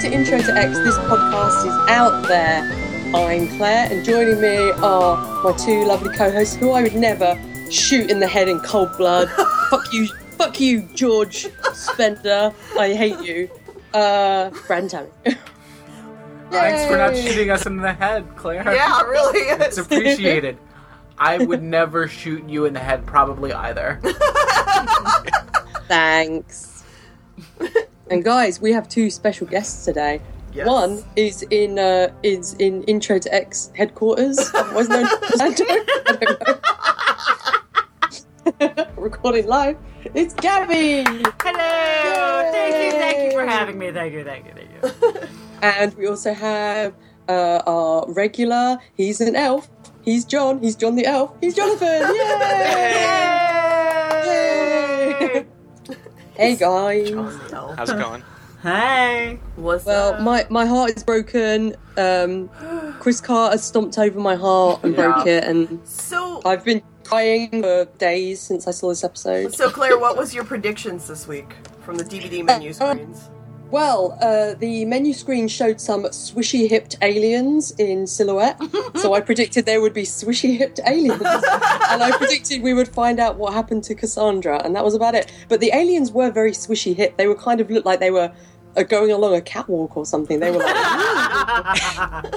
to Intro to X. This podcast is out there. I'm Claire, and joining me are my two lovely co-hosts, who I would never shoot in the head in cold blood. fuck you, fuck you, George Spender. I hate you. Uh, Brad Tammy. Thanks for not shooting us in the head, Claire. Yeah, it really It's appreciated. I would never shoot you in the head, probably either. Thanks. And guys, we have two special guests today. Yes. One is in uh, is in Intro to X headquarters, otherwise known as Orlando. I don't know. Recording live. It's Gabby, Hello! Thank you, thank you for having me. Thank you, thank you, thank you. and we also have uh, our regular. He's an elf. He's John. He's John the elf. He's Jonathan. Yay! Hey guys. How's it going? Hey! What's Well, up? my, my heart is broken. Um, Chris Carter stomped over my heart and broke it, and so I've been crying for days since I saw this episode. so Claire, what was your predictions this week from the DVD menu screens? Well, uh, the menu screen showed some swishy hipped aliens in silhouette, so I predicted there would be swishy hipped aliens, and I predicted we would find out what happened to Cassandra, and that was about it. But the aliens were very swishy hip; they were kind of looked like they were. Uh, going along a catwalk or something. They were like,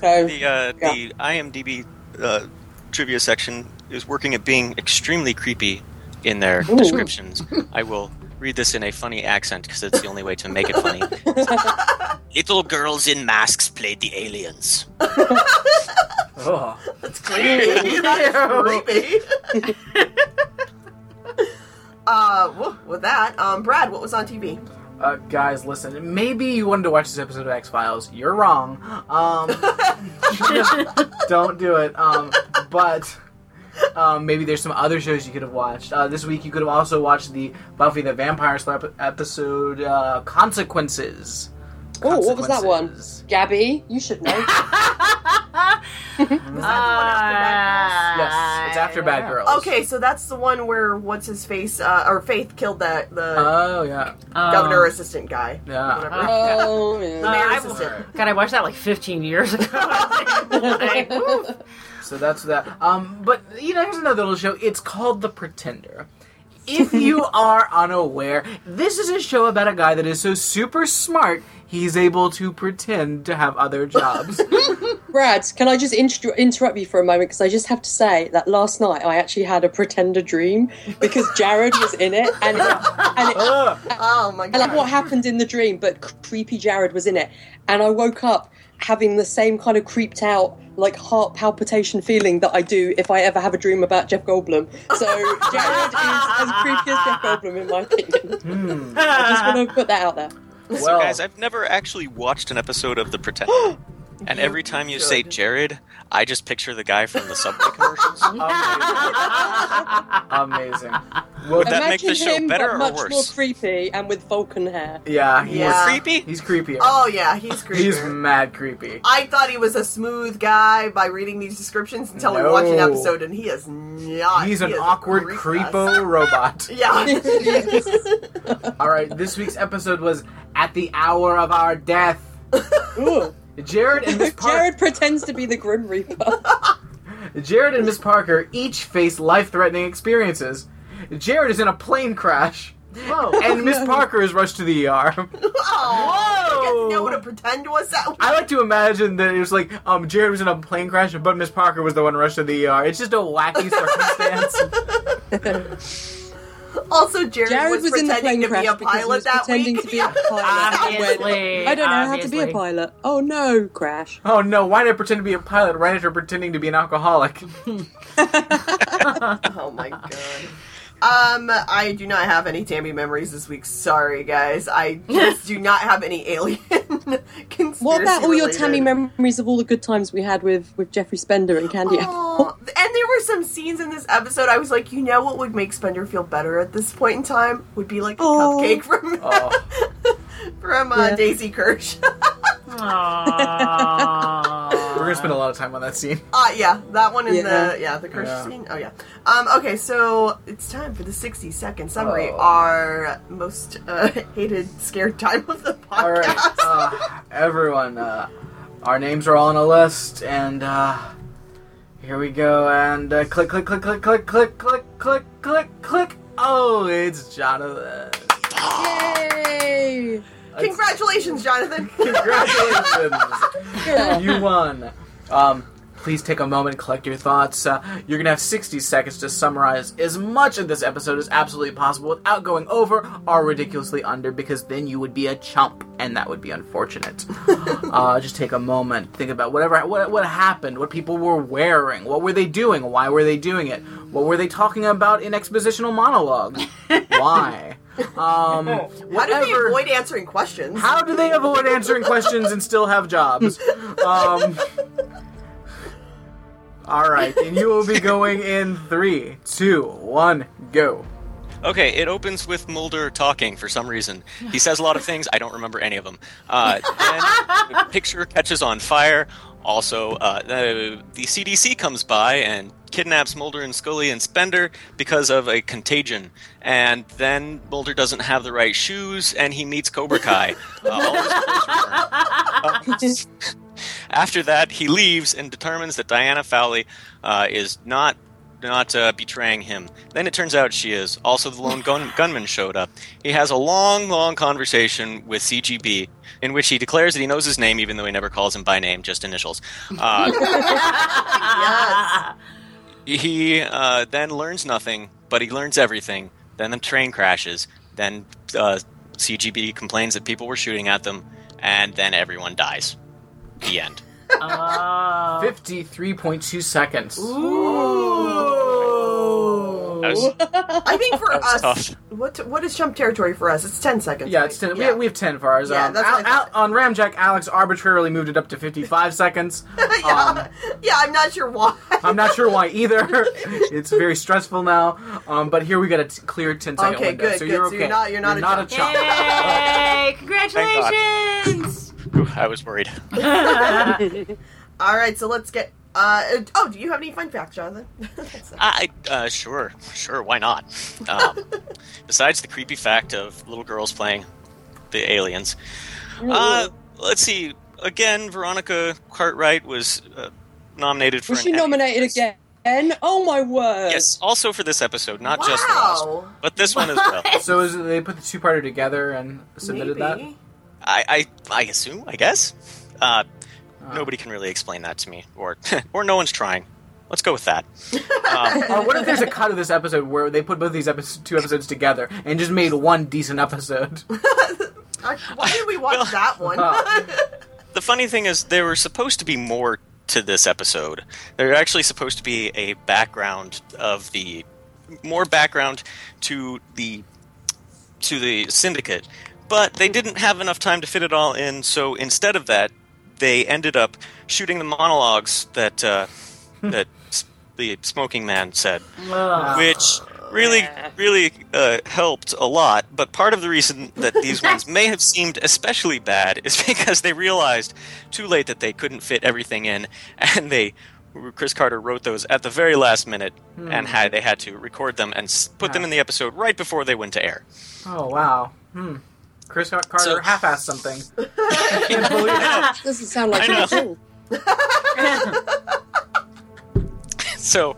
so The uh, the IMDb uh, trivia section is working at being extremely creepy in their Ooh. descriptions. I will read this in a funny accent because it's the only way to make it funny. Little girls in masks played the aliens. Oh. That's creepy. That's creepy. uh, well, with that, um, Brad, what was on TV? Uh, guys, listen. Maybe you wanted to watch this episode of X Files. You're wrong. Um, don't do it. Um, but um, maybe there's some other shows you could have watched. Uh, this week, you could have also watched the Buffy the Vampire Slayer episode uh, Consequences. Oh, what was that one? Gabby, you should know. Was that the one after Bad Yes, it's after Bad Girls. Girls? Okay, so that's the one where what's his face uh, or Faith killed that the Oh yeah, governor assistant guy. yeah. Whatever. Oh, yeah. The mayor I- assistant. God, I watched that like 15 years ago. Like, woof. So that's that. Um, but you know, here's another little show. It's called The Pretender. If you are unaware, this is a show about a guy that is so super smart he's able to pretend to have other jobs. Brad, can I just inter- interrupt you for a moment? Because I just have to say that last night I actually had a pretender dream because Jared was in it, and it, and, it, Oh my and like god! what happened in the dream, but creepy Jared was in it, and I woke up having the same kind of creeped out, like heart palpitation feeling that I do if I ever have a dream about Jeff Goldblum. So Jared is as creepy as Jeff Goldblum, in my opinion. Hmm. I just want to put that out there. So, Well- guys, I've never actually watched an episode of The Pretender. And every time you say. Jared, I just picture the guy from the Subway commercials. Amazing. Well, Would that make the show him, better but or much worse? more creepy and with Vulcan hair. yeah, he's, Yeah. Creepy? he's creepy. Oh yeah, he's creepy. he's mad creepy. I thought he was a smooth guy by reading these descriptions until we watched an No. episode, and he is not. He's He an is awkward creepy creepo robot. Yeah. All right, this week's episode was at the hour of our death. Ooh. Jared and Miss Parker. Jared pretends to be the Grim Reaper. Jared and Miss Parker each face life-threatening experiences. Jared is in a plane crash, Whoa. and Miss Parker is rushed to the ER. oh, I guess you know what a pretend was that. I like to imagine that it was like um, Jared was in a plane crash, but Miss Parker was the one rushed to the ER. It's just a wacky circumstance. Also, Jared, Jared was, was in the pretending plane to crash be a because he pilot was that pretending week. to be a pilot. Obviously. I don't know how to be a pilot. Oh no, crash. oh no! Why did I pretend to be a pilot right after pretending to be an alcoholic? Oh my god. Um, I do not have any Tammy memories this week. Sorry, guys. I just do not have any alien conspiracy. What about all your related. Tammy memories of all the good times we had with, with Jeffrey Spender and Candy Apple? Aw, and there were some scenes in this episode. I was like, you know what would make Spender feel better at this point in time would be like a Aw. cupcake from Oh, from uh, Yeah. Daisy Kirsch. We're gonna spent a lot of time on that scene. Uh, yeah, that one in Yeah. the yeah the curse Yeah. scene. Oh yeah. Um, okay, so it's time for the sixty second summary. Oh. Our most uh, hated, scared time of the podcast. All right, uh, everyone. Uh, our names are all on a list, and uh, here we go. And uh, click, click, click, click, click, click, click, click, click, click. Oh, it's Jonathan. Yay! Congratulations, Jonathan. Congratulations. You won. Um, please take a moment and collect your thoughts. Uh, you're gonna have 60 seconds to summarize as much of this episode as absolutely possible without going over or ridiculously under, because then you would be a chump, and that would be unfortunate. uh, just take a moment, think about whatever what, what happened, what people were wearing, what were they doing, why were they doing it, what were they talking about in expositional monologue, why. Um, How do they avoid answering questions? how do they avoid answering questions and still have jobs? Um, all right, and you will be going in three, two, one, go. Okay, it opens with Mulder talking for some reason. He says a lot of things. I don't remember any of them. Uh, then the picture catches on fire. Also, uh, the, the CDC comes by and kidnaps Mulder and Scully and Spender because of a contagion. And then Mulder doesn't have the right shoes, and he meets Cobra Kai. Uh, all his clothes are burned. Uh, after that, he leaves and determines that Diana Fowley uh, is not not uh, betraying him. Then it turns out she is. Also, the lone gun- gunman showed up. He has a long, long conversation with CGB in which he declares that he knows his name, even though he never calls him by name, just initials. Uh, Yes. He uh, then learns nothing, but he learns everything. Then the train crashes. Then uh, CGB complains that people were shooting at them, and then everyone dies. The end. Oh. 53.2 seconds. Ooh. That was- I think for us, tough. what what is chump territory for us? It's ten seconds. Yeah, right? it's 10, we, have, we have 10 for ours. Yeah, um, that's Al- what I thought. Al- on Ramjack, Alex arbitrarily moved it up to 55 seconds. yeah. Um, yeah, I'm not sure why. I'm not sure why either. it's very stressful now. Um, but here we got a t- clear 10 second Okay, window. good, so good. you're So you're not- you're not a chump. chump. Yay! Congratulations! Whew, I was worried. All right, so let's get. Uh, oh, do you have any fun facts, Jonathan? I uh, sure, sure, why not? Um, besides the creepy fact of little girls playing the aliens, uh, let's see. Again, Veronica Cartwright was uh, nominated for. Was an she Emmy. nominated again? Oh my word! Yes, also for this episode, not just the last, but this one as well. So is it, they put the two-parter together and submitted that? I, I, I assume, I guess. Uh, Uh, nobody can really explain that to me, or or no one's trying. Let's go with that. Um, Or what if there's a cut of this episode where they put both these episodes, two episodes together and just made one decent episode? Why did we watch Well- that one? Uh, the funny thing is, there were supposed to be more to this episode. There actually supposed to be a background of the more background to the to the syndicate, but they didn't have enough time to fit it all in. So instead of that, they ended up shooting the monologues that uh, that the smoking man said Ugh. which really, really uh, helped a lot. But part of the reason that these ones may have seemed especially bad is because they realized too late that they couldn't fit everything in, and they. Chris Carter wrote those at the very last minute, and had they had to record them and put them in the episode right before they went to air. oh wow. Hmm. Chris Car- Carter So- half-assed something. I can't believe it. Doesn't sound like I know. a thing. so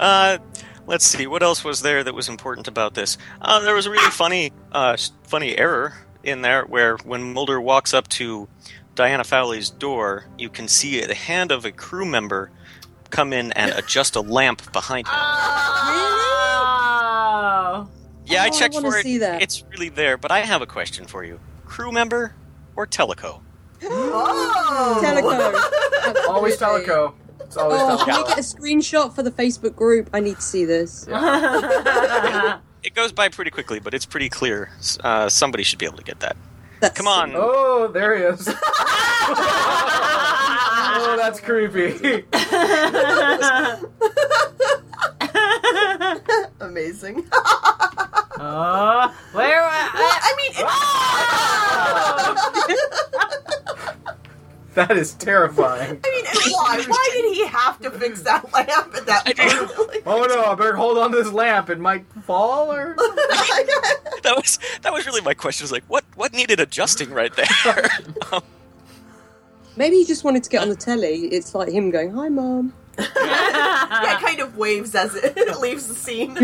uh, let's see what else was there that was important about this uh, there was a really funny uh, funny error in there where when mulder walks up to diana fowley's door you can see the hand of a crew member come in and adjust a lamp behind him Oh. Yeah i Oh, I checked wanna for it see that. it's really there but i have a question for you crew member or teleco Oh. Teleco. Always Absolutely. Teleco. It's always Oh, can we get a screenshot for the Facebook group? I need to see this. it goes by pretty quickly but it's pretty clear uh, somebody should be able to get that That's come on Oh, there he is. oh, that's creepy. Amazing. Oh, where? I mean, it's, that is terrifying. I mean, Why? Why did he have to fix that lamp at that point? Oh no! I better hold on to this lamp. It might fall, or That was that was really my question. Was like, what what needed adjusting right there? Um, Maybe he just wanted to get on the telly. It's like him going, "Hi, mom," yeah, it kind of waves as it leaves the scene.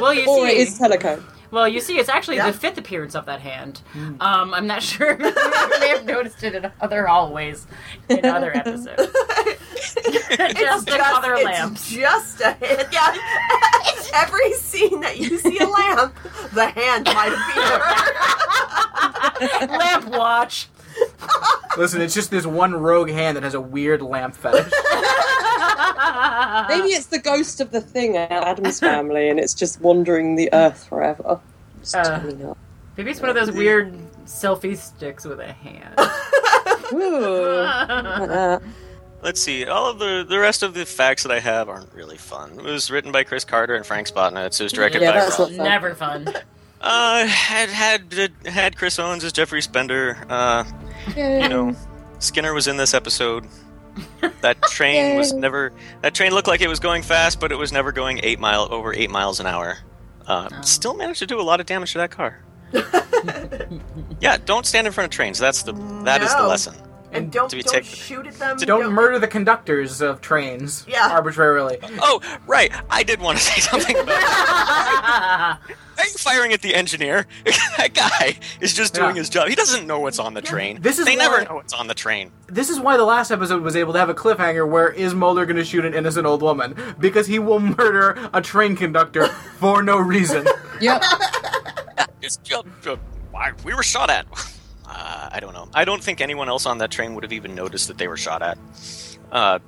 Well, you or see, is telecom. well, you see, it's actually Yeah. the fifth appearance of that hand. Um, I'm not sure. If you may have noticed it in other hallways in other episodes. just in other it's lamps. just a hand. Yeah. Every scene that you see a lamp, the hand might appear. Lamp watch. listen, it's just this one rogue hand that has a weird lamp fetish. Maybe it's the ghost of the thing at Addams family, and it's just wandering the earth forever. Just Uh. up. Maybe it's one of those weird selfie sticks with a hand. Ooh. Let's see. All of the the rest of the facts that I have aren't really fun. It was written by Chris Carter and Frank Spotnitz. It was directed Yeah, by that's Rob. not fun. Never fun. Uh, had had had Chris Owens as Jeffrey Spender. Uh, Yay. you know, Skinner was in this episode. That train was never. That train looked like it was going fast, but it was never going eight mile over eight miles an hour. Uh, Still managed to do a lot of damage to that car. yeah, don't stand in front of trains. That's the that is the lesson. And don't To be don't taken- shoot at them. Don't murder the conductors of trains Yeah. arbitrarily. Oh, right. I did want to say something about. That. Are you firing at the engineer? that guy is just doing Yeah. his job. He doesn't know what's on the train. This is they never why- know what's on the train. This is why the last episode was able to have a cliffhanger where is Mulder going to shoot an innocent old woman? Because he will murder a train conductor for no reason. Yep. It's just, uh, why- we were shot at. Uh, I don't know. I don't think anyone else on that train would have even noticed that they were shot at. Uh,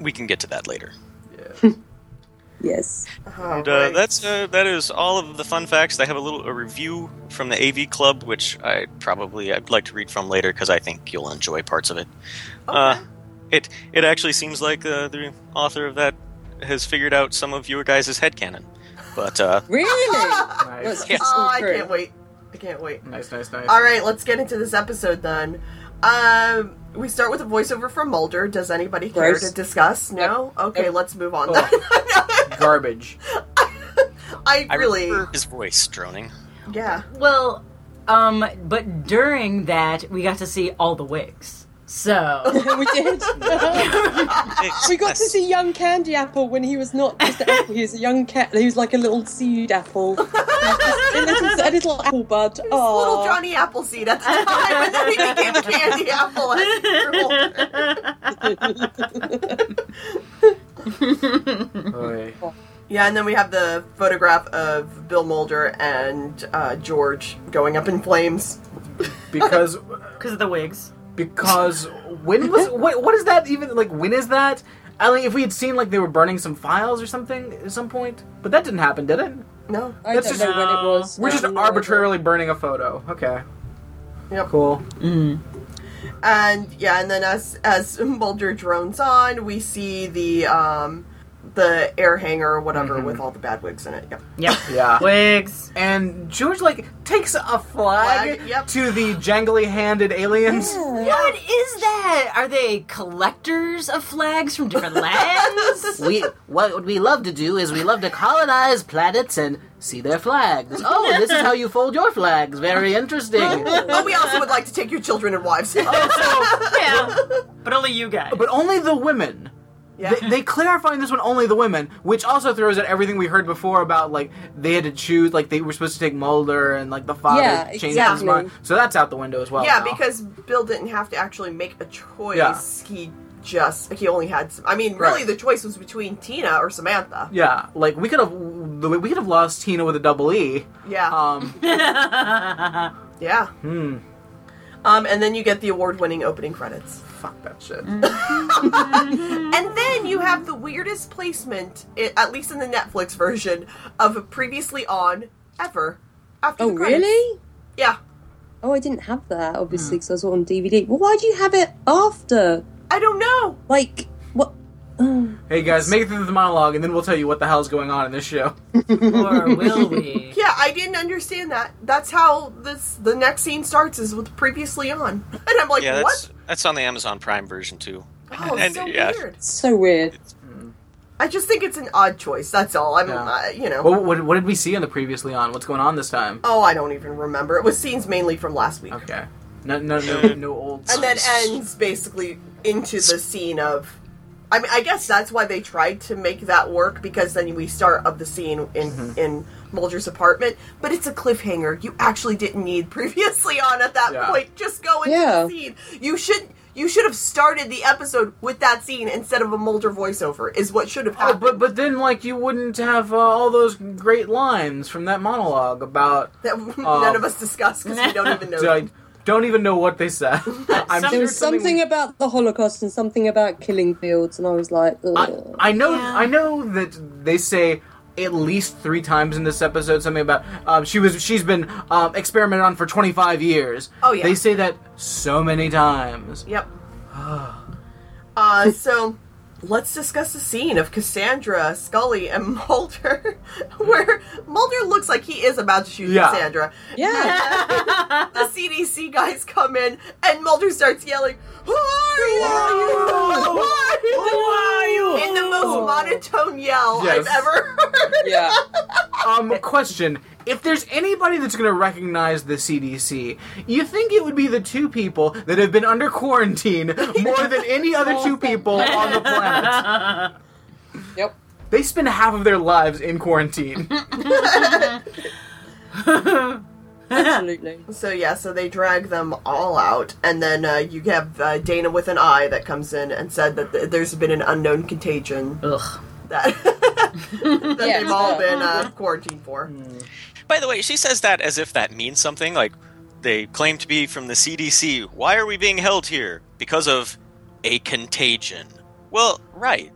we can get to that later. Yes. Oh, And, uh, right. that's uh, that is all of the fun facts. I have a little a review from the AV Club, which I probably I'd like to read from later because I think you'll enjoy parts of it. Uh, it it actually seems like uh, the author of that has figured out some of your guys' headcanon. But uh, Really? Nice, That's- Yeah. Oh, I can't wait. I can't wait. nice, nice. nice. All right, let's get into this episode then. Um, we start with a voiceover from Mulder. Does anybody care Gross. to discuss? No. Okay, Yep. let's move on. Oh. then. Garbage. I I really, remember his voice droning. yeah. well, um, but during that, we got to see all the wigs. So, we did. we got to see young Candy Apple when he was not just an apple. He was a young cat. He was like a little seed apple. He was just a, little, apple bud. Little Oh, Johnny Appleseed at the time, and then he became Candy Apple as he grew older. Oy. Yeah, and then we have the photograph of Bill Mulder and uh, George going up in flames. Because because of the wigs. because when was what, what is that even like when is that? I mean, if we had seen like they were burning some files or something at some point, but that didn't happen, did it? No. I That's don't just- know when it was. We're just Um, arbitrarily burning a photo. Okay, Yep. cool. And yeah, and then as as Mulder drones on, we see the um the air hanger or whatever Mm-hmm. with all the bad wigs in it. Yep. Yep. Yeah. Wigs. And George like takes a flag, Flag, yep. to the jangly-handed aliens. What is that? Are they collectors of flags from different lands? we what we love to do is we love to colonize planets and see their flags. Oh, this is how you fold your flags. Very interesting. But we also would like to take your children and wives. yeah. But only you guys. But only the women. Yeah. They, they clarify in this one only the women, which also throws at everything we heard before about like they had to choose, like they were supposed to take Mulder and like the father Yeah, changed his exactly. mind. So that's out the window as well. yeah, now. because Bill didn't have to actually make a choice. Yeah. He just he only had some. I mean, really, Right. the choice was between Teena or Samantha. yeah, like we could have we could have lost Teena with a double E. Yeah. Um, yeah. hmm, Um, and then you get the award-winning opening credits. Fuck that shit. Mm-hmm. And then you have the weirdest placement, at least in the Netflix version, of previously on ever. After Oh, the really? Yeah. Oh, I didn't have that obviously hmm. because I saw it on DVD. Well, why do you have it after? I don't know. Like what? Oh. Hey guys, make it through the monologue, and then we'll tell you what the hell's going on in this show. or will we? Yeah, I didn't understand that. That's how this the next scene starts is with previously on, and I'm like, yeah, that's what? That's on the Amazon Prime version too. Oh, And, so yeah. weird. So weird. I just think it's an odd choice. That's all. I'm, Yeah. uh, you know. What, what, what did we see on the previous Leon? What's going on this time? oh, I don't even remember. It was scenes mainly from last week, Okay. No, no, no, no old. and then ends basically into the scene of. I mean, I guess that's why they tried to make that work because then we start of the scene in Mm-hmm. in Mulder's apartment, but it's a cliffhanger. You actually didn't need previously on at that Yeah. point. Just go into Yeah. the scene. You should. You should have started the episode with that scene instead of a Mulder voiceover. Is what should have Oh, happened. but but then like you wouldn't have uh, all those great lines from that monologue about. that none of us discussed because we don't even know. I don't even know what they said. I'm There There sure was something about the Holocaust and something about killing fields, and I was like, I, I know Yeah. I know that they say at least three times in this episode something about um, she was she's been um, experimented on for 25 years. Oh, yeah. They say that so many times. Yep. uh, so let's discuss the scene of Cassandra, Scully, and Mulder, where Mulder looks like he is about to shoot Yeah. Cassandra. yeah. The CDC guys come in, and Mulder starts yelling, "Who are you? Who are you? Who are you? In the most monotone yell Yes. I've ever heard. yeah. Um, question: If there's anybody that's going to recognize the CDC, you think it would be the two people that have been under quarantine more than any other two people on the planet? Yep. They spend half of their lives in quarantine. Absolutely. So yeah, so they drag them all out, and then uh, you have uh, Dana with an eye that comes in and said that th- there's been an unknown contagion Ugh. that, that Yeah. they've all been uh, quarantined for. By the way, she says that as if that means something. Like they claim to be from the CDC. Why are we being held here? Because of a contagion. Well, right.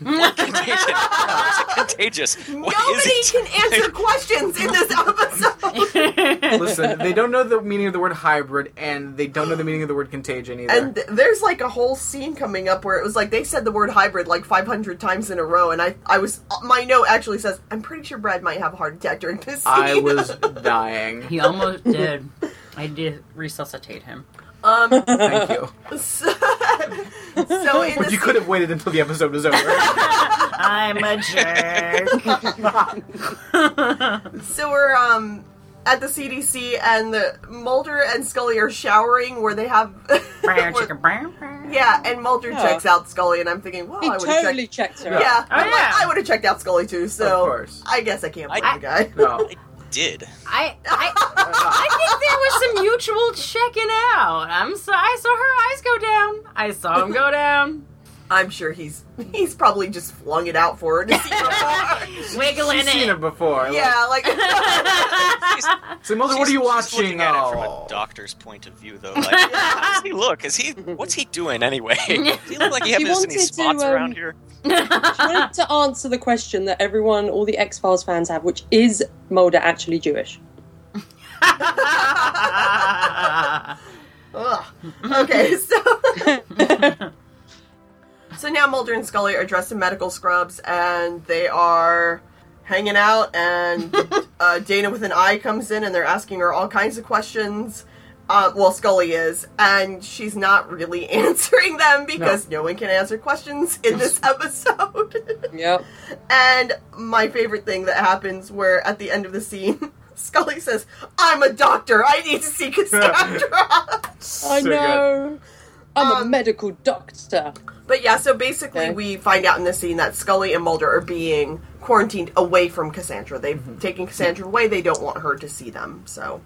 What contagion? How is it contagious? What Nobody is it? can answer questions in this episode. Listen, they don't know the meaning of the word hybrid, and they don't know the meaning of the word contagion either. And th- there's like a whole scene coming up where it was like they said the word hybrid like 500 times in a row, and I, I was my note actually says I'm pretty sure Brad might have a heart attack during this scene. I was dying. He almost did. I did resuscitate him. Um. Thank you. So, so in But the you could have waited until the episode was over. I'm a jerk. So we're um at the CDC and the Mulder and Scully are showering where they have Brown chicken, brown, brown. Yeah, and Mulder Yeah. checks out Scully and I'm thinking, well, He I would have totally checked checked her Yeah, out. Oh, I'm like, yeah. I would have checked out Scully too, so Of course. I guess I can't blame I- the guy. No. Did. I, I, I think there was some mutual checking out. I'm so, I saw her eyes go down. I saw him go down. I'm sure he's he's probably just flung it out for her to see before. Wiggling She's seen it. it before. yeah, like So, Mulder, what are you watching? looking at it from a doctor's point of view, though. Like, how does he look? Is he? What's he doing anyway? Does he look like he He has any wanted to, spots um, around here? She wanted to answer the question that everyone, all the X Files fans have, which is Mulder actually Jewish? Okay, so so now Mulder and Scully are dressed in medical scrubs and they are hanging out. And uh, Dana with an eye comes in and they're asking her all kinds of questions. Uh, well, Scully is, and she's not really answering them because no, one can answer questions in this episode. Yep. and my favorite thing that happens, where at the end of the scene, Scully says, "I'm a doctor. I need to see Cassandra." I So good. Know. I'm a Um, medical doctor. But yeah, so basically, Okay. we find out in this scene that Scully and Mulder are being quarantined away from Cassandra. They've taken Cassandra away. They don't want her to see them. So,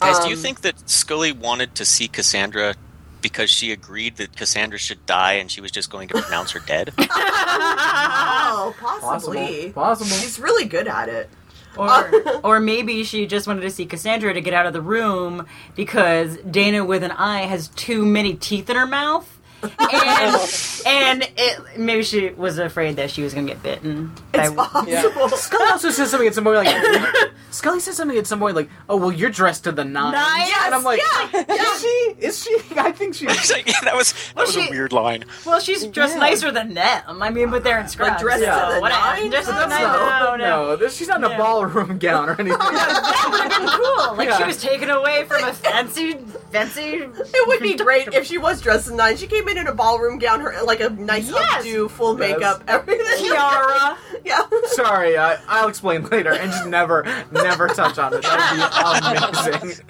Guys, do you um, think that Scully wanted to see Cassandra because she agreed that Cassandra should die and she was just going to pronounce her dead? oh, Possible. possibly. Possible. She's really good at it. Or, uh, or maybe she just wanted to see Cassandra to get out of the room because Dana with an eye has too many teeth in her mouth. And and it, maybe she was afraid that she was going to get bitten. It's by- possible. Scully also says something at some point like Scully says something at some point like, "Oh well, you're dressed to the nines. Nines? Yes, and I'm like, yeah, yeah. "Is she? Is she? I think she." It's like, yeah, that was that Well, was she- a weird line. well, she's dressed Yeah. nicer than them. I mean, but they're in scrubs. dressed to so the whatever. nines? Dressed to the nines. not- No, no. No, this, she's not in a ballroom gown or anything. That would have uncool. Like she was taken away from a fancy, fancy. It would be great if she was dressed in nine. She came in in a ballroom gown, her like a nice Yes. updo, full Yes. makeup, everything. Tiara. Yeah. Sorry, I, I'll explain later, and just never, never touch on it. That would be amazing.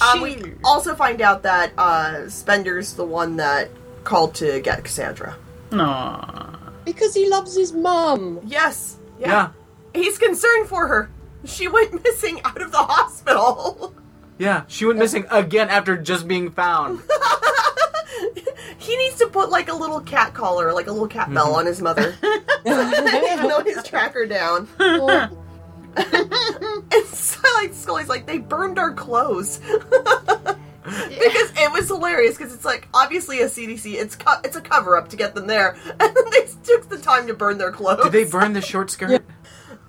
Um, we also find out that uh, Spender's the one that called to get Cassandra. Aww. Because he loves his mum. Yes. Yeah. Yeah, He's concerned for her. She went missing out of the hospital. yeah. She went missing again after just being found. he needs to put like a little cat collar, like a little cat bell mm-hmm. on his mother. Even though his tracker down. And so, like Scully's like, they burned our clothes. because it was hilarious because it's like obviously a CDC it's co- it's a cover up to get them there and then they took the time to burn their clothes. Did they burn the short skirt?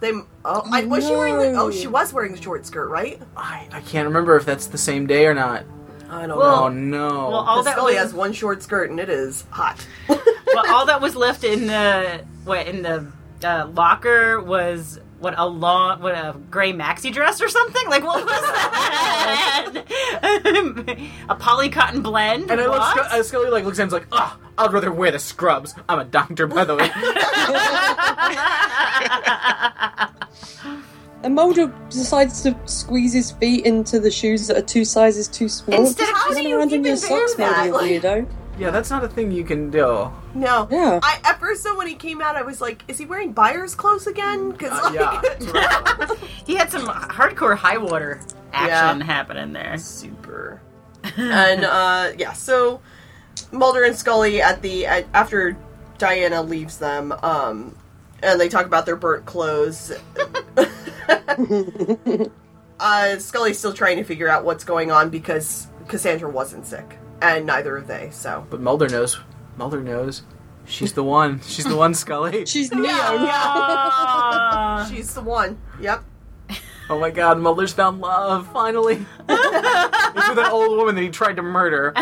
They oh, I, was she wearing the oh she was wearing the short skirt right? I, I can't remember if that's the same day or not. I don't Well, Oh no. Well, all 'Cause that Scully was, has one short skirt and it is hot. well, all that was left in the what in the uh, locker was what a long what a gray maxi dress or something. Like what was that? a poly cotton blend. and I look, Sc- uh, Scully like looks at him and is like, ah, I'd rather wear the scrubs. I'm a doctor, by the way. And Mulder decides to squeeze his feet into the shoes that are two sizes too small. Instead, Just how do you around in even your socks, that? Mulder, Like- weirdo. yeah, that's not a thing you can do. No. Yeah. I at first though when he came out I was like, is he wearing Byers' clothes again? Because Uh, yeah. he had some hardcore high water action happening there. super. and uh yeah, so Mulder and Scully at the at, after Diana leaves them, um, and they talk about their burnt clothes. uh, Scully's still trying to figure out what's going on because Cassandra wasn't sick, and neither are they. So But Mulder knows. Mulder knows. She's the one. She's the one, Scully. She's Neo. Aw. she's the one. Yep. Oh my god, Mulder's found love, finally. it's with an old woman that he tried to murder.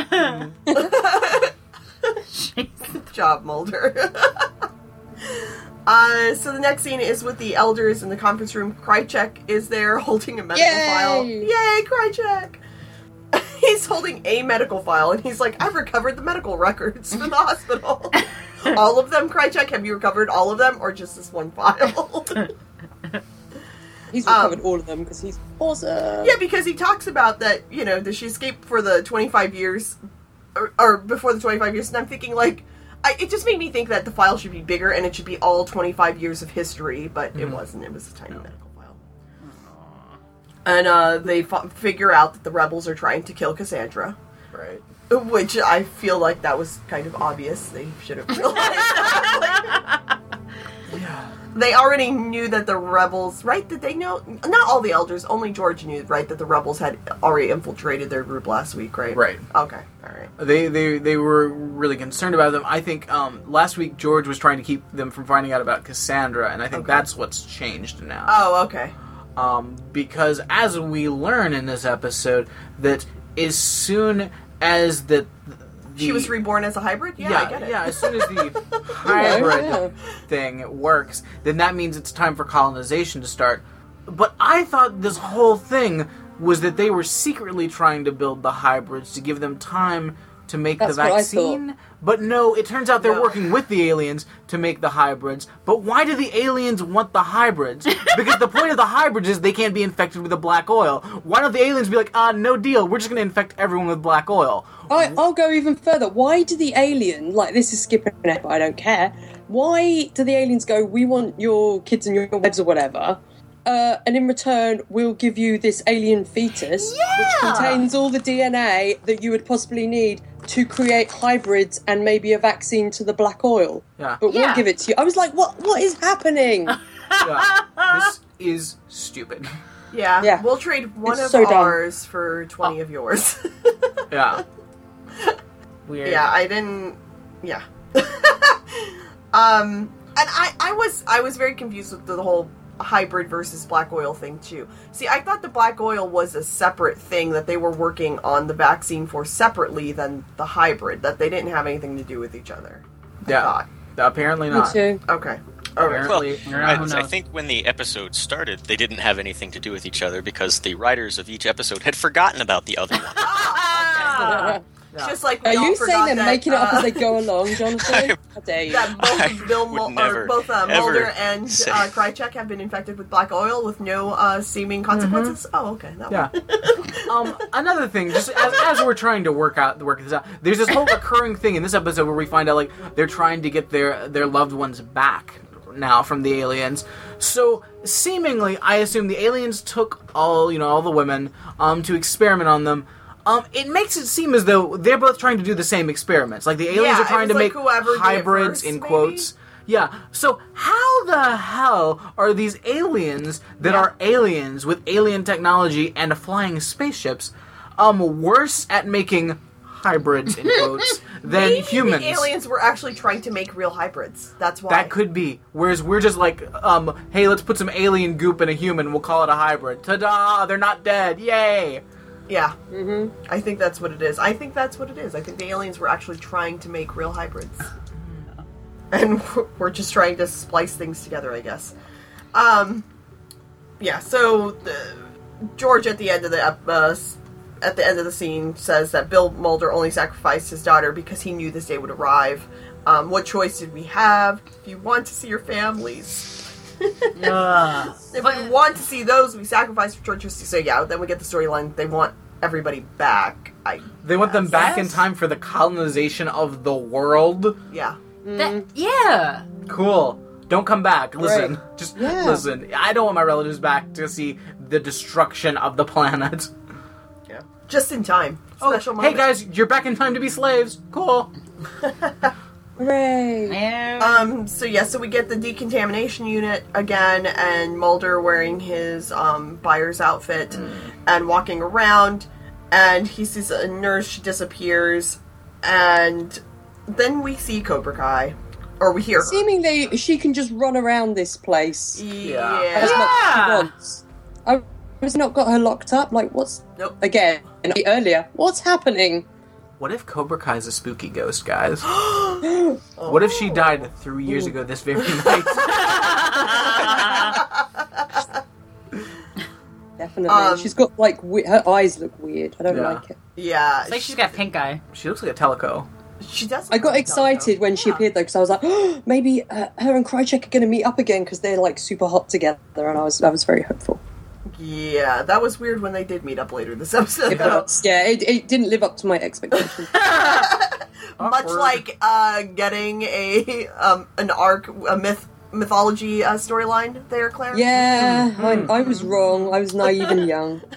Good job, Mulder. Uh, so the next scene is with the elders in the conference room. Krychek is there holding a medical Yay! file. Yay, Krychek! he's holding a medical file and he's like, I've recovered the medical records from the hospital. all of them, Krychek? Have you recovered all of them or just this one file? He's Um, recovered all of them because he's awesome. yeah, because he talks about that, you know, that she escaped for the 25 years, or, or before the 25 years, and I'm thinking, like, I, it just made me think that the file should be bigger and it should be all 25 years of history, but it wasn't. It was a tiny medical file. And uh, they f- figure out that the rebels are trying to kill Cassandra, Right. which I feel like that was kind of obvious. They should have realized that. Yeah. They already knew that the rebels, right? Did they know? Not all the elders, only George knew, right? That the rebels had already infiltrated their group last week, right? Right. Okay. All right. They, they they were really concerned about them. I think um, last week George was trying to keep them from finding out about Cassandra, and I think Okay. that's what's changed now. Oh, okay. um, because as we learn in this episode, that as soon as the, the She was reborn as a hybrid. Yeah, yeah, I get it. yeah, as soon as the hybrid yeah. thing works, then that means it's time for colonization to start. But I thought this whole thing was that they were secretly trying to build the hybrids to give them time to make That's the what I vaccine. But no, it turns out they're No. working with the aliens to make the hybrids. But why do the aliens want the hybrids? Because the point of the hybrids is they can't be infected with the black oil. Why don't the aliens be like, ah, no deal, we're just going to infect everyone with black oil? I, I'll go even further. Why do the alien, like this is skipping it, but I don't care. Why do the aliens go, we want your kids and your wives or whatever, uh, and in return we'll give you this alien fetus, which contains all the DNA that you would possibly need to create hybrids and maybe a vaccine to the black oil. Yeah. But we'll give it to you. I was like, what? What is happening? yeah. This is stupid. Yeah. Yeah. We'll trade one It's of so dumb. ours for 20 of yours. Yeah. Weird. yeah, I didn't. Yeah. um, and I, I was, I was very confused with the whole hybrid versus black oil thing too. See, I thought the black oil was a separate thing that they were working on the vaccine for separately than the hybrid. That they didn't have anything to do with each other. I Yeah. thought. Apparently Me not. too. Okay. Oh, apparently. Well, I, I think when the episode started, they didn't have anything to do with each other because the writers of each episode had forgotten about the other one. Yeah. Just like we Are all you saying they're that, making it up uh, as they go along, Jonathan? How dare you? that both I Bill would Mul- never, or both uh, Mulder and say- uh, Krychek have been infected with black oil with no uh, seeming consequences. Oh, okay. That Yeah. um, another thing, just as, as we're trying to work out work this out, there's this whole recurring thing in this episode where we find out like they're trying to get their their loved ones back now from the aliens. So seemingly, I assume the aliens took all you know all the women um to experiment on them. Um, it makes it seem as though they're both trying to do the same experiments. Like the aliens Yeah, are trying to make like it hybrids first, in maybe? quotes. Yeah. So how the hell are these aliens that Yeah. are aliens with alien technology and flying spaceships um worse at making hybrids in quotes than Maybe humans? The aliens were actually trying to make real hybrids. That's why. that could be. Whereas we're just like, um, hey, let's put some alien goop in a human. We'll call it a hybrid. Ta-da! They're not dead. Yay! Yeah. Mm-hmm. I think that's what it is. I think that's what it is. I think the aliens were actually trying to make real hybrids. And we're- we're just trying to splice things together, I guess. Um, yeah, so the, George at the end of the uh, at the end of the scene says that Bill Mulder only sacrificed his daughter because he knew this day would arrive. Um, what choice did we have? If you want to see your families, Ugh. if we want to see those, we sacrifice for George. So yeah, then we get the storyline. They want everybody back. I They want them guess. back in time for the colonization of the world. Yeah. That- mm. yeah. Cool. Don't come back. Listen. Right. Just Yeah. listen. I don't want my relatives back to see the destruction of the planet. Yeah. Just in time. Oh, Special hey guys, you're back in time to be slaves. Cool. Hooray! Yeah. Um, so yeah, so we get the decontamination unit again, and Mulder wearing his um, Byers' outfit Hmm. and walking around, and he sees a nurse. She disappears, and then we see Cobra Kai, or we hear her. Seemingly, she can just run around this place Yeah. as much as she Yeah. wants. I was not got her locked up. Like, what's Nope. again earlier? What's happening? What if Cobra Kai is a spooky ghost, guys? What if she died three years ago this very night? Definitely. Um, She's got like we- her eyes look weird. I don't Yeah. like it. Yeah, It's like she's got pink eye. she looks like a teleco. She does. I got excited when she Yeah. appeared though because I was like, oh, maybe uh, her and Krychek are going to meet up again because they're like super hot together, and I was I was very hopeful. Yeah, that was weird when they did meet up later this episode. It was- yeah, it, it didn't live up to my expectations. Much like uh, getting a um, an arc, a myth mythology uh, storyline there, Claire. yeah, I, I was wrong. I was naive and young.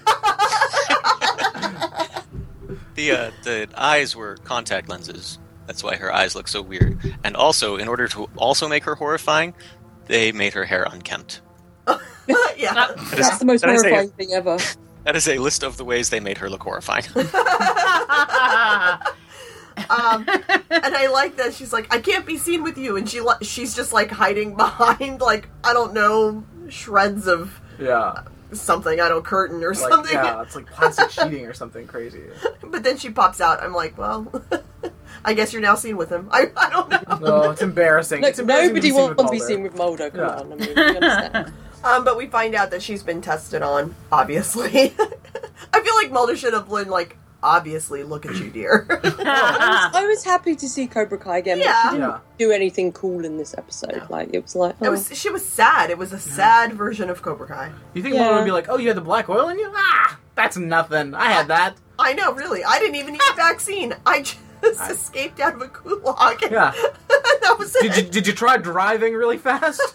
The uh, the eyes were contact lenses. That's why her eyes look so weird. And also, in order to also make her horrifying, they made her hair unkempt. yeah. That is- That's the most that is a- horrifying thing ever. That is a list of the ways they made her look horrifying. Um, and I like that she's like, I can't be seen with you, and she li- she's just like hiding behind like I don't know shreds of Yeah. something, I don't curtain or Like, something. yeah, it's like plastic sheeting or something crazy. But then she pops out. I'm like, well, I guess you're now seen with him. I, I don't know. No, it's embarrassing. Look, it's embarrassing nobody to wants to be seen with Mulder. Come Yeah. on, I mean, you understand. Um, but we find out that she's been tested on. Obviously, I feel like Mulder should have been like, obviously, look at you, dear. I, was, I was happy to see Cobra Kai again, but Yeah. she didn't Yeah. do anything cool in this episode. No. Like it was like, it oh. was she was sad. It was a sad version of Cobra Kai. You think Yeah. Mulder would be like, "Oh, you had the black oil in you? Ah, that's nothing. I had that." I know, really. I didn't even need a vaccine. I just I- escaped out of a gulag. and Yeah. that was it. Did you did you try driving really fast?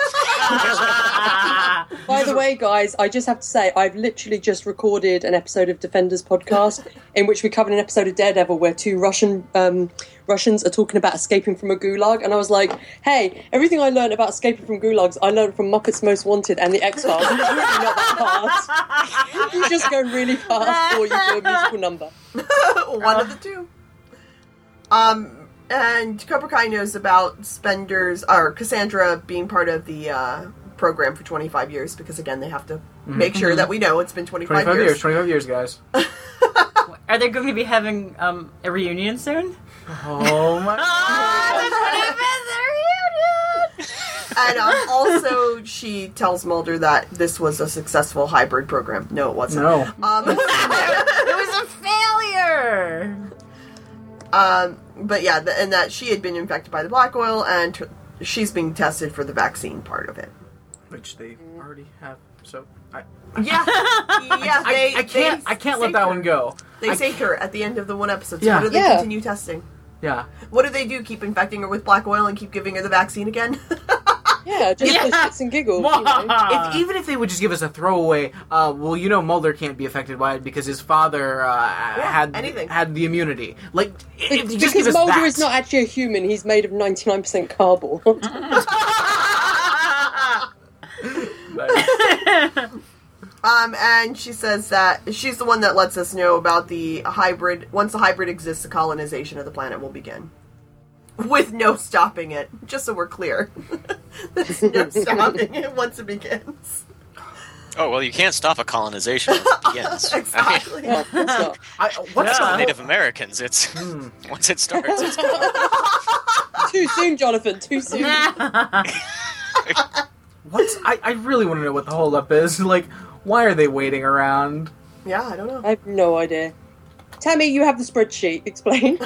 By the way, guys, I just have to say I've literally just recorded an episode of Defenders podcast in which we covered an episode of Daredevil where two Russian um, Russians are talking about escaping from a gulag, and I was like, "Hey, everything I learned about escaping from gulags, I learned from Muppets Most Wanted and the X Files. It's really not that hard. you just go really fast, or you do a musical number." One of the two. Um, and Cobra Kai knows about Spender's or Cassandra being part of the uh, program for 25 years because again they have to make sure that we know it's been 25, Twenty five years. years. Twenty five years, guys. Are they going to be having um, a reunion soon? Oh my! Ah, the 25th reunion! and um, also, she tells Mulder that this was a successful hybrid program. No, it wasn't. No. Um, it was a failure. Um, but yeah, th- and that she had been infected by the black oil, and t- she's being tested for the vaccine part of it. Which they already have. So I, Yeah, yeah. I, They, I can't. they I can't let that her. one go. They I saved her at the end of the one episode. So Yeah. what do they Yeah. continue testing? Yeah. What do they do? Keep infecting her with black oil and keep giving her the vaccine again? Yeah, just for Yeah. shits and giggles. You know? If, even if they would just give us a throwaway, uh, well, you know, Mulder can't be affected by it because his father uh, had anything. had the immunity. Like, if you Because just give us Mulder that. is not actually a human, he's made of 99% cardboard. Um, and she says that she's the one that lets us know about the hybrid. Once the hybrid exists, the colonization of the planet will begin. With no stopping it, just so we're clear. There's no stopping it once it begins. Oh well, you can't stop a colonization once it begins. I mean, Exactly. Yeah, of course not. I, what's Yeah. the Native Americans, it's Hmm. once it starts, it's Too soon, Jonathan, too soon. What's I, I really want to know what the holdup is. Like, why are they waiting around? Yeah, I don't know. I have no idea. Tammy, you have the spreadsheet. Explain.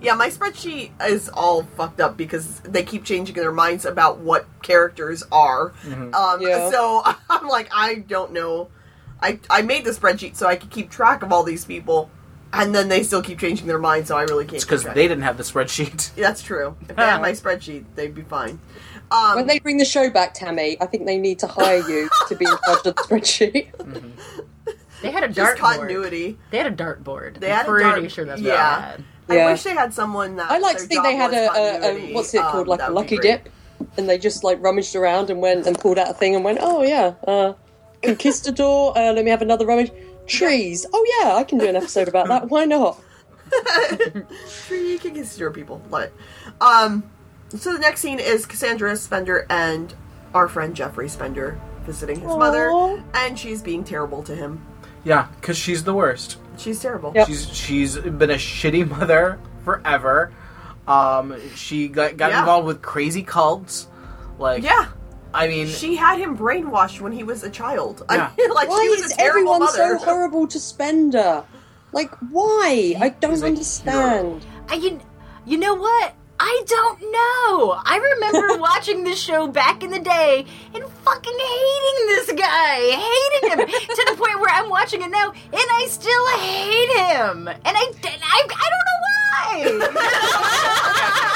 Yeah, my spreadsheet is all fucked up because they keep changing their minds about what characters are. Um, Yeah. So I'm like, I don't know. I I made the spreadsheet so I could keep track of all these people, and then they still keep changing their minds. So I really can't. It's because they didn't have the spreadsheet. That's true. If they had my spreadsheet, they'd be fine. Um, When they bring the show back, Tammy, I think they need to hire you to be in charge of the spreadsheet. They had a just dartboard. continuity. They had a dartboard. They I'm had a pretty dart- sure that's yeah. what they had. Yeah. I wish they had someone that. I like to think they had a, a, a what's it called, Um, like a lucky dip, and they just like rummaged around and went and pulled out a thing and went, oh yeah, uh, conquistador. Uh, let me have another rummage. Trees. Oh yeah, I can do an episode about that. Why not? Tree conquistador people. Love it. Um, so the next scene is Cassandra Spender and our friend Jeffrey Spender visiting his mother, and she's being terrible to him. Yeah, because she's the worst. She's terrible. Yep. She's she's been a shitty mother forever. Um, she got, got Yeah. involved with crazy cults. Like, Yeah, I mean, she had him brainwashed when he was a child. Yeah. I mean, like Why she was is a everyone mother. so horrible to Spender? Like, why? I don't understand. I, you, you know what? I don't know. I remember watching this show back in the day and fucking hating this guy, hating him to the point where I'm watching it now and I still hate him, and I, I, I don't know why.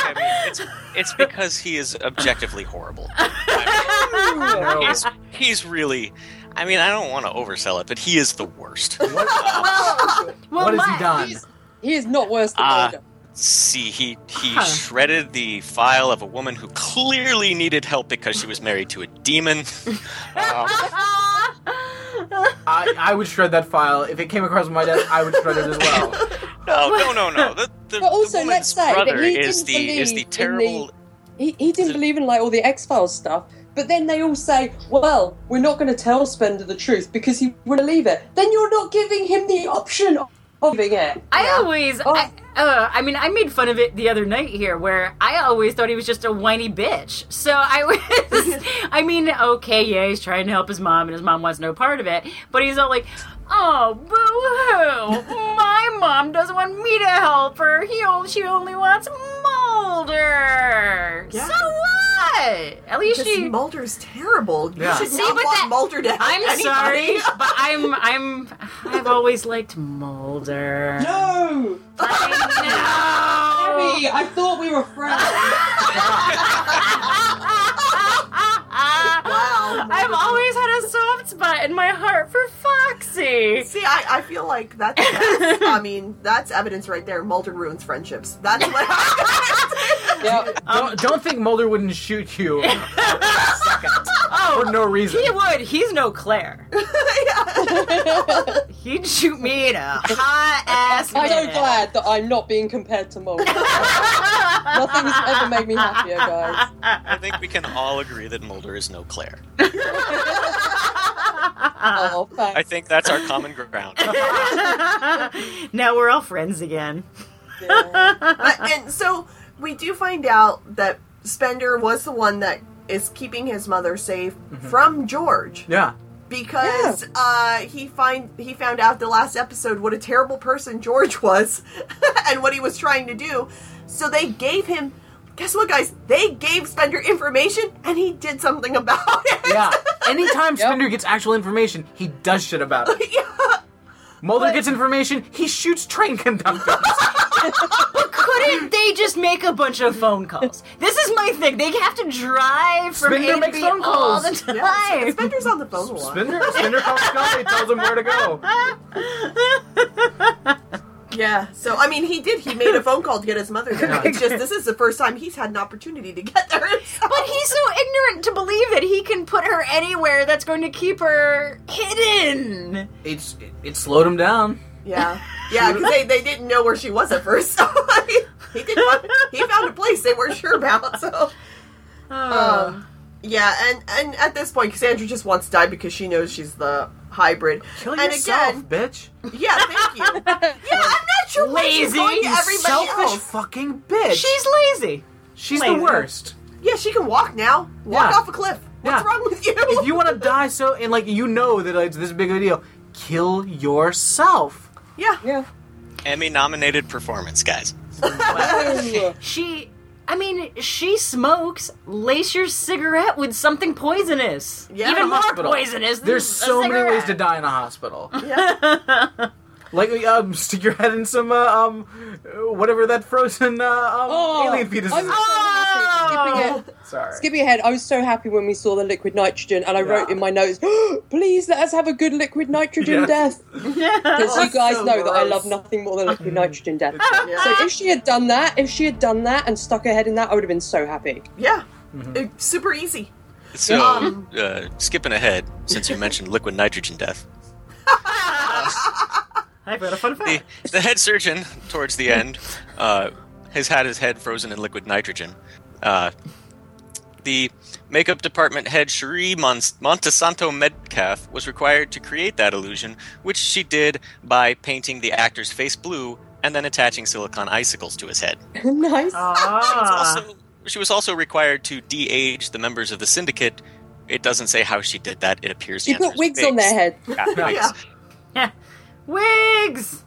I mean, it's it's because he is objectively horrible. I no. mean, he's, he's really. I mean, I don't want to oversell it, but he is the worst. well, well, what has my- he done? He is not worse than. Uh, Mulder. See, he he Huh. shredded the file of a woman who clearly needed help because she was married to a demon. Um, I, I would shred that file if it came across my desk. I would shred it as well. no, no, no, no. The, the, But also, the let's say that he is didn't the is the believe in terrible. He, he didn't believe in like all the X Files stuff, but then they all say, "Well, we're not going to tell Spender the truth because he would believe it." Then you're not giving him the option giving it. I always, Oh. I, uh, I mean, I made fun of it the other night here, where I always thought he was just a whiny bitch. So I was, I mean, okay, yeah, he's trying to help his mom, and his mom wants no part of it, but he's all like, "Oh, boo hoo! My mom doesn't want me to help her. He only, she only wants Mulder. Yeah. So what? At least Because she." Mulder's terrible. Yeah. You should See, not but want that- Mulder to help I'm anybody. sorry, but I'm, I'm, I've always liked Mulder. No, I know. Abby, I thought we were friends. Wow. I've always had a soft spot in my heart for Foxy. See, I, I feel like that's, that's I mean, that's evidence right there. Mulder ruins friendships. That's what yeah, don't, um, don't think Mulder wouldn't shoot you for Oh, for no reason. he would. He's no Claire. He'd shoot me in a hot ass. I'm so glad that I'm not being compared to Mulder. Nothing's ever made me happier, guys. I think we can all agree that Mulder is no Claire. Oh, thanks. I think that's our common ground. now we're all friends again. Yeah. Uh, and so we do find out that Spender was the one that is keeping his mother safe Mm-hmm. from George Yeah. because uh, he find he found out the last episode what a terrible person George was and what he was trying to do. So they gave him. Guess what, guys? They gave Spender information, and he did something about it. Yeah. Anytime Spender gets actual information, he does shit about it. yeah. Mulder But- gets information, he shoots train conductors. Couldn't they just make a bunch of phone calls? This is my thing. They have to drive from Spender A to makes B phone all the time. Yeah, Spender's on the phone a lot. Spender, Spender calls Scully, tells him where to go. Yeah, so I mean, he did. He made a phone call to get his mother there. It's just this is the first time he's had an opportunity to get there. himself. But he's so ignorant to believe that he can put her anywhere that's going to keep her hidden. It's it, it slowed him down. yeah, yeah, because they, they didn't know where she was at first. So I mean, he did. Find, he found a place they weren't sure about. So um, yeah, and and at this point, Cassandra just wants to die because she knows she's the hybrid. Kill and yourself, again, bitch. yeah, thank you. Yeah, I'm not sure why she's Lazy, going to you everybody Selfish else. fucking bitch. She's lazy. She's lazy. the worst. Yeah, she can walk now. Walk Yeah. off a cliff. What's Yeah. wrong with you? If you want to die so and like you know that like, it's this big of a deal, kill yourself. yeah. Yeah. Emmy nominated performance, guys. She, I mean, she smokes. Lace your cigarette with something poisonous. Yeah. Even more Hospital. poisonous. Than There's a so many ways to cigarette. die in a hospital. Yeah. Like um, stick your head in some uh, um, whatever that frozen uh, um, Oh, alien fetus I'm is. so happy. Skipping it. Sorry. Skipping ahead, I was so happy when we saw the liquid nitrogen, and I wrote in my notes, "Please let us have a good liquid nitrogen Yes. death." Because you guys so know that I love nothing more than liquid nitrogen death. Yeah. So if she had done that, if she had done that and stuck her head in that, I would have been so happy. Yeah. Mm-hmm. It's super easy. So, Um, uh, skipping ahead, since you mentioned liquid nitrogen death, I've got a fun the, fact. the head surgeon, towards the end, uh, has had his head frozen in liquid nitrogen. Uh, the makeup department head Cherie Mon- Montesanto Medcalf was required to create that illusion, which she did by painting the actor's face blue and then attaching silicon icicles to his head. nice. Ah. Also, she was also required to de-age the members of the syndicate. It doesn't say how she did that. It appears she the put answer is wigs on their head. Yeah, wigs. Yeah. Wigs.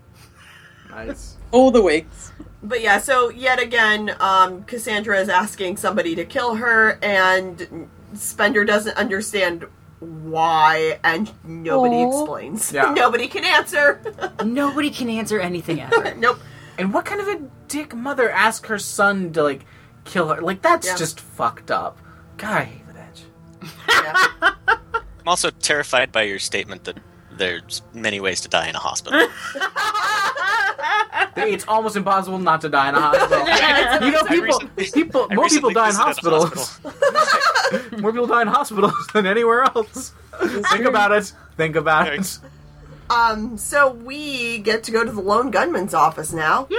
Nice. All the wigs. But yeah, so yet again, um, Cassandra is asking somebody to kill her, and Spender doesn't understand why, and nobody Aw. explains. Yeah. nobody can answer. Nobody can answer anything ever. nope. And what kind of a dick mother asked her son to like kill her? Like that's Yeah. just fucked up. God, I hate that edge. Yeah. I'm also terrified by your statement that there's many ways to die in a hospital. It's almost impossible not to die in a hospital. you know, people, recently- people, more people die in visited a hospitals. more people die in hospitals than anywhere else. Think about it. Think about it. Um, so we get to go to the lone gunman's office now. Yay!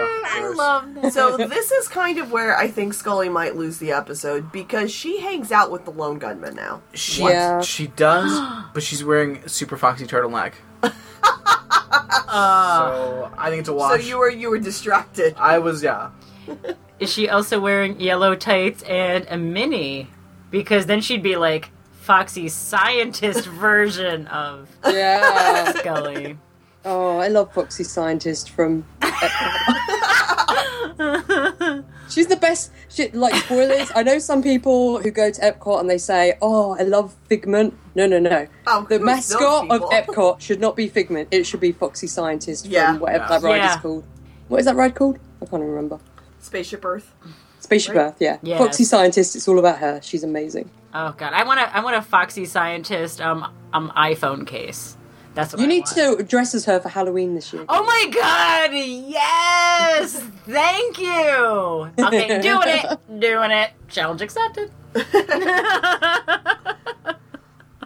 I love this. So this is kind of where I think Scully might lose the episode because she hangs out with the lone gunman now. She, Yeah. she does, but she's wearing super foxy turtleneck. Uh, so I think it's a wash. So you were you were distracted. I was, yeah. is she also wearing yellow tights and a mini? Because then she'd be like Foxy's scientist version of Yeah. Scully. Oh, I love Foxy Scientist from. She's the best. She, like spoilers. I know some people who go to Epcot and they say, "Oh, I love Figment." No, no, no. Oh, the mascot of? Epcot should not be Figment. It should be Foxy Scientist Yeah. from whatever Yeah. that ride Yeah. is called. What is that ride called? I can't even remember. Spaceship Earth. Spaceship Right? Earth. Yeah. Yes. Foxy Scientist. It's all about her. She's amazing. Oh god, I want a I want a Foxy scientist um um iPhone case. That's what You I need want. to dress as her for Halloween this year. Oh my god! Yes! Thank you! Okay, doing it! Doing it! Challenge accepted.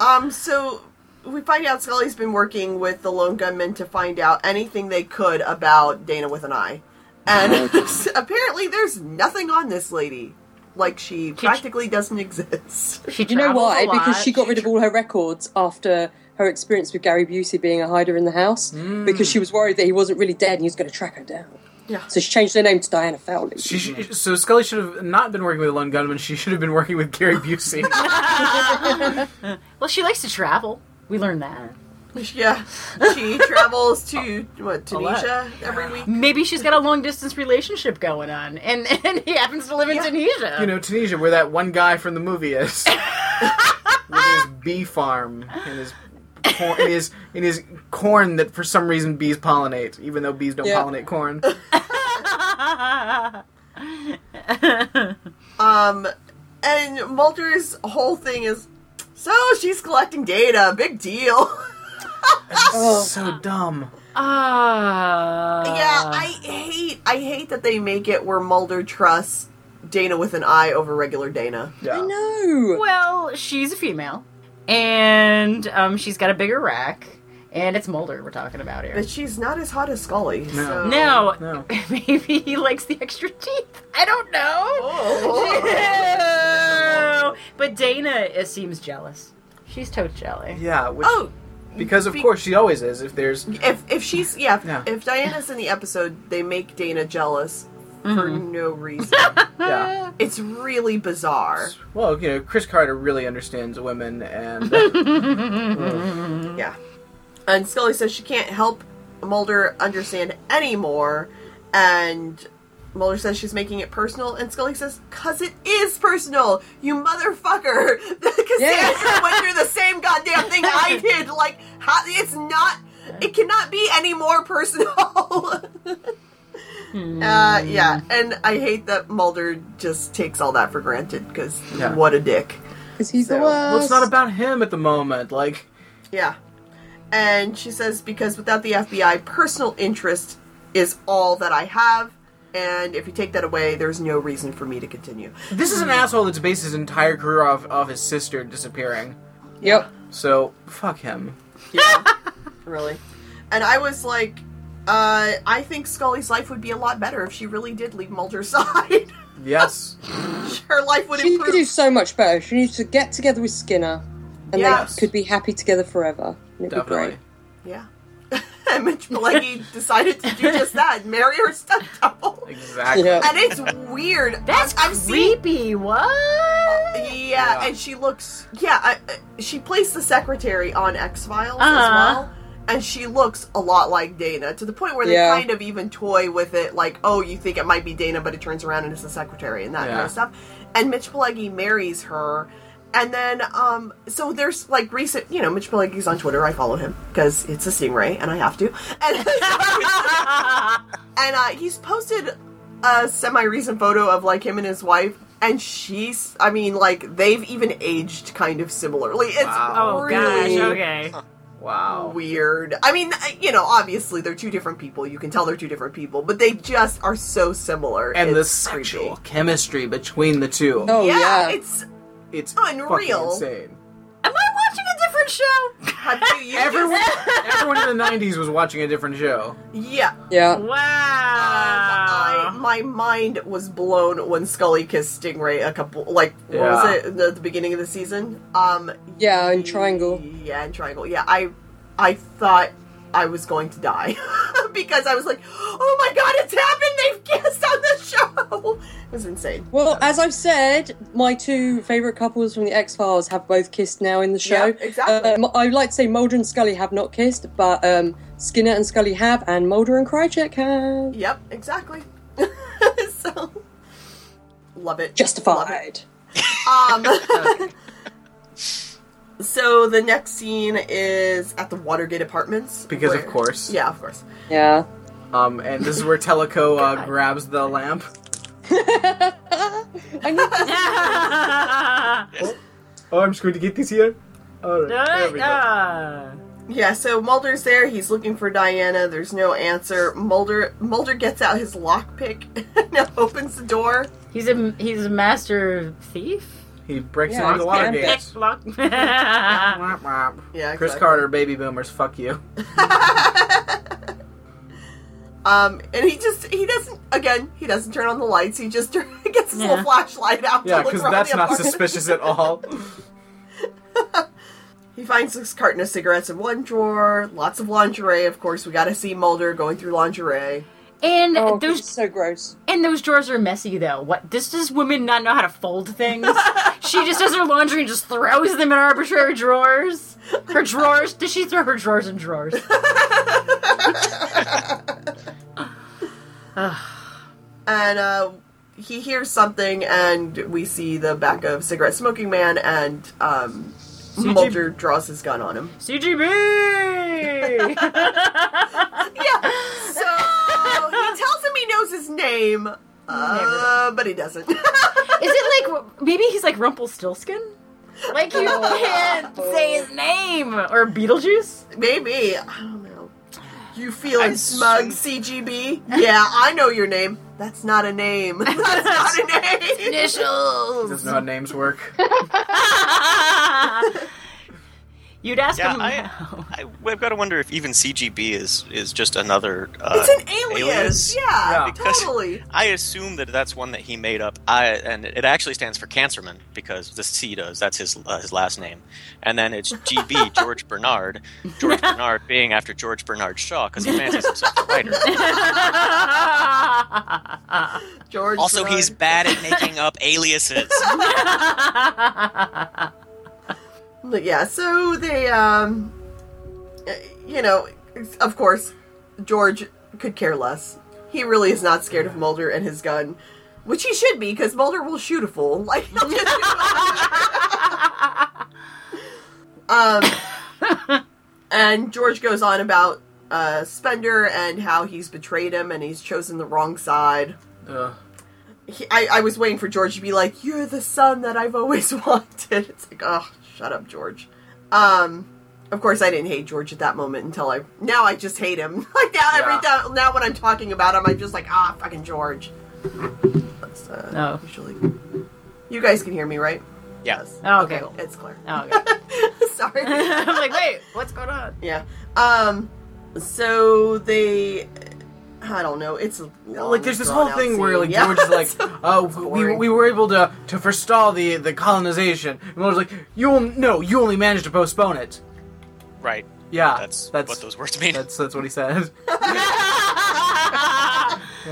Um, so we find out Scully's been working with the lone gunman to find out anything they could about Dana with an eye. And apparently there's nothing on this lady. Like she practically doesn't exist. She Do you know why? Because she got rid of all her records after her experience with Gary Busey being a hider in the house. Hmm. Because she was worried that he wasn't really dead and he was going to track her down. Yeah. So she changed her name to Diana Fowley. She, sh so Scully should have not been working with Lone Gunman. She should have been working with Gary Busey. Well, she likes to travel. We learned that. Yeah. She travels to what Tunisia every week. Maybe she's got a long distance relationship going on, and, and he happens to live in Yeah. Tunisia. you know, Tunisia, where that one guy from the movie is, with his bee farm and his corn, in his in his corn that for some reason bees pollinate, even though bees don't Yeah. pollinate corn. Um, and Mulder's whole thing is, so she's collecting data, big deal. Oh. so dumb. Ah. yeah, I hate, I hate that they make it where Mulder trusts Dana with an eye over regular Dana. Yeah. I know. Well, she's a female, and um, she's got a bigger rack, and it's Mulder we're talking about here. But she's not as hot as Scully. No. So. No, No. maybe he likes the extra teeth. I don't know. Oh. but Dana uh, seems jealous. She's totes jelly. Yeah, which, oh, because of be- course she always is. If there's if if she's yeah, if, Yeah. if Diana's in the episode, they make Dana jealous for Mm-hmm. no reason. yeah, it's really bizarre. well, you know, Chris Carter really understands women, and Yeah. And Scully says she can't help Mulder understand anymore, and Mulder says she's making it personal, and Scully says, "Cause it is personal, you motherfucker." Cassandra Yeah. went through the same goddamn thing I did. Like, how, it's not. It cannot be any more personal. Uh, yeah, and I hate that Mulder just takes all that for granted because Yeah. what a dick. Because he's So- the worst. well, it's not about him at the moment. Like, Yeah. And she says, because without the FBI, personal interest is all that I have. And if you take that away, there's no reason for me to continue. this is an asshole that's based his entire career off of his sister disappearing. Yep. So fuck him. Yeah. really. And I was like, uh, I think Scully's life would be a lot better if she really did leave Mulder's side. Yes. Her life would She could do so much better. She needs to get together with Skinner, and Yes. they could be happy together forever. And it'd be Definitely. great. Yeah. and Mitch Pileggi decided to do just that, marry her stunt double. Exactly. Yeah. And it's weird. That's I've seen creepy. What? Yeah, Yeah. and she looks. Yeah, I, I- she plays the secretary on X Files as Uh-huh. well, and she looks a lot like Dana to the point where they Yeah. kind of even toy with it, like, oh, you think it might be Dana, but it turns around and it's the secretary and that kind of stuff. And Mitch Pileggi marries her. And then, um, so there's like recent, you know, Mitch Pileggi's on Twitter. I follow him because it's a stingray and I have to. And, and uh, he's posted a semi-recent photo of like him and his wife, and she's, I mean, like they've even aged kind of similarly. It's Wow. Oh really gosh. Okay. Wow. weird. I mean, you know, obviously they're two different people. You can tell they're two different people, but they just are so similar. And the It's sexual creepy. chemistry between the two. Oh yeah, yeah. it's It's Unreal. fucking insane. Am I watching a different show? have you, you Everyone, everyone in the '90s was watching a different show. yeah. yeah. Um, I, Wow. my mind was blown when Scully kissed Stingray a couple, like, what Yeah. was it, the, the beginning of the season? Um, Yeah, in Triangle. Yeah, in Triangle. Yeah, I, I thought I was going to die because I was like, oh my god, it's happened! They've kissed on the show. It was insane. Well, as I've said, my two favourite couples from the X Files have both kissed now in the show. Yeah, exactly. Um, I would like to say Mulder and Scully have not kissed, but um, Skinner and Scully have, and Mulder and Krycek have. Yep, exactly. so, love it. Love it. Justified. Um, so the next scene is at the Watergate Apartments. Because of course. Yeah, of course. Yeah. Um, and this is where Teliko uh, grabs the lamp. I need this. Oh, I'm just going to get this here. All right, there we go. Ah. Yeah, so Mulder's there. He's looking for Diana. There's no answer. Mulder Mulder gets out his lockpick and opens the door. He's a he's a master thief. He breaks Yeah, into the he's water gates. Lock. Womp womp. Yeah, Chris exactly. Carter, baby boomers, fuck you. Um, and he just he doesn't again he doesn't turn on the lights. He just gets his Yeah. little flashlight out. Yeah, because that's the not suspicious at all. He finds this carton of cigarettes in one drawer. Lots of lingerie. Of course, we got to see Mulder going through lingerie. And Oh, those so gross. and those drawers are messy though. What does this woman not know how to fold things? she just does her laundry and just throws them in arbitrary drawers. Her drawers. Does she throw her drawers in drawers? and uh, he hears something, and we see the back of cigarette smoking man, and um, Mulder draws his gun on him. CGB. Yeah. So tells him he knows his name, uh, but he doesn't. Is it like maybe he's like Rumpelstiltskin? Like you can't say his name or Beetlejuice? Maybe I don't know. You feeling I smug, assume- CGB? Yeah, I know your name. That's not a name. That's not a name. Initials. Doesn't know how names work. You'd ask Yeah, him. I, how. I, I've got to wonder if even CGB is is just another. Uh, It's an alias. alias. Yeah, Yeah. Totally. I assume that that's one that he made up. I and it actually stands for Cancerman because the C does. That's his uh, his last name, and then it's GB George Bernard. George Bernard being after George Bernard Shaw because he fancies himself a writer. George. Also, Bernard. he's bad at making up aliases. But yeah, so they, um, uh, you know, of course, George could care less. He really is not scared of Mulder and his gun, which he should be, because Mulder will shoot a fool. Like, he'll just do um, and George goes on about uh, Spender and how he's betrayed him and he's chosen the wrong side. Ugh. He, I, I was waiting for George to be like, "You're the son that I've always wanted." It's like, oh, shut up, George. Um, of course, I didn't hate George at that moment until I. Now I just hate him. like now, every Yeah. time, now when I'm talking about him, I'm just like, ah, fucking George. That's uh, Oh. usually. You guys can hear me, right? Yes. Oh, okay. It's clear. Oh, okay. Sorry. I'm like, wait, what's going on? yeah. Um. So they. I don't know. It's a like there's this whole drawn-out thing where like Yeah. George is like, uh, we, we were able to to forestall the the colonization. And Mulder's like, you will no, you only managed to postpone it. right. Yeah, That's, that's what those words mean. that's that's what he said.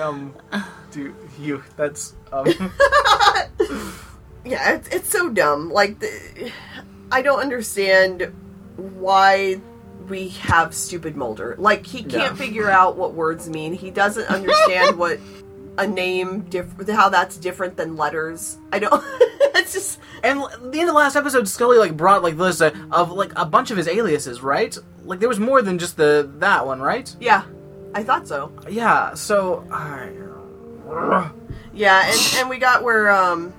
um, dude, you that's um, yeah, it's, it's so dumb. Like, the, I don't understand why we have stupid Mulder. Like, he can't figure out what words mean. He doesn't understand what a name diff- how that's different than letters. I don't. it's just and the end of the last episode, Scully like brought like list of, of like a bunch of his aliases, right? Like there was more than just the that one, right? yeah. I thought so. Yeah. So, I Yeah, and and we got where um,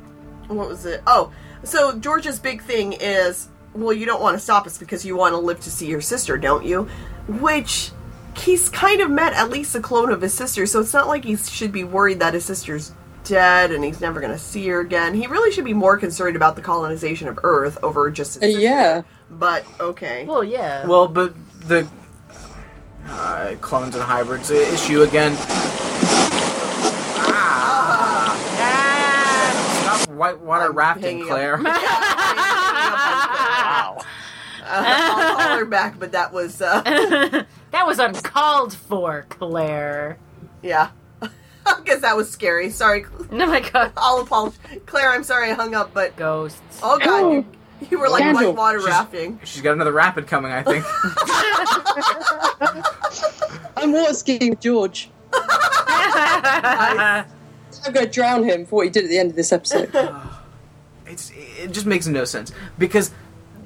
what was it? Oh, so George's big thing is, well, you don't want to stop us because you want to live to see your sister, don't you? Which he's kind of met at least a clone of his sister, so it's not like he should be worried that his sister's dead and he's never going to see her again. He really should be more concerned about the colonization of Earth over just his Uh, sister. yeah. But okay. Well, yeah. Well, but the uh, clones and hybrids issue again. Ah. Stop whitewater I'm rafting. Claire. Wow. I'll call her back, but that was uh, that was uncalled for, Claire. yeah. I guess that was scary. Sorry, No, my god. I'll apologize. Claire, I'm sorry I hung up, but Ghosts. oh god, Oh. you, you were like Scandal. whitewater She's- rafting. She's got another rapid coming, I think. I'm water skiing with George. I'm going to drown him for what he did at the end of this episode. it's it just makes no sense because the,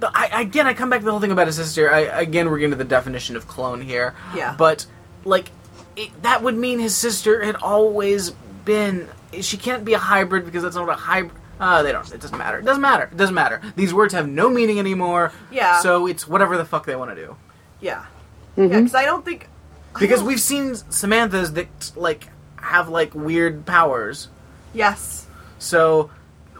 I, again I come back to the whole thing about his sister. I, again, we're getting to the definition of clone here. Yeah. But like it, that would mean his sister had always been. She can't be a hybrid because that's not a hybrid. Uh, they don't. It doesn't matter. It doesn't matter. It doesn't matter. These words have no meaning anymore. Yeah. So it's whatever the fuck they want to do. Yeah, yeah, because I don't think I Because don't- we've seen Samantha's that like have like weird powers. yes. So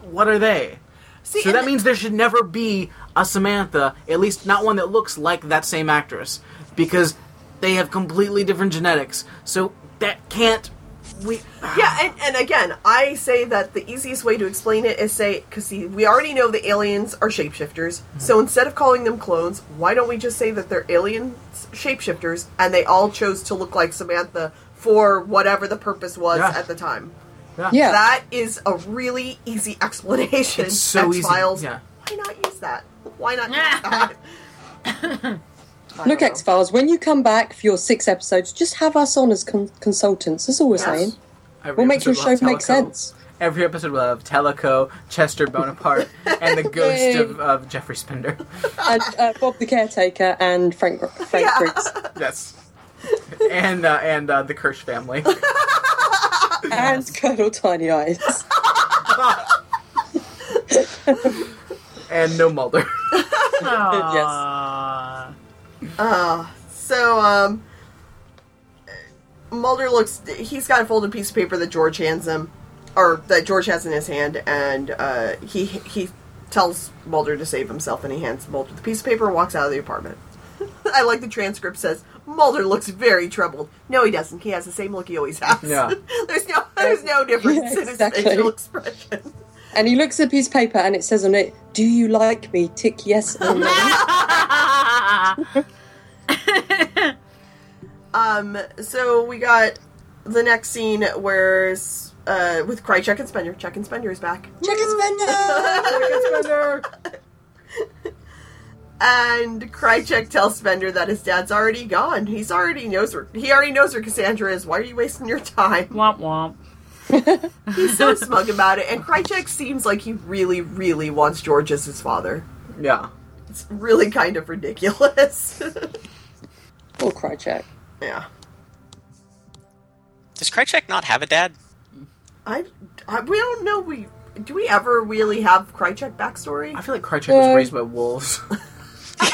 what are they? See, So that th- means there should never be a Samantha, at least not one that looks like that same actress, because they have completely different genetics. So that can't. We Yeah, and, and again, I say that the easiest way to explain it is say, because we already know the aliens are shapeshifters, hmm. so instead of calling them clones, why don't we just say that they're alien shapeshifters and they all chose to look like Samantha for whatever the purpose was Yeah. at the time. Yeah. That is a really easy explanation. It's so easy. X-Files. Yeah. Why not use that? Why not use Look, don't. X Files, when you come back for your six episodes, just have us on as con- consultants. That's all we're Yes. saying. Every We'll make your episode show will have make Teliko. sense. Every episode will have Teliko, Chester Bonaparte, and the ghost Yay. of, of Jeffrey Spender. And uh, Bob the Caretaker and Frank Frank Yeah. Briggs. yes. And uh, and uh, the Kirsch family. and Colonel Tiny Eyes. And no Mulder. Aw. Uh, so, um, Mulder looks. He's got a folded piece of paper that George hands him, or that George has in his hand, and uh, he he tells Mulder to save himself, and he hands Mulder the piece of paper and walks out of the apartment. I like the transcript says Mulder looks very troubled. No, he doesn't. He has the same look he always has. Yeah. there's no there's no difference Yeah, in his facial expression. And he looks at a piece of paper and it says on it, Do you like me? Tick yes or no. Um, so we got the next scene where uh, with Krycek and Spender. Chuck and Spender is back. Chicken Spender! And Krycek tells Spender that his dad's already gone. He's already knows where he already knows where Cassandra is. Why are you wasting your time? womp womp. He's so smug about it, and Krycek seems like he really, really wants George as his father. Yeah. It's really kind of ridiculous. Or Krycek. yeah, Does Krycek not have a dad? I, I we don't know. We do we ever really have Krycek backstory? I feel like Krycek was Uh, raised by wolves.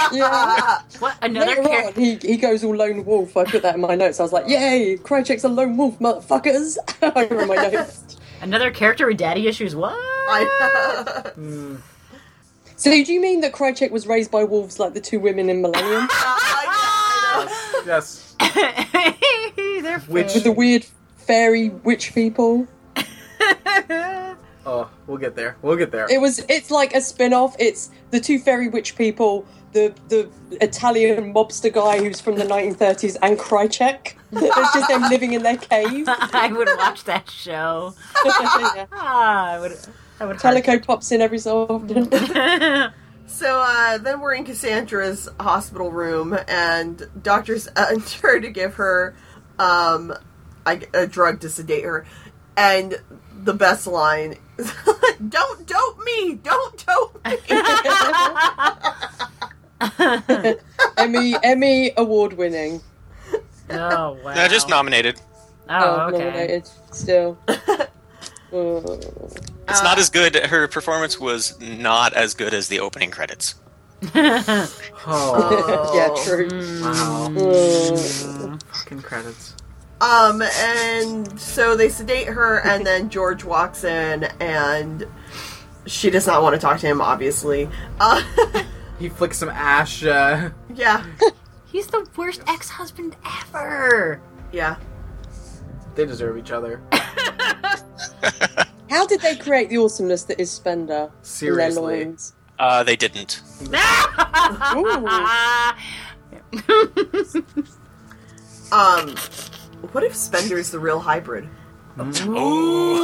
Yeah. What another Later on, he, he goes all lone wolf. I put that in my notes. I was like, Yay! Krycek's a lone wolf, motherfuckers! I wrote my notes. Another character with daddy issues? What? I, hmm. So, do you mean that Krycek was raised by wolves like the two women in Millennium? I, I yes. They're Which- With the weird fairy witch people? Oh, we'll get there. We'll get there. It was. It's like a spin-off. It's the two fairy witch people, the the Italian mobster guy who's from the 1930s, and Krycek. It's just them living in their cave. I would watch that show. Yeah. Ah, I would. I would. Teliko pops in every so often. So uh, then we're in Cassandra's hospital room, and doctors enter to give her um, a, a drug to sedate her. And the best line, "Don't dope me! Don't dope me!" Emmy Emmy award winning. Oh wow. No, just nominated. Oh, okay. nominated still. Uh, It's not as good. Her performance was not as good as the opening credits. oh, yeah, true. wow. Uh, Fucking credits. Um, and so they sedate her, and then George walks in, and she does not want to talk to him, obviously. Uh, He flicks some ash. Uh, yeah, He's the worst ex-husband ever. yeah. they deserve each other. how did they create the awesomeness that is Spender? in their Seriously. Uh, they didn't. Um, what if Spender is the real hybrid?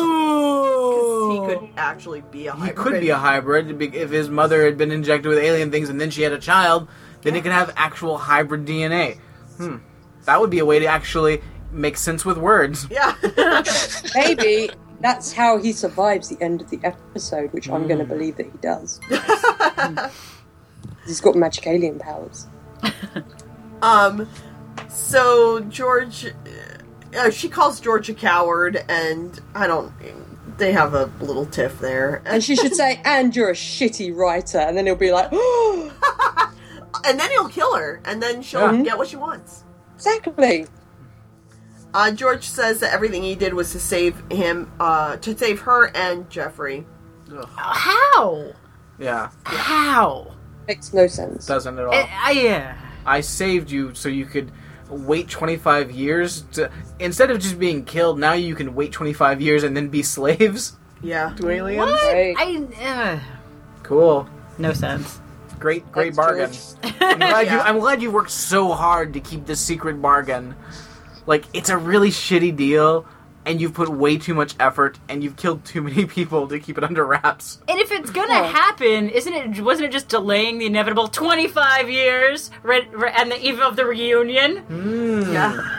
Oh, He could actually be a He hybrid. could be a hybrid if his mother had been injected with alien things and then she had a child. Then he could have actual hybrid DNA. Hmm, that would be a way to actually make sense with words. Yeah. Maybe that's how he survives the end of the episode, which I'm going to believe that he does. He's got magic alien powers. um. So George, uh, she calls George a coward, and I don't. They have a little tiff there, And she should say, and you're a shitty writer. And then he'll be like, and then he'll kill her, and then she'll Yeah. get what she wants. exactly. Uh, George says that everything he did was to save him, uh, to save her and Jeffrey. How? Yeah, How? Makes no sense. doesn't at all. I, I, yeah. I saved you so you could wait 25 years to instead of just being killed. Now you can wait 25 years and then be slaves Yeah. to aliens. What? Right. I. Uh, Cool, no sense. great, great Thanks, bargain. I'm glad you. I'm glad you worked so hard to keep this secret bargain. like it's a really shitty deal, and you've put way too much effort, and you've killed too many people to keep it under wraps. And if it's gonna Oh. happen, isn't it? Wasn't it just delaying the inevitable twenty-five years re- re- and the eve of the reunion? Mm. Yeah.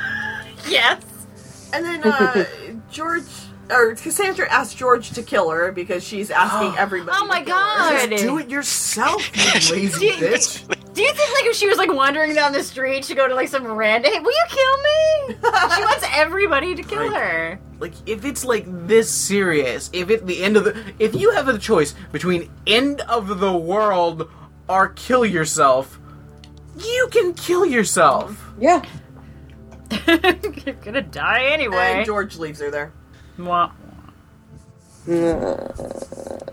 Yes. And then uh, George or Cassandra asked George to kill her because she's asking everybody. Oh my to kill her. God. Just do it yourself, you lazy Do you- bitch. Do you think like if she was like wandering down the street, she'd go to like some random? Hey, will you kill me? she wants everybody to kill Right. her. Like if it's like this serious, if at the end of the, if you have a choice between end of the world or kill yourself, you can kill yourself. Yeah. You're gonna die anyway. And George leaves her there. Mwah.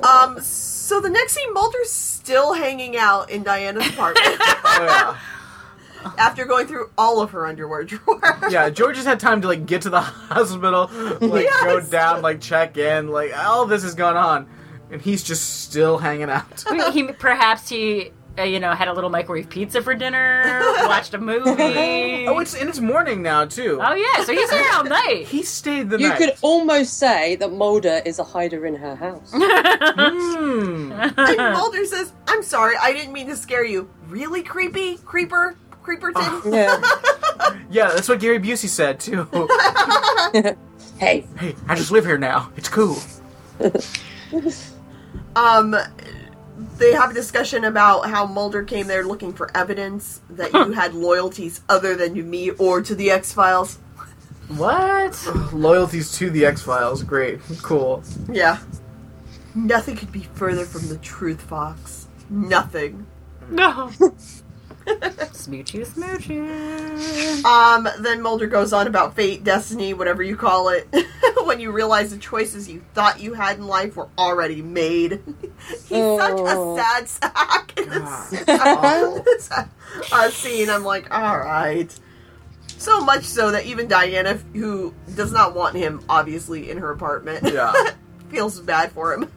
Um. So the next scene, Mulder's still hanging out in Diana's apartment Oh, yeah. after going through all of her underwear drawers. Yeah, George has had time to like get to the hospital, like go down, like check in, like all this has gone on, and he's just still hanging out. I mean, he perhaps he uh, you know had a little microwave pizza for dinner, watched a movie. oh, it's and it's morning now too. Oh yeah, so he's there all night. He stayed the You night. You could almost say that Mulder is a hider in her house. Hmm. And Mulder says, "I'm sorry, I didn't mean to scare you. Really creepy, creeper, creeperton." Yeah. Yeah, that's what Gary Busey said too. Hey. hey, I just live here now. It's cool. Um, they have a discussion about how Mulder came there looking for evidence that you had loyalties other than to me or to the X Files. What? Loyalties to the X Files. Great. Cool. Yeah. Nothing could be further from the truth, Fox. Nothing. No. Smoochy, smoochy. Um, then Mulder goes on about fate, destiny, whatever you call it. when you realize the choices you thought you had in life were already made. He's such a Oh. sad sack in this, God. this uh, scene. I'm like, alright. So much so that even Diana, who does not want him, obviously, in her apartment, Yeah. feels bad for him.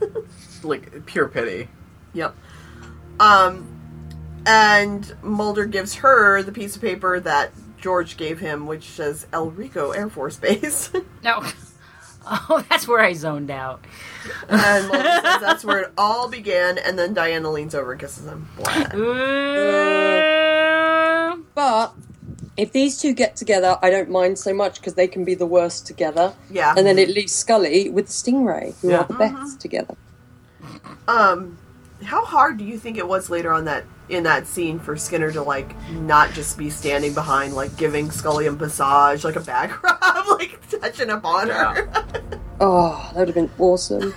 like pure pity. Yep. Um, and Mulder gives her the piece of paper that George gave him, which says El Rico Air Force Base. No. Oh, that's where I zoned out. and Mulder says that's where it all began. And then Diana leans over and kisses him. Blah. Ooh. But if these two get together, I don't mind so much because they can be the worst together. Yeah. And then it leaves Scully with Stingray, who Yeah. are the best together. Um, how hard do you think it was later on that in that scene for Skinner to like not just be standing behind, like giving Scully a massage, like a back rub, like touching up on her? Oh, that would have been awesome.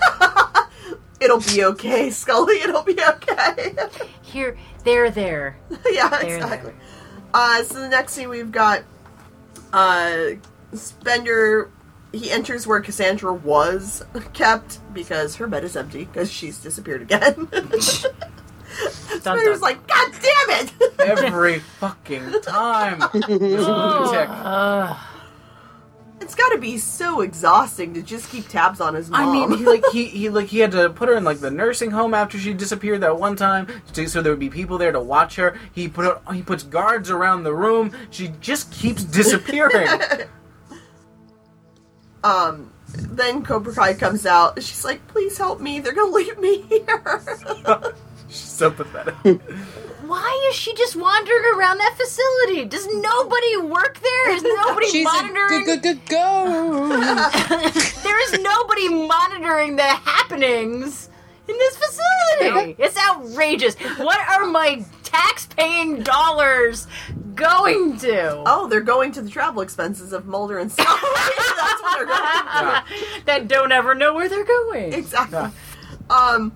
It'll be okay, Scully. It'll be okay. Here, there, there. yeah, There, exactly. Uh, so the next scene we've got uh, Spender. He enters where Cassandra was kept because her bed is empty because she's disappeared again. Dun, Spender's dun. like, God damn it! Every fucking time. Lunatic. It's got to be so exhausting to just keep tabs on his mom. I mean, he like he, he like he had to put her in like the nursing home after she disappeared that one time, to, so there would be people there to watch her. He put her, he puts guards around the room. She just keeps disappearing. um, then Cobra Kai comes out. She's like, "Please help me! They're gonna leave me here." She's so pathetic. Why is she just wandering around that facility? Does nobody work there? Is nobody She's monitoring? good, good, good go. there is nobody monitoring the happenings in this facility. It's outrageous. What are my tax-paying dollars going to? oh, they're going to the travel expenses of Mulder and Scully. That's what they're going. Yeah. that don't ever know where they're going. Exactly. Yeah. Um,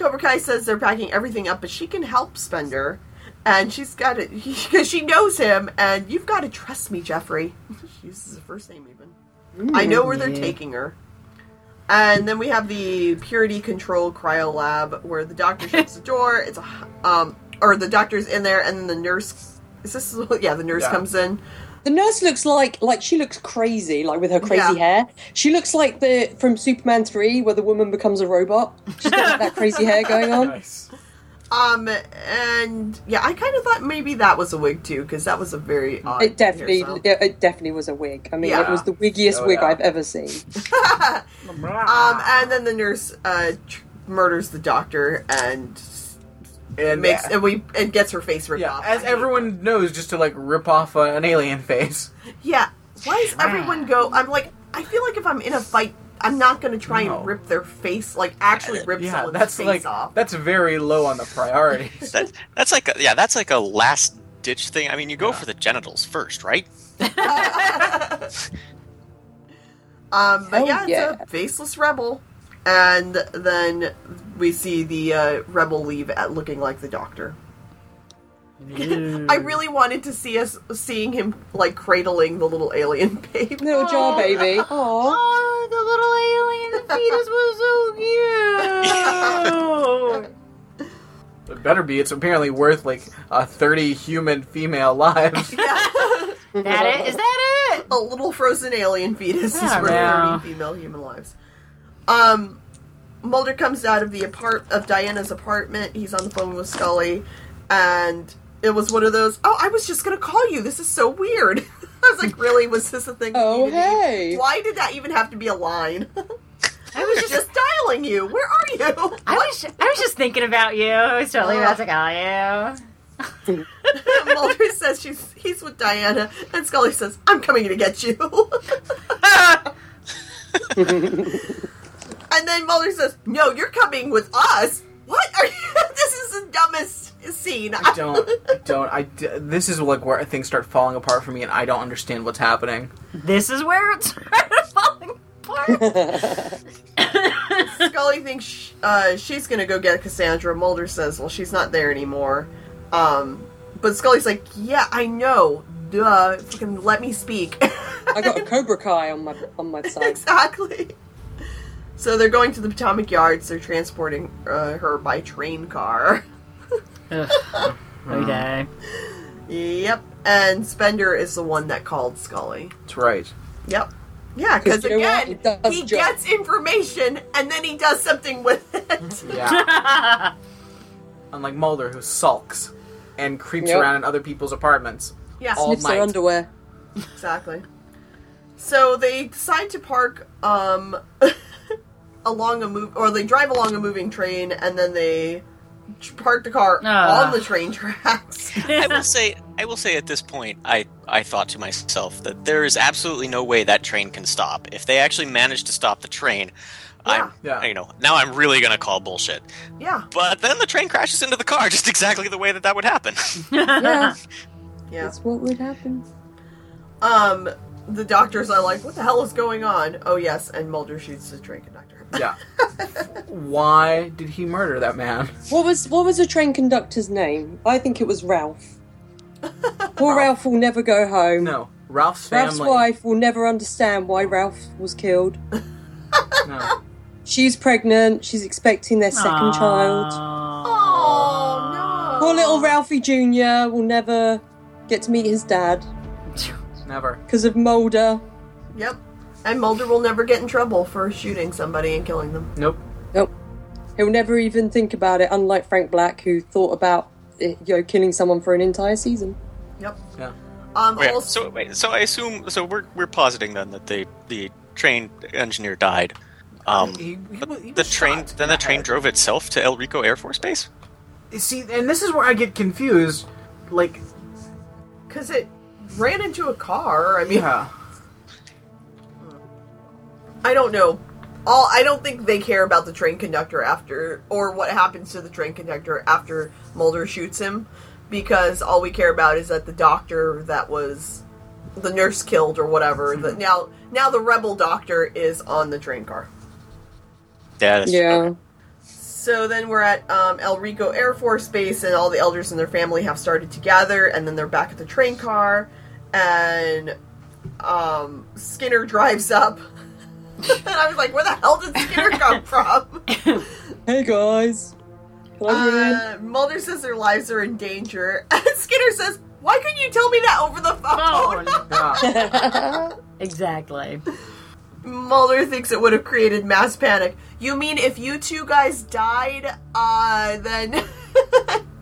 Cobra Kai says they're packing everything up, but she can help Spender, and she's got it because she knows him. And you've got to trust me, Jeffrey. she uses the first name even. I know where they're taking her. And then we have the purity control cryo lab where the doctor shuts the door. It's a um, or the doctor's in there, and then the nurse. Is this yeah? The nurse Yeah. comes in. The nurse looks like like she looks crazy, like with her crazy Yeah. hair. She looks like the from Superman three, where the woman becomes a robot. She's got that crazy hair going on. Nice. Um, and yeah, I kind of thought maybe that was a wig too, because that was a very odd It definitely, hairstyle. it, it definitely was a wig. I mean, it was the wiggiest Oh, wig yeah. I've ever seen. Um, and then the nurse uh, tr- murders the doctor and And makes uh, and we and gets her face ripped yeah, off. as I hate everyone knows, just to like rip off uh, an alien face. Yeah. Why does everyone go? I'm like, I feel like if I'm in a fight, I'm not going to try No. and rip their face, like actually rip Yeah, someone's that's face like off. that's very low on the priorities. That, that's like a, yeah, that's like a last ditch thing. I mean, you go Yeah. for the genitals first, right? Um, but Hell yeah, it's a faceless rebel, and then we see the uh, rebel leave at looking like the doctor. I really wanted to see us seeing him like cradling the little alien baby. Little jar baby. Aww. Oh, the little alien fetus was so cute. It better be. It's apparently worth like uh, thirty human female lives. that it? Is that it? a little frozen alien fetus is Yeah, worth no. 30 female human lives. Um, Mulder comes out of the apart of Diana's apartment. He's on the phone with Scully, and it was one of those. Oh, I was just gonna call you. This is so weird. I was like, really? Was this a thing? Oh, needed to hey. Why did that even have to be a line? I was just, just dialing you. Where are you? I was, I was just thinking about you. I was totally about to call you. Mulder says she's he's with Diana, and Scully says, "I'm coming to get you." And then Mulder says, "No, you're coming with us." What are you? this is the dumbest scene. I don't. I don't. I. This is like where things start falling apart for me, and I don't understand what's happening. This is where it's falling apart. Scully thinks sh- uh, she's gonna go get Cassandra. Mulder says, "Well, she's not there anymore." Um, but Scully's like, "Yeah, I know. Duh. Fucking let me speak." I got a Cobra Kai on my on my side. exactly. So they're going to the Potomac Yards. They're transporting uh, her by train car. Ugh. okay. Yep. And Spender is the one that called Scully. That's right. Yep. Yeah, because you know what? again, It does he job. gets information and then he does something with it. Yeah. Unlike Mulder, who sulks and creeps Yep. around in other people's apartments. yeah, All Sniffs their night. underwear. exactly. So they decide to park um, along a move, or they drive along a moving train, and then they park the car Ah. on the train tracks. I will say, I will say at this point, I I thought to myself that there is absolutely no way that train can stop. If they actually manage to stop the train, I'm, Yeah. you know, now I'm really gonna call bullshit. yeah, But then the train crashes into the car, just exactly the way that that would happen. Yeah, yeah. that's what would happen. Um, the doctors are like, "What the hell is going on?" Oh yes, and Mulder shoots the train conductor. Yeah. Why did he murder that man? What was what was the train conductor's name? I think it was Ralph. Poor Ralph will never go home. No. Ralph's family. Ralph's wife will never understand why Ralph was killed. No. She's pregnant. She's expecting their second child. Oh no! Poor little Ralphie Jr. will never get to meet his dad Never. because of Mulder. Yep. And Mulder will never get in trouble for shooting somebody and killing them. Nope. Nope. He'll never even think about it, unlike Frank Black, who thought about eh, you know killing someone for an entire season. Yep. Yeah. Um. Wait, also, so wait, so I assume so we're we're positing then that the the train engineer died. Um, He- he but was- he the train then the the train head. drove itself to El Rico Air Force Base. See, and this is where I get confused. Like, because it ran into a car. I mean, yeah. I don't know. All I don't think they care about the train conductor after, or what happens to the train conductor after Mulder shoots him, because all we care about is that the doctor that was the nurse killed or whatever. That now now the rebel doctor is on the train car. Yeah. That's, Yeah. So then we're at um, El Rico Air Force Base, and all the elders and their family have started to gather, and then they're back at the train car, and um, Skinner drives up. And I was like, where the hell did Skinner come from? Hey guys. Can I go in? Uh, Mulder says their lives are in danger, Skinner says, why couldn't you tell me that over the phone? Phone. Yeah. Exactly. Mulder thinks it would have created mass panic. You mean if you two guys died, uh, then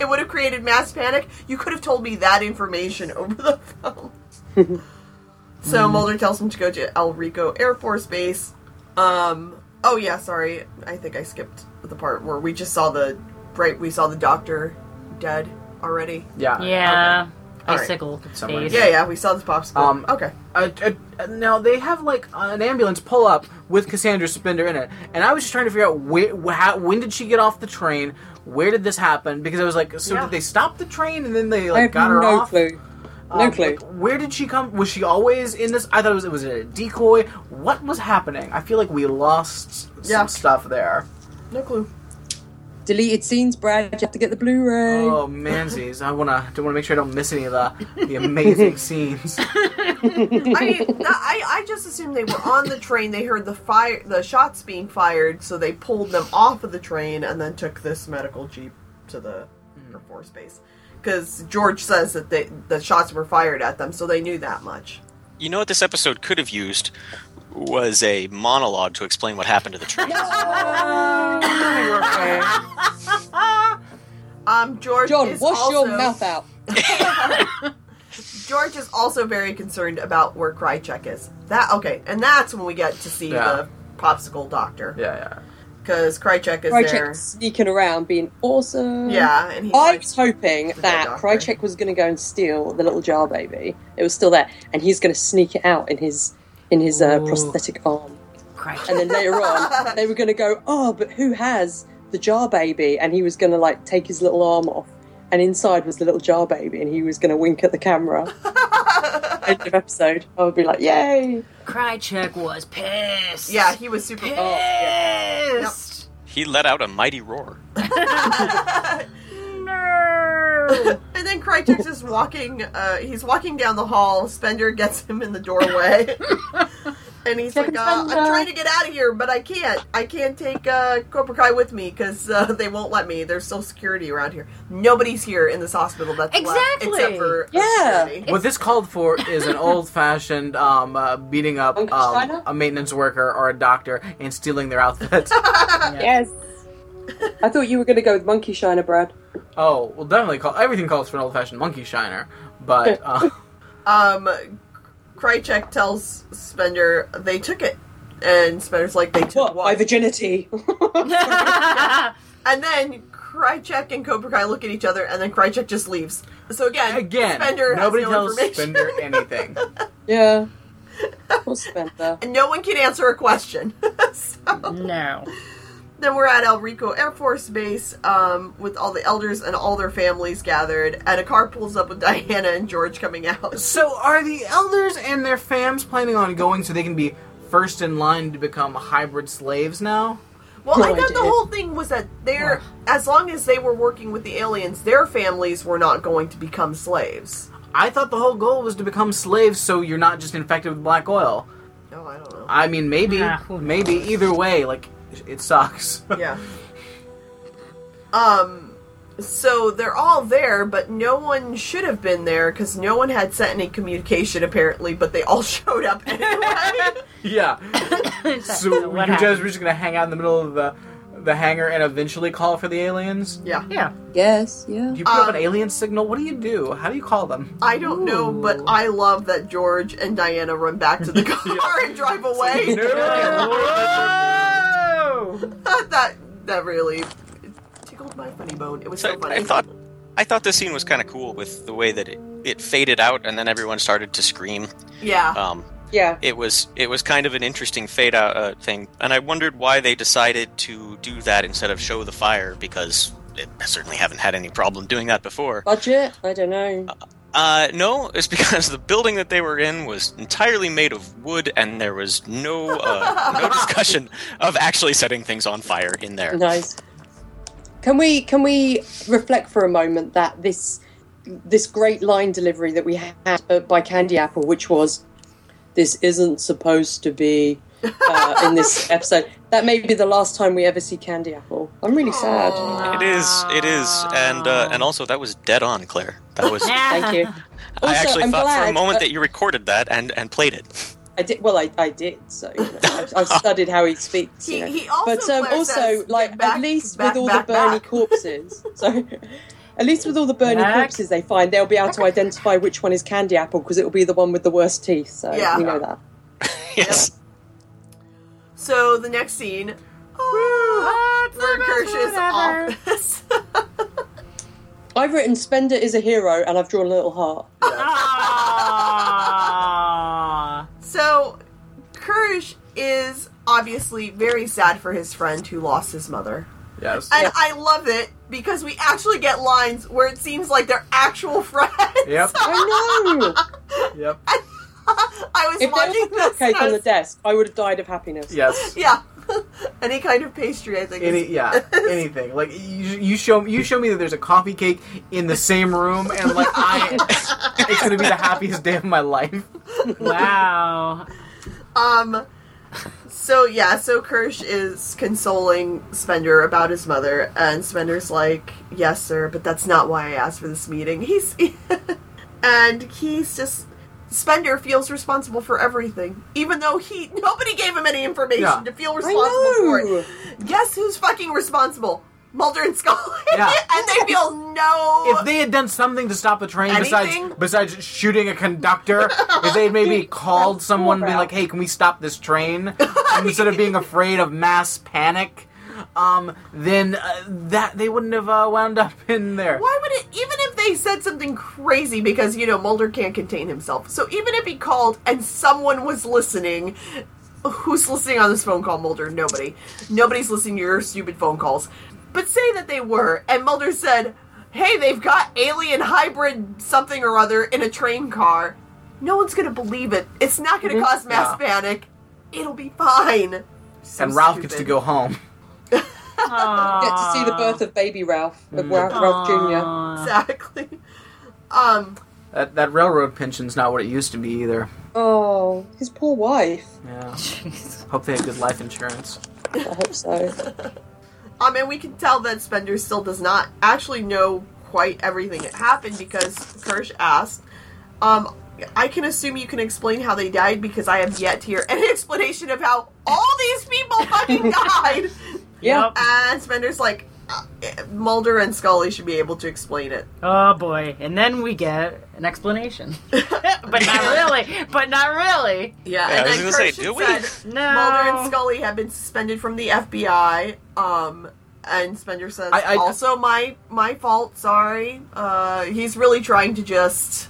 it would have created mass panic. You could have told me that information over the phone. So Mulder tells him to go to El Rico Air Force Base. Um. Oh yeah, sorry. I think I skipped the part where we just saw the right. We saw the doctor dead already. Yeah. Yeah. All right. Icicle Somewhere. Yeah, yeah. We saw the popsicle. Um, okay. Uh, uh, now they have like an ambulance pull up with Cassandra Spender in it, and I was just trying to figure out wh- how, when did she get off the train? Where did this happen? Because I was like, so Yeah. did they stop the train and then they like have got her no off? clue. No Um, clue. like, where did she come? Was she always in this? I thought it was. Was it a decoy? What was happening? I feel like we lost Yeah. some stuff there. No clue. Deleted scenes, Brad. You have to get the Blu-ray. Oh, mansies! I wanna. Don't want to make sure I don't miss any of the the amazing scenes. I mean, I, I just assumed they were on the train. They heard the fire, the shots being fired, so they pulled them off of the train and then took this medical jeep to the Air Force base. Because George says that they, the shots were fired at them, so they knew that much. You know what this episode could have used was a monologue to explain what happened to the train. Um, George John, is wash also, your mouth out. George is also very concerned about where Krycek is. That okay, and that's when we get to see Yeah. the popsicle doctor Yeah, yeah. Because Krycek is there. Sneaking around, being awesome. Yeah, and he's I like, was hoping the that doctor. Krycek was going to go and steal the little jar baby. It was still there, and he's going to sneak it out in his in his uh, prosthetic arm. Christ. And then later on, they were going to go, "Oh, but who has the jar baby?" And he was going to like take his little arm off, and inside was the little jar baby, and he was going to wink at the camera. End of episode. I would be like, "Yay!" Krycek was pissed. yeah, he was super. Pissed. Oh, yeah. He let out a mighty roar. No. And then Krycek's just walking. Uh, he's walking down the hall. Spender gets him in the doorway, and he's like, uh, "I'm trying to get out of here, but I can't. I can't take uh, Cobra Kai with me because uh, they won't let me. There's still security around here. Nobody's here in this hospital that's exactly left Exactly. except for Yeah. What this called for is an old-fashioned um, uh, beating up um, a maintenance worker or a doctor and stealing their outfits. Yes. I thought you were going to go with Monkey Shiner, Brad. oh, well, definitely call everything calls for an old-fashioned monkey shiner, but uh, Um, Krycek tells Spender they took it, and Spender's like, "They took What? what?" My virginity. And then Krycek and Cobra Kai look at each other, and then Krycek just leaves. So again, again, Spender nobody has no tells information. Spender anything. yeah. Poor Spender. and no one can answer a question. so, no. Then we're at El Rico Air Force Base um, with all the elders and all their families gathered, and a car pulls up with Diana and George coming out. So, are the elders and their fams planning on going so they can be first in line to become hybrid slaves now? Well, No I thought the whole thing was that they're, as long as they were working with the aliens, their families were not going to become slaves. I thought the whole goal was to become slaves so you're not just infected with black oil. No, I don't know. I mean, maybe, Yeah, who maybe either way, like it sucks. yeah. Um, so they're all there, but no one should have been there because no one had sent any communication apparently. But they all showed up anyway. yeah. So what you happened? guys were just gonna hang out in the middle of the the hangar and eventually call for the aliens? yeah. Yeah. Yes, yeah. Do you put up Um, an alien signal? What do you do? How do you call them? I don't know, but I love that George and Diana run back to the car and drive away. No! that that really tickled my funny bone. It was so So funny. I thought I thought this scene was kind of cool with the way that it, it faded out and then everyone started to scream. yeah. Um, Yeah. it was it was kind of an interesting fade out uh, thing, and I wondered why they decided to do that instead of show the fire because it, I certainly haven't had any problem doing that before. Budget? I don't know. Uh, no, it's because the building that they were in was entirely made of wood, and there was no uh, no discussion of actually setting things on fire in there. Nice. Can we can we reflect for a moment that this this great line delivery that we had uh, by Candy Apple, which was, "This isn't supposed to be," uh, in this episode, that may be the last time we ever see Candy Apple. I'm really sad. It is, it is, and uh, and also that was dead on, Claire. That was. Thank you. I Also, actually I'm thought for a moment that- that you recorded that and and played it. I did. Well, I, I did. So you know, I've, I've studied how he speaks. He- you know. he also, but um, also, says, like back, at least back, with all back, the Bernie back." corpses. So At least with all the burning Back. corpses they find, they'll be able to identify which one is Candy Apple because it will be the one with the worst teeth. So Yeah. we know that. yes. So the next scene, oh, we're in Kersh's office. I've written Spender is a hero, and I've drawn a little heart. Aww. so Kersh is obviously very sad for his friend who lost his mother. Yes. And I love it because we actually get lines where it seems like they're actual friends. Yep. I know. Yep. I was if there watching was a this. cupcake I on the desk, I would have died of happiness. Yes. yeah. Any kind of pastry, I think. Any, is- yeah, anything. Like you, you show you show me that there's a coffee cake in the same room, and like I, it's gonna be the happiest day of my life. Wow. Um. So yeah, so Kersh is consoling Spender about his mother, and Spender's like, "Yes, sir, but that's not why I asked for this meeting." He's and he's just Spender feels responsible for everything, even though he nobody gave him any information Yeah. to feel responsible for it. Guess who's fucking responsible? Mulder and Scully. Yeah. and they feel no. If they had done something to stop the train Anything? besides besides shooting a conductor, if they had maybe called someone, and be like, "Hey, can we stop this train?" instead of being afraid of mass panic, um, then uh, that they wouldn't have uh, wound up in there. Why would it, even if they said something crazy, because, you know, Mulder can't contain himself. So even if he called and someone was listening, who's listening on this phone call, Mulder? Nobody. Nobody's listening to your stupid phone calls. But say that they were, and Mulder said, hey, they've got alien hybrid something or other in a train car. No one's gonna believe it. It's not gonna cause mass Yeah. panic. It'll be fine. So and Ralph gets to go home. Get to see the birth of baby Ralph, of Ralph, Ralph Jr. Exactly. Um, That that railroad pension's not what it used to be either. Oh, his poor wife. Yeah. Hope they had good life insurance. I hope so. Um, and we can tell that Spender still does not actually know quite everything that happened because Kersh asked. Um, I can assume you can explain how they died because I have yet to hear any explanation of how all these people fucking died. Yeah. Yep. And Spender's like, uh, Mulder and Scully should be able to explain it. Oh boy. And then we get an explanation. but not really. But not really. Yeah, Yeah, and I was then gonna say, do we? said No. Mulder and Scully have been suspended from the FBI. Um, and Spender says, I- I- also my my fault. Sorry. Uh, he's really trying to just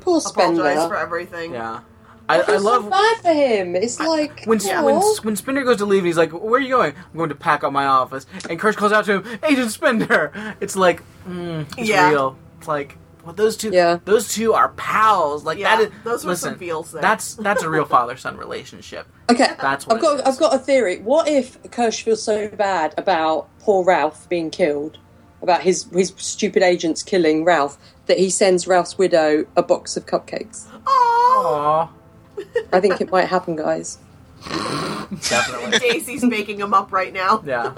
Poor apologize for everything. Yeah. I, I It's so bad for him. It's like when Yeah. when when Spender goes to leave. He's like, "Where are you going?" I'm going to pack up my office. And Kersh calls out to him, "Agent Spender." It's like, mm, it's Yeah. real. It's like, well, those two, Yeah. those two are pals. Like Yeah, that is. those were listen, some feels there. That's that's a real father son relationship. Okay, That's what I've got. it is. I've got a theory. What if Kersh feels so bad about poor Ralph being killed, about his his stupid agents killing Ralph, that he sends Ralph's widow a box of cupcakes? Oh, Aw, I think it might happen, guys. definitely. Daisy's making him up right now. Yeah.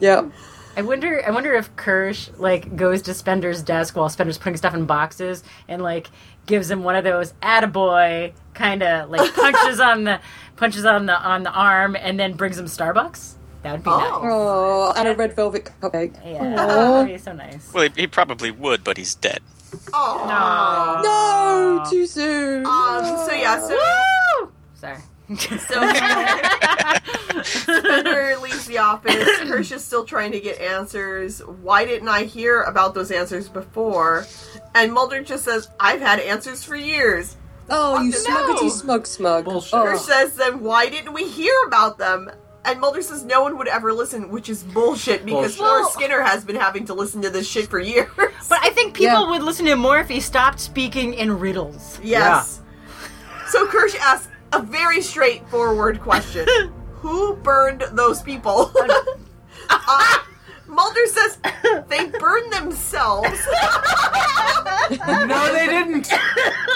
Yeah. I wonder. I wonder if Kersh like goes to Spender's desk while Spender's putting stuff in boxes and like gives him one of those "attaboy" kind of like punches on the punches on the on the arm and then brings him Starbucks. That would be Oh. nice. Oh, and a red velvet cupcake. Yeah, Aw. that would be so nice. Well, he, he probably would, but he's dead. Oh. No, No, too soon. Um. So yeah. So Woo! Sorry. so Spender leaves the office. Kersh is still trying to get answers. Why didn't I hear about those answers before? And Mulder just says, "I've had answers for years." oh, you No. smuggety smug smug. Bullshit. Oh. Kersh says, "Then why didn't we hear about them?" And Mulder says no one would ever listen, which is bullshit because Bullshit. Well- Skinner has been having to listen to this shit for years. But I think people Yeah. would listen to him more if he stopped speaking in riddles. Yes. So Kersh asks a very straightforward question: Who burned those people? uh, Mulder says they burned themselves no, they didn't.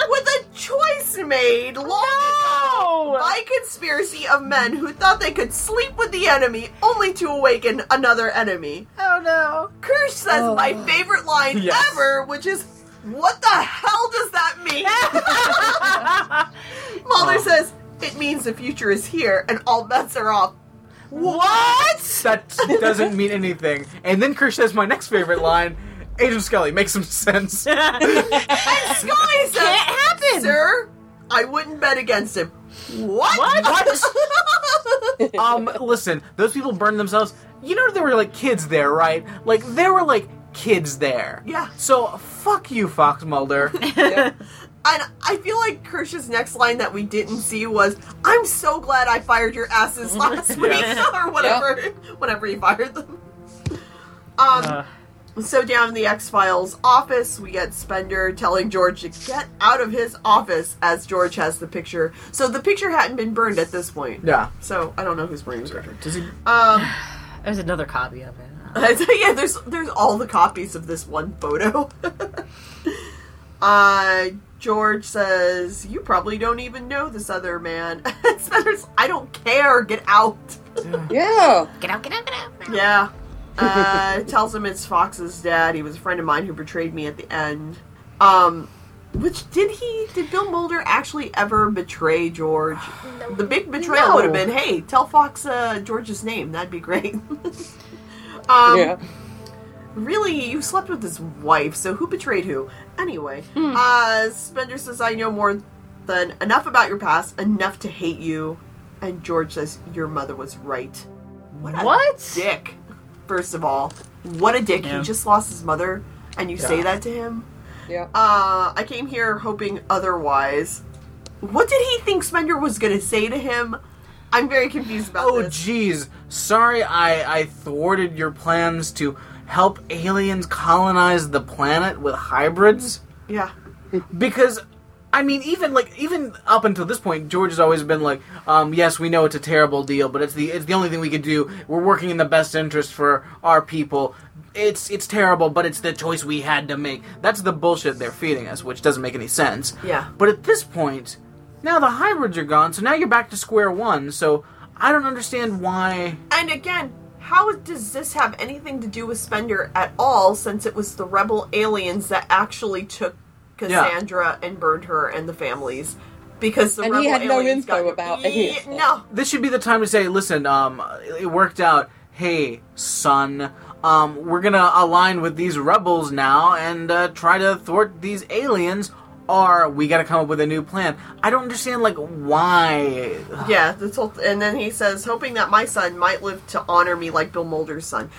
with a choice made long ago by conspiracy of men who thought they could sleep with the enemy only to awaken another enemy. Oh no. Kersh says Oh. my favorite line Yes. ever, which is, "What the hell does that mean?" Mulder Oh. says, "It means the future is here and all bets are off." What? That doesn't mean anything. And then Kersh says my next favorite line, Agent Scully, make some sense. Scully says, Can't happen. Sir, I wouldn't bet against him. What? What? um, listen, those people burned themselves. You know there were like kids there, right? Like there were like kids there. Yeah. So fuck you, Fox Mulder. Yeah. And I feel like Kersh's next line that we didn't see was, "I'm so glad I fired your asses last week," or whatever, whenever he fired them. Um. Uh, So down in the X Files office, we get Spender telling George to get out of his office as George has the picture. So the picture hadn't been burned at this point. yeah. So I don't know who's burning the picture. Does he? Um. there's another copy of it. yeah, there's there's all the copies of this one photo. uh, George says, "You probably don't even know this other man." Spencer's, "I don't care. Get out." yeah. Get out, get out, get out. Yeah. Uh, tells him it's Fox's dad. He was a friend of mine who betrayed me at the end. Um, which did he? Did Bill Mulder actually ever betray George? The big betrayal No. would have been, "Hey, tell Fox uh, George's name. That'd be great." um, yeah. Really, you slept with his wife, so who betrayed who? Anyway, uh, Spender says, I know more than enough about your past, enough to hate you. And George says, Your mother was right. What? A What? dick. First of all, what a dick. Yeah. He just lost his mother, and you say that to him? Yeah. Uh, I came here hoping otherwise. What did he think Spender was going to say to him? I'm very confused about Oh, this. jeez. Sorry, I I thwarted your plans to help aliens colonize the planet with hybrids. Yeah. because I mean, even like even up until this point, George has always been like, um, "Yes, we know it's a terrible deal, but it's the it's the only thing we could do. We're working in the best interest for our people. It's it's terrible, but it's the choice we had to make." That's the bullshit they're feeding us, which doesn't make any sense. Yeah. But at this point, now the hybrids are gone, so now you're back to square one. So I don't understand why. And again, how does this have anything to do with Spender at all since it was the rebel aliens that actually took Cassandra and burned her and the families? Because the And rebel he had no aliens info got- about any Yeah, it. No. this should be the time to say, listen, um, it worked out. Hey, son, um, we're gonna align with these rebels now and uh, try to thwart these aliens, or we gotta come up with a new plan. I don't understand, like, why. Yeah, this whole, and then he says, hoping that my son might live to honor me like Bill Mulder's son.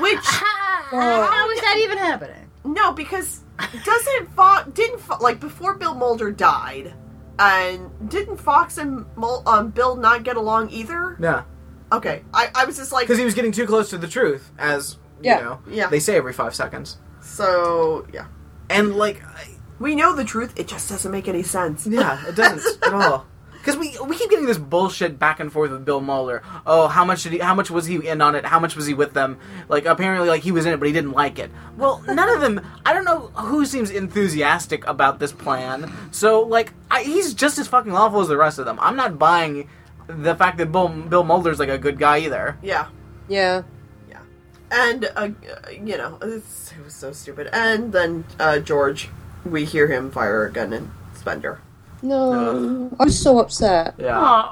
Which, How is that even happening? no, because doesn't Fox, didn't, Fo- like, before Bill Mulder died, and didn't Fox and Mul- um, Bill not get along either? Yeah, Okay, I, I was just like, because he was getting too close to the truth, as you Yeah. know, Yeah. they say every five seconds. so, yeah. And like, I- We know the truth, it just doesn't make any sense. Yeah, it doesn't at all. Because we we keep getting this bullshit back and forth with Bill Mulder. Oh, how much did he? How much was he in on it? How much was he with them? Like apparently, like he was in it, but he didn't like it. Well, none of them. I don't know who seems enthusiastic about this plan. So like, I, he's just as fucking awful as the rest of them. I'm not buying the fact that Bill Bill Mulder's like a good guy either. Yeah. Yeah. Yeah. And, uh, you know, it's, it was so stupid. And then uh, George, we hear him fire a gun in Spender. No. I'm so upset. Yeah.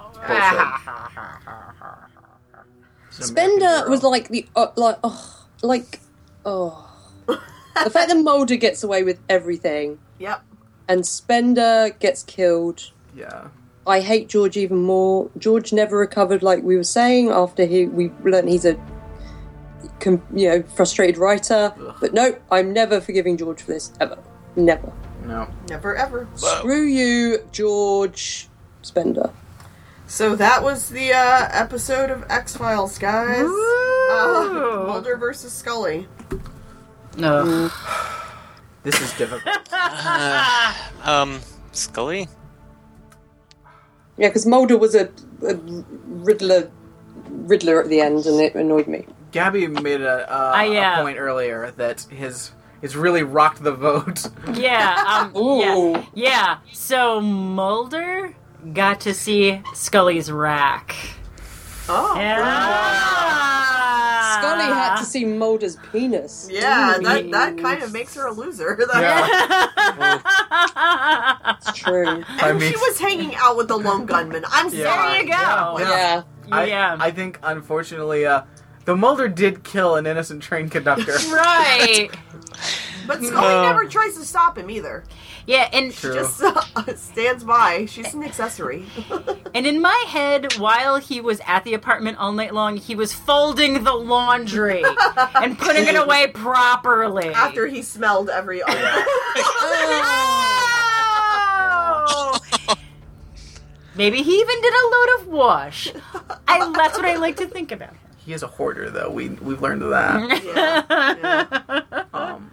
Spender was like the uh, like oh like oh the fact that Mulder gets away with everything Yep. and Spender gets killed. Yeah. I hate George even more. George never recovered, like we were saying, after he we learned he's a com, you know frustrated writer. But no, I'm never forgiving George for this ever. Never. No. Never ever. Screw you, George Spender. So that was the uh, episode of X Files, guys. Uh, Mulder versus Scully. No. This is difficult. Um, Scully? Yeah, because Mulder was a, a Riddler, Riddler at the end, and it annoyed me. Gabby made a, uh, I, uh, a point earlier that his it's really rocked the vote. Yeah, um, Ooh. yeah, yeah. So Mulder got to see Scully's rack. Oh. Yeah. Scully had to see Mulder's penis. Yeah, Ooh. that, that kind of makes her a loser. Yeah. It's true. I And mean- she was hanging out with the lone gunman. I'm Yeah. sorry. There you go. Yeah. I, Yeah. I think unfortunately, uh, the Mulder did kill an innocent train conductor. Right. But Scully never tries to stop him either. Yeah, and True. Just uh, stands by. She's an accessory. and in my head, while he was at the apartment all night long, he was folding the laundry and putting it away properly. After he smelled every other. Oh! Maybe he even did a load of wash. I, that's what I like to think about. He is a hoarder, though. We we've learned that. Yeah, yeah. Um,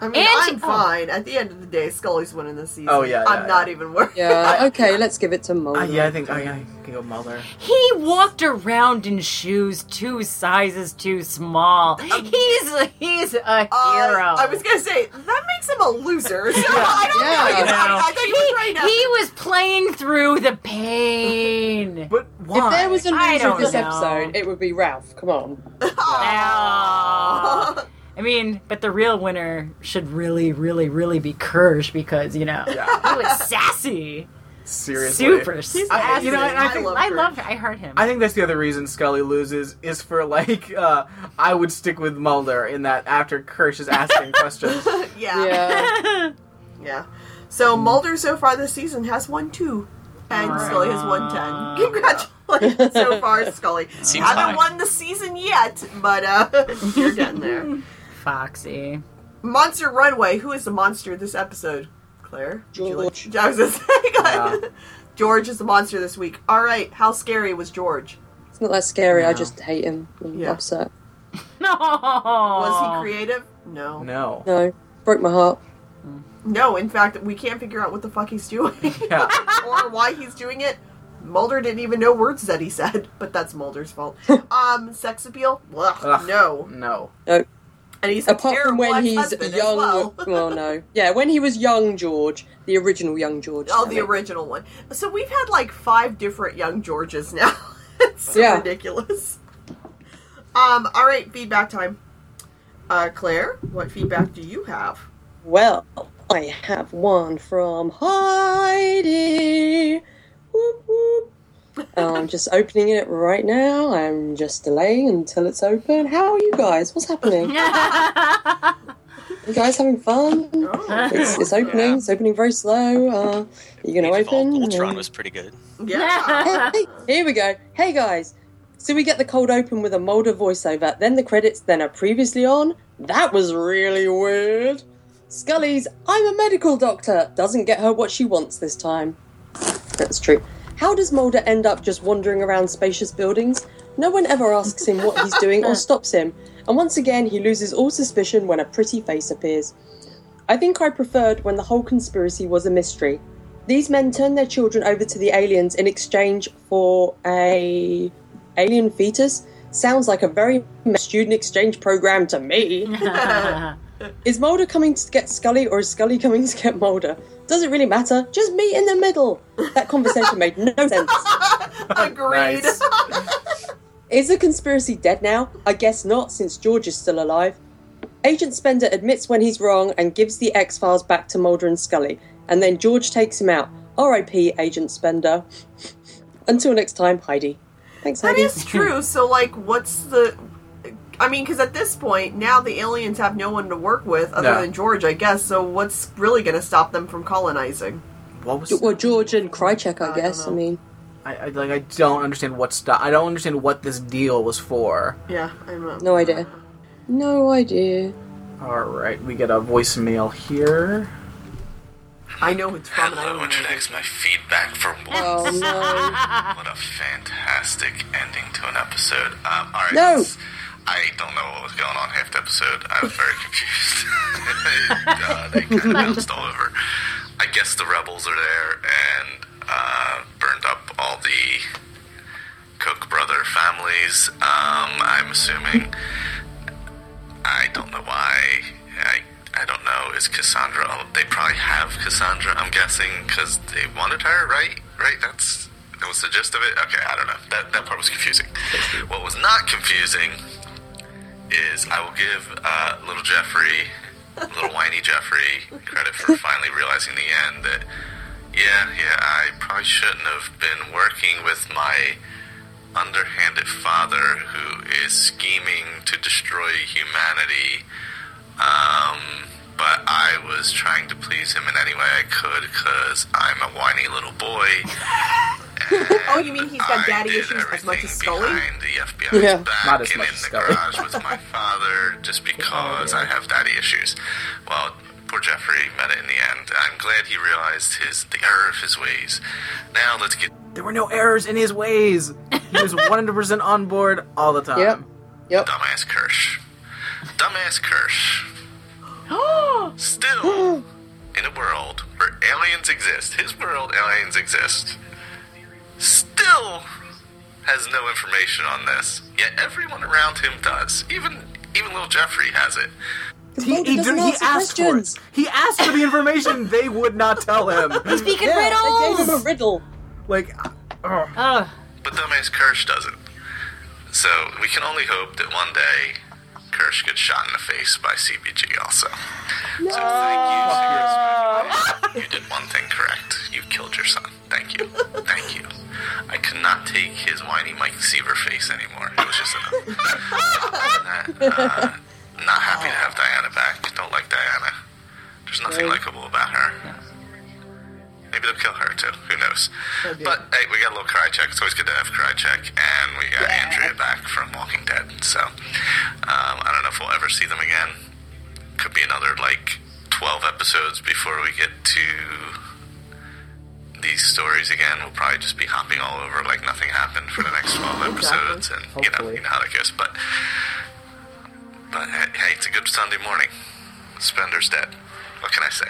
I mean, And- I'm fine. At the end of the day, Scully's winning this season. Oh, yeah, I'm yeah, not yeah. even worried. Yeah, okay, let's give it to Mulder. uh, yeah, I think I, I can go Mulder. He walked around in shoes two sizes too small. He's he's a Uh, hero. I was gonna say that makes him a loser. So I don't Yeah. know. I, I thought you were trying to. he was playing through the pain. But why? If there was a I loser of don't this know. episode, it would be Ralph. Come on. Aw. I mean, but the real winner should really, really, really be Kersh because you know Yeah. he was sassy, seriously, super sassy. I- you know, I I think- love I love. I heard him. I think that's the other reason Scully loses is for like uh, I would stick with Mulder in that after Kersh is asking questions. yeah. Yeah. Yeah. So Mulder so far this season has won two. And Scully has won ten. Congratulations so far, Scully. Seems Haven't high. won the season yet, but uh you're getting there. Foxy. Monster Runway. Who is the monster this episode? Claire? George. Julie? I was gonna say, Yeah. George is the monster this week. Alright, how scary was George? It's not that scary, I just hate him. I'm Yeah. upset. No. Was he creative? No. No. No. Broke my heart. No, in fact, we can't figure out what the fuck he's doing. Yeah. or why he's doing it. Mulder didn't even know words that he said, but that's Mulder's fault. um, sex appeal? Ugh, Ugh. no. No. No. And he's a Apart from when he's young. well. no. Yeah, when he was young George, the original young George. Oh, the it. original one. So we've had like five different young Georges now. it's so Yeah. ridiculous. Um, all right, feedback time. Uh, Claire, what feedback do you have? Well, I have one from Heidi. Whoop, whoop. I'm just opening it right now. I'm just delaying until it's open. How are you guys? What's happening? You guys having fun? It's, it's opening. It's opening very slow. Uh, you gonna Age of open? Ultron Um, was pretty good. Yeah. Hey, here we go. Hey guys. So we get the cold open with a Mulder voiceover, then the credits, then a previously on. That was really weird. Scully's I'm a medical doctor doesn't get her what she wants this time. That's true. How does Mulder end up just wandering around spacious buildings? No one ever asks him what he's doing or stops him, and once again he loses all suspicion when a pretty face appears. I think I preferred when the whole conspiracy was a mystery. These men turned their children over to the aliens in exchange for a alien fetus. Sounds like a very student exchange program to me. Is Mulder coming to get Scully or is Scully coming to get Mulder? Does it really matter? Just meet in the middle. That conversation made no sense. Agreed. Nice. Is the conspiracy dead now? I guess not, since George is still alive. Agent Spender admits when he's wrong and gives the X Files back to Mulder and Scully, and then George takes him out. R.I.P. Agent Spender. Until next time, Heidi. Thanks, That Heidi. is true. So, like, what's the. I mean, because at this point, now the aliens have no one to work with other Yeah. than George, I guess, so what's really going to stop them from colonizing? What was? Well, George and Krycek, I I guess. I, don't know. mean, I, I like. I don't understand what stop. I don't understand what this deal was for. Yeah, I don't know. no idea. No idea. All right, we get a voicemail here. I know it's from, and I Hello, don't know. Internex. My feedback for Oh no. what a fantastic ending to an episode. Um, all right, No. let's- I don't know what was going on half the episode. I was very confused. uh, they kind of bounced all over. I guess the rebels are there and uh, burned up all the Cook brother families. Um, I'm assuming. I don't know why. I I don't know. Is Cassandra? Oh, they probably have Cassandra. I'm guessing because they wanted her, right? Right. That's that was the gist of it. Okay, I don't know. That that part was confusing. What was not confusing is I will give uh, little Jeffrey, little whiny Jeffrey, credit for finally realizing the end that yeah, yeah, I probably shouldn't have been working with my underhanded father who is scheming to destroy humanity Um, but I was trying to please him in any way I could because I'm a whiny little boy. Oh, you mean he's got daddy issues as much as everything Scully? Behind the FBI's Yeah. back Not as and much in as the Scully. garage with my father just oh, because I have daddy issues. Well, poor Jeffrey met it in the end. I'm glad he realized his the error of his ways. Now let's get There were no errors in his ways. He was 100% on board all the time. Yep. Yep. dumbass Kersh. Dumbass Kersh. Still, in a world where aliens exist, his world, aliens exist, still has no information on this. Yet everyone around him does. Even even little Jeffrey has it. He, Mulder he, he asked for it. He asked for the information they would not tell him. He's speaking Yeah, they gave him a riddles. riddle. Like. Ugh. But dumbass Kersh doesn't. So we can only hope that one day Kersh gets shot in the face by CBG also. So thank you. You did one thing correct. You killed your son. Thank you. Thank you. I could not take his whiny Mike Seaver face anymore. It was just enough. Uh, not happy to have Diana back. Don't like Diana. There's nothing likable about her. Maybe they'll kill her too. Who knows? But hey, we got a little Krycek. It's always good to have Krycek, and we got Andrea back from Walking Dead. So um, I don't know if we'll ever see them again. Could be another like twelve episodes before we get to these stories again. We'll probably just be hopping all over like nothing happened for the next twelve episodes, and you know, you know how that goes. But but hey, hey, it's a good Sunday morning. Spender's dead. What can I say?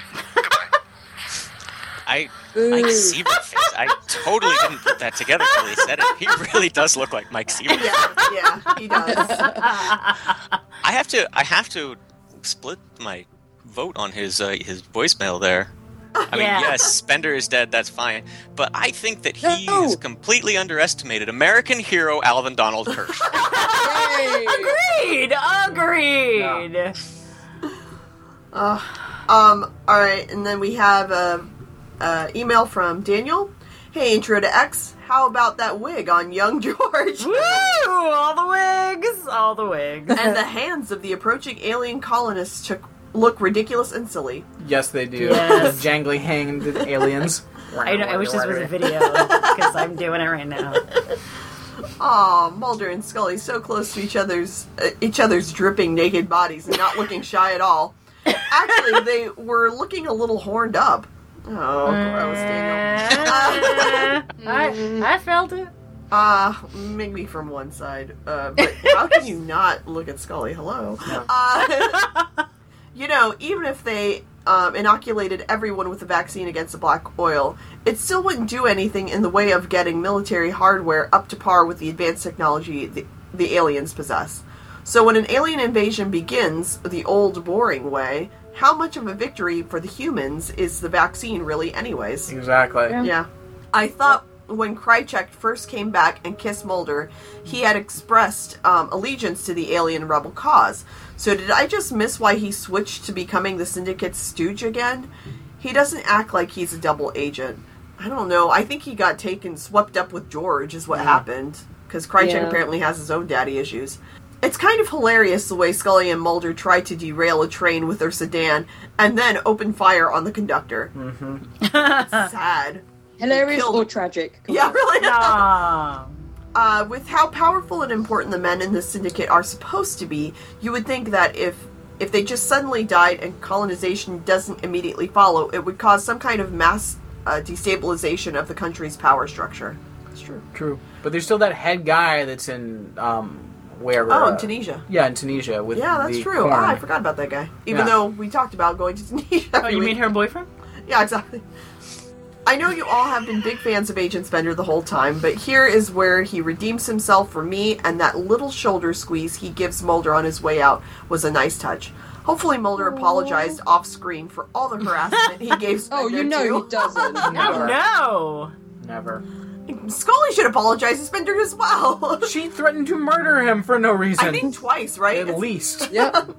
Goodbye. I Mike Seaver face. I totally didn't put that together until he said it. He really does look like Mike Seaver. Yeah, yeah, he does. I have to. I have to split my vote on his uh, his voicemail there. I mean, Yeah. yes, Spender is dead. That's fine, but I think that he No. has completely underestimated American hero Alvin Donald Kersh. Yay! Agreed. Agreed. Um, alright, and then we have a, a email from Daniel. Hey, intro to X, how about that wig on young George? Woo! All the wigs. All the wigs. and the hands of the approaching alien colonists took look ridiculous and silly. yes, they do. Yes. The jangly hanged aliens. I, know, I wish this was a video because I'm doing it right now. Aw, Mulder and Scully so close to each other's uh, each other's dripping naked bodies and not looking shy at all. Actually, they were looking a little horned up. Oh, gross, Daniel. I, I felt it. Uh, maybe from one side. Uh, but how can you not look at Scully? Hello. Uh, you know, even if they um, inoculated everyone with the vaccine against the black oil, it still wouldn't do anything in the way of getting military hardware up to par with the advanced technology the, the aliens possess. So when an alien invasion begins the old, boring way, how much of a victory for the humans is the vaccine really, anyways? Exactly. Yeah. I thought when Krycek first came back and kissed Mulder, he had expressed um, allegiance to the alien rebel cause. So did I just miss why he switched to becoming the Syndicate's stooge again? He doesn't act like he's a double agent. I don't know. I think he got taken, swept up with George, is what happened. Because Krycek Yeah. apparently has his own daddy issues. It's kind of hilarious the way Scully and Mulder try to derail a train with their sedan and then open fire on the conductor. Sad. Hilarious Killed- or tragic? Come Yeah, on. really. Aw. Uh, with how powerful and important the men in the syndicate are supposed to be, you would think that if if they just suddenly died and colonization doesn't immediately follow, it would cause some kind of mass uh, destabilization of the country's power structure. It's true. True. But there's still that head guy that's in um where Oh, uh, in Tunisia. Yeah, in Tunisia with Yeah, that's the true. corn. Ah, I forgot about that guy. Even Yeah. though we talked about going to Tunisia. Oh, you week. mean her boyfriend? Yeah, exactly. I know you all have been big fans of Agent Spender the whole time, but here is where he redeems himself for me, and that little shoulder squeeze he gives Mulder on his way out was a nice touch. Hopefully, Mulder apologized off screen for all the harassment he gave Spender Oh, you know too. he doesn't. Oh no! Never. Scully should apologize to Spender as well. She threatened to murder him for no reason. I think twice, right? at It's- least. Yep.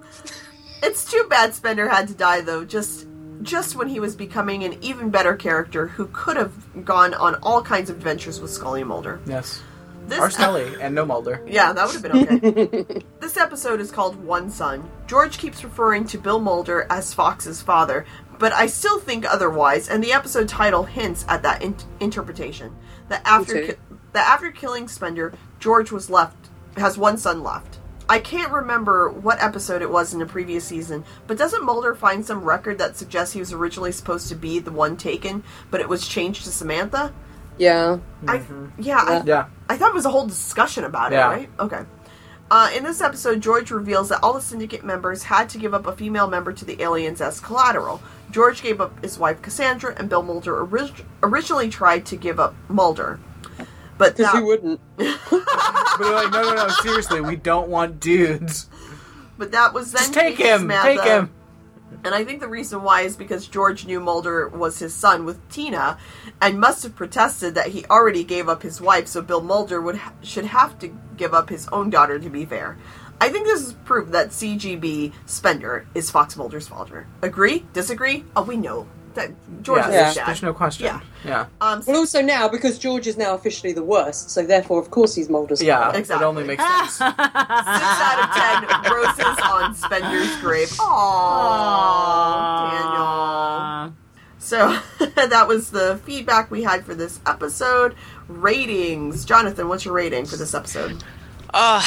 It's too bad Spender had to die though, just just when he was becoming an even better character who could have gone on all kinds of adventures with Scully and Mulder. Yes. This Or Scully, and no Mulder. Yeah, that would have been okay. this episode is called One Son. George keeps referring to Bill Mulder as Fox's father, but I still think otherwise, and the episode title hints at that in- interpretation. That after too. ki- that after killing Spender, George was left has one son left. I can't remember what episode it was in the previous season, but doesn't Mulder find some record that suggests he was originally supposed to be the one taken, but it was changed to Samantha? Yeah. I mm-hmm. yeah, I, Yeah. I thought it was a whole discussion about Yeah. it, right? Okay. Uh, in this episode, George reveals that all the syndicate members had to give up a female member to the aliens as collateral. George gave up his wife Cassandra, and Bill Mulder orig- originally tried to give up Mulder. But that, who wouldn't? But they're like, no, no, no, seriously, we don't want dudes. but that was then Just take him, take him. And I think the reason why is because George knew Mulder was his son with Teena, and must have protested that he already gave up his wife, so Bill Mulder would ha- should have to give up his own daughter. To be fair, I think this is proof that CGB Spender is Fox Mulder's father. Agree? Disagree? Oh, we know that George Yeah, is there's, his dad. there's no question. Yeah. Yeah. Um, Well, also now because George is now officially the worst, so therefore, of course, he's Mulder's Yeah, father. Exactly. it only makes sense. six out of ten roses on Spender's grave. Aww, Daniel. So that was the feedback we had for this episode. Ratings, Jonathan, what's your rating for this episode? Uh,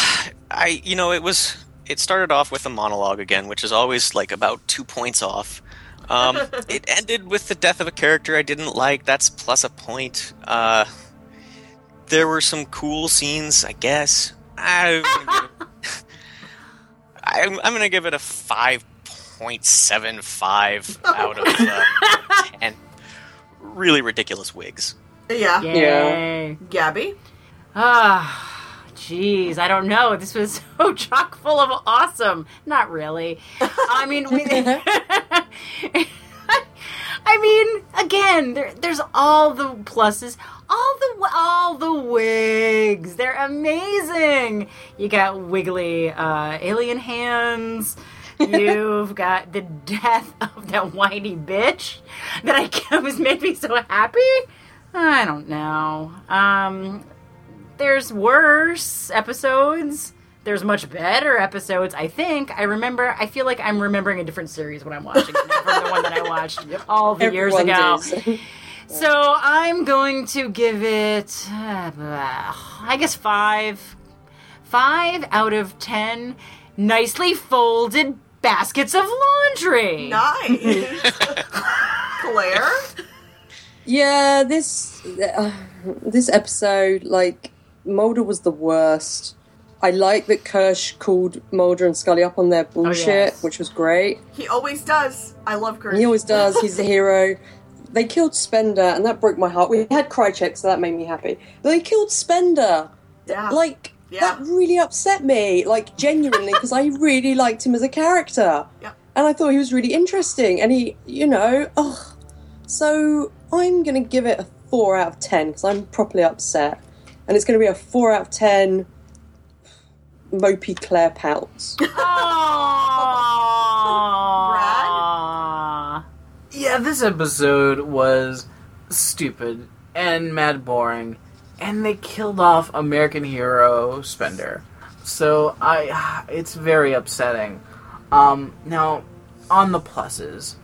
I you know it was it started off with a monologue again, which is always like about two points off. Um, it ended with the death of a character I didn't like. That's plus a point. Uh, there were some cool scenes, I guess. I'm gonna give, I'm, I'm gonna give it a five point seven five out of uh, ten. Really ridiculous wigs. Yeah, Yay. Gabby. Ah, jeez, I don't know. This was so chock full of awesome. Not really. I mean, we, I mean, again, there, there's all the pluses, all the all the wigs. They're amazing. You got wiggly uh, alien hands. You've got the death of that whiny bitch that I was made me so happy. I don't know. Um, there's worse episodes. There's much better episodes. I think I remember. I feel like I'm remembering a different series when I'm watching it from the one that I watched all the years ago. does. So I'm going to give it, uh, I guess five, five out of ten. Nicely folded baskets of laundry. Nice. Claire. Yeah, this uh, this episode, like Mulder was the worst. I like that Kersh called Mulder and Scully up on their oh, bullshit, yes. which was great. He always does. I love Kurt. He always does. He's the hero. They killed Spender, and that broke my heart. We had Krycek, so that made me happy. But they killed Spender. Yeah. Like Yeah. that really upset me. Like genuinely, because I really liked him as a character, Yeah. and I thought he was really interesting. And he, you know, ugh. So I'm gonna give it a four out of ten because I'm properly upset, and it's gonna be a four out of ten. Mopey Claire pouts. Aww. Yeah, this episode was stupid and mad boring, and they killed off American hero Spender. So I, it's very upsetting. Um, now, on the pluses,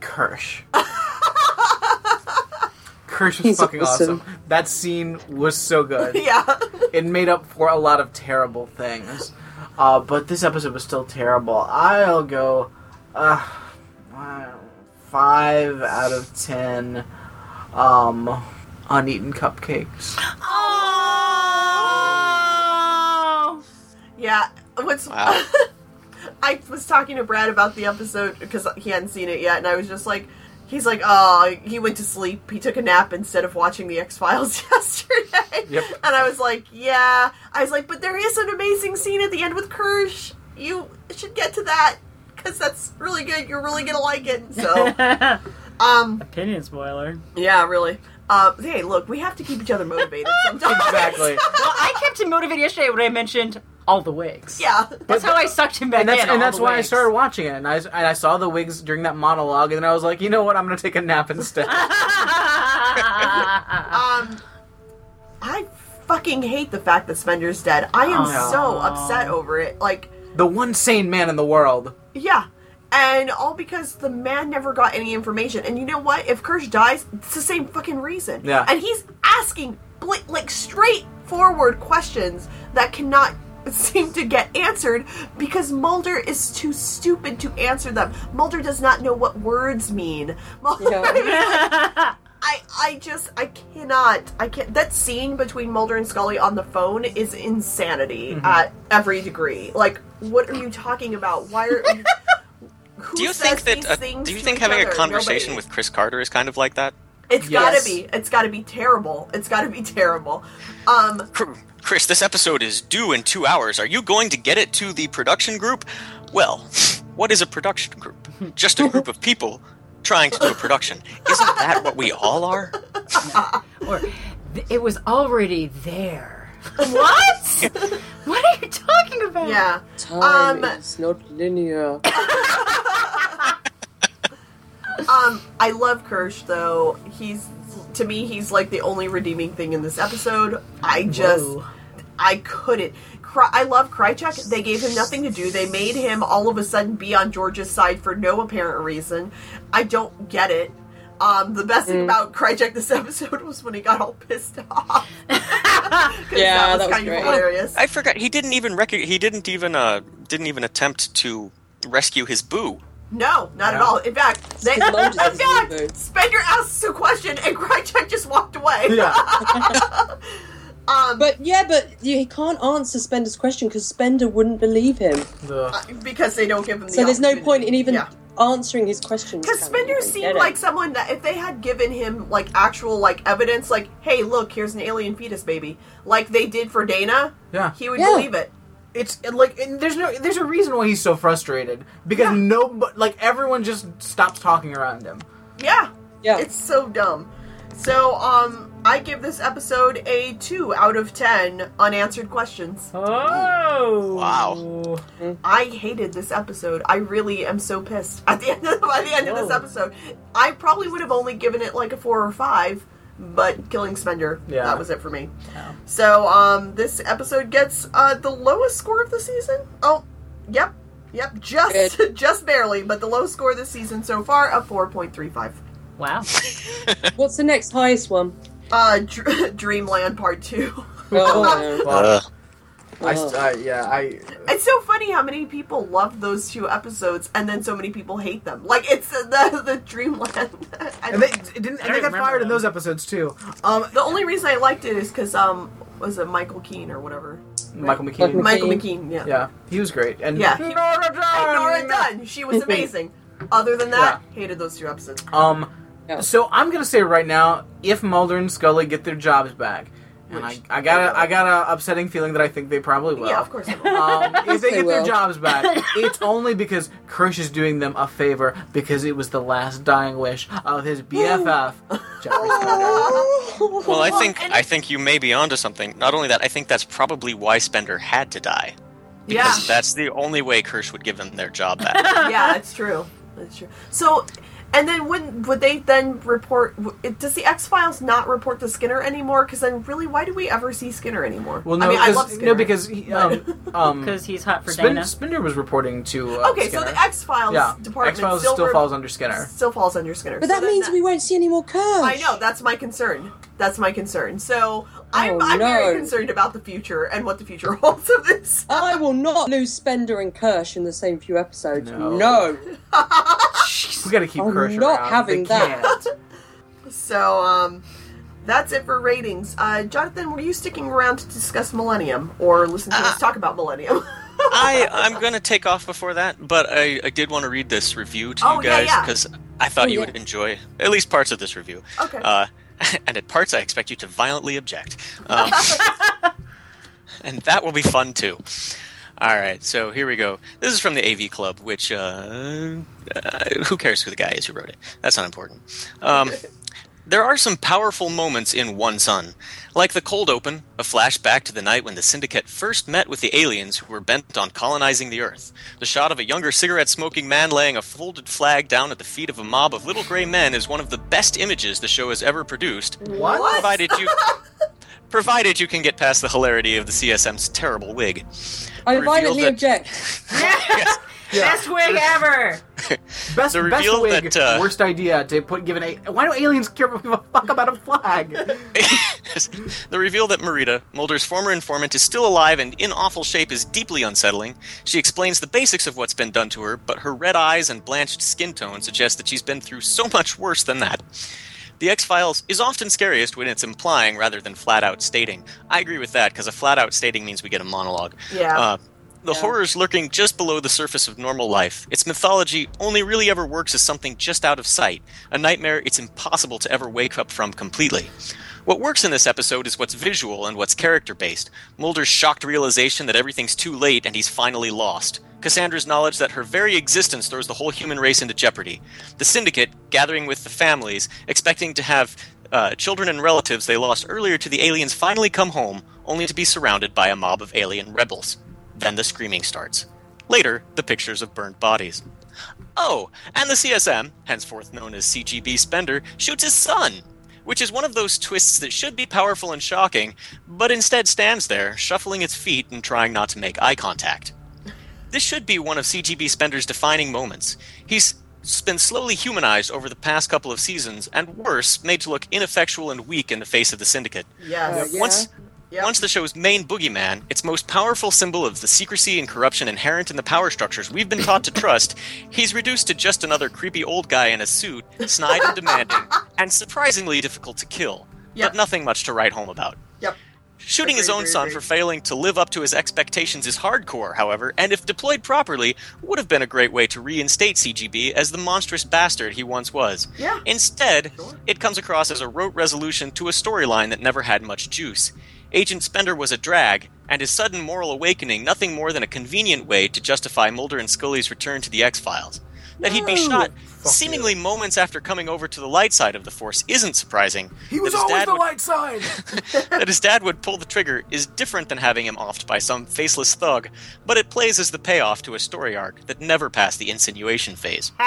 Kersh. Kersh was He's fucking awesome. awesome. That scene was so good. yeah. it made up for a lot of terrible things. Uh, but this episode was still terrible. I'll go uh, five out of ten. Um, uneaten cupcakes. Oh. Yeah. What's Wow. I was talking to Brad about the episode because he hadn't seen it yet, and I was just like, he's like, oh, he went to sleep. He took a nap instead of watching the X Files yesterday. Yep. And I was like, yeah. I was like, but there is an amazing scene at the end with Kersh. You should get to that because that's really good. You're really gonna like it. So, um, Opinion spoiler. yeah, really. Uh, hey, look, we have to keep each other motivated sometimes. Exactly. Well, I kept him motivated yesterday when I mentioned all the wigs. yeah. That's how I sucked him back And that's, in. and all that's the why I started watching it. And I, and I saw the wigs during that monologue, and then I was like, you know what? I'm going to take a nap instead. Um, I fucking hate the fact that Spender's dead. I am Oh. so upset over it. Like, The one sane man in the world. yeah. And all because the man never got any information. And you know what? If Kersh dies, it's the same fucking reason. Yeah. And he's asking bla- like straightforward questions that cannot seem to get answered because Mulder is too stupid to answer them. Mulder does not know what words mean. Mulder, Yeah. I I just I cannot I can't that scene between Mulder and Scully on the phone is insanity Mm-hmm. at every degree. Like what are you talking about? Why are you, who Do you think that? these Uh, do you think each having a conversation Nobody. with Chris Carter is kind of like that? It's Yes. gotta be. It's gotta be terrible. It's gotta be terrible. Um Cr- Chris, this episode is due in two hours. Are you going to get it to the production group? Well, what is a production group? Just a group of people trying to do a production. Isn't that what we all are? Or it was already there. What? what are you talking about? yeah. Time Um, is not linear. Um, I love Kersh though. He's to me, he's like the only redeeming thing in this episode. I just, Whoa. I couldn't. Cry, I love Krycek. They gave him nothing to do. They made him all of a sudden be on George's side for no apparent reason. I don't get it. Um, the best thing about Krycek this episode was when he got all pissed off. Yeah, that was, that was kind great. of hilarious. I forgot. He didn't even rec- He didn't even. Uh, didn't even attempt to rescue his boo. No, not at all. In fact, they, in His mom just fact, moved. Spender asks a question and Krycek just walked away. Yeah. um, But yeah, but you, he can't answer Spender's question because Spender wouldn't believe him. The- because they don't give him the So there's no point in even Yeah. answering his questions. Because Spender don't seemed get it. like someone that if they had given him like actual like evidence, like, hey, look, here's an alien fetus baby, like they did for Dana, yeah. he would Yeah. believe it. It's like and there's no there's a reason why he's so frustrated because Yeah. no like everyone just stops talking around him. Yeah, Yeah. it's so dumb. So, um, I give this episode a two out of ten unanswered questions. Oh. Wow. I hated this episode. I really am so pissed at the end of by the end of this episode. I probably would have only given it like a four or five, but killing Spender, Yeah. that was it for me. So um this episode gets uh the lowest score of the season. Oh, yep. Yep, just Good. just barely, but the lowest score of the season so far of 4.35. Wow. What's the next highest one? Uh Dr- Dreamland Part 2. Oh, Well, I. I yeah I It's so funny how many people love those two episodes and then so many people hate them. Like it's the the Dreamland. I and they it didn't and don't they got remember fired in those episodes too. Um, The only reason I liked it is because um was it Michael Keane or whatever? Michael McKean. Michael Michael McKean. McKean, yeah. Yeah, he was great. And Yeah, he- Nora Dunn! Nora Dunn, she was amazing. Other than that, hated those two episodes. Um, so I'm gonna say right now, if Mulder and Scully get their jobs back, and I, Which I got they a, I got a upsetting feeling that I think they probably will. Yeah, of course. I will. Um, if they They get their will. jobs back, it's only because Kersh is doing them a favor because it was the last dying wish of his BFF, Jeffrey Spender. Well, I think I think you may be onto something. Not only that, I think that's probably why Spender had to die. yeah, Because that's the only way Kersh would give them their job back. yeah, that's true. That's true. So, and then when would they then report? Does the X Files not report to Skinner anymore? Because then, really, why do we ever see Skinner anymore? Well, no, I mean, I because love Skinner. no, because he, um, um, Because he's hot for Spin- Dana. Spender was reporting to uh, okay, Skinner. so the X Files yeah, department X Files still, still re- falls under Skinner. still falls under Skinner. But So that then means we won't see any more Kersh. I know that's my concern. That's my concern. So I'm, Oh, I'm very concerned about the future and what the future holds of this. I will not lose Spender and Kersh in the same few episodes. No. No. We got to keep I'm Kersh not around. having They that. can't. So um, that's it for ratings. Uh, Jonathan, were you sticking around to discuss Millennium or listen to us talk about Millennium? I I'm gonna take off before that, but I, I did want to read this review to Oh, you yeah, guys yeah. because I thought Oh, you yeah. would enjoy at least parts of this review. Okay. Uh, and at parts, I expect you to violently object. Um, and that will be fun too. All right, so here we go. This is from the AV Club, which uh, uh, who cares who the guy is who wrote it? That's not important. Um, there are some powerful moments in One Son, like the cold open, a flashback to the night when the Syndicate first met with the aliens who were bent on colonizing the Earth. The shot of a younger cigarette smoking man laying a folded flag down at the feet of a mob of little gray men is one of the best images the show has ever produced, What? What? provided you provided you can get past the hilarity of the CSM's terrible wig. I violently that- object. Yeah. Best wig ever. Best, The best reveal wig, that, uh, worst idea to put given a. Why do aliens care give a fuck about a flag? the reveal that Marita, Mulder's former informant, is still alive and in awful shape is deeply unsettling. She explains the basics of what's been done to her, but her red eyes and blanched skin tone suggest that she's been through so much worse than that. The X Files is often scariest when it's implying rather than flat out stating. I agree with that because a flat out stating means we get a monologue. Yeah. Uh, the horrors lurking just below the surface of normal life. Its mythology only really ever works as something just out of sight, a nightmare it's impossible to ever wake up from completely. What works in this episode is what's visual and what's character based. Mulder's shocked realization that everything's too late and he's finally lost. Cassandra's knowledge that her very existence throws the whole human race into jeopardy. The Syndicate, gathering with the families, expecting to have uh, children and relatives they lost earlier to the aliens finally come home, only to be surrounded by a mob of alien rebels. Then the screaming starts. Later, the pictures of burnt bodies. Oh, and the CSM, henceforth known as CGB Spender, shoots his son, which is one of those twists that should be powerful and shocking, but instead stands there, shuffling its feet and trying not to make eye contact. This should be one of CGB Spender's defining moments. He's been slowly humanized over the past couple of seasons, and worse, made to look ineffectual and weak in the face of the Syndicate. yes. Uh, yeah. Once, Yep. once the show's main boogeyman, its most powerful symbol of the secrecy and corruption inherent in the power structures we've been taught to trust, he's reduced to just another creepy old guy in a suit, snide and demanding, and surprisingly difficult to kill. Yep. But nothing much to write home about. Shooting his own son for failing to live up to his expectations is hardcore, however, and if deployed properly, would have been a great way to reinstate CGB as the monstrous bastard he once was. Yeah. Instead, Sure. it comes across as a rote resolution to a storyline that never had much juice. Agent Spender was a drag, and his sudden moral awakening nothing more than a convenient way to justify Mulder and Scully's return to the X Files. That he'd be shot Fuck seemingly moments after coming over to the light side of the Force isn't surprising. He was That always dad the would- light side. that his dad would pull the trigger is different than having him offed by some faceless thug, but it plays as the payoff to a story arc that never passed the insinuation phase.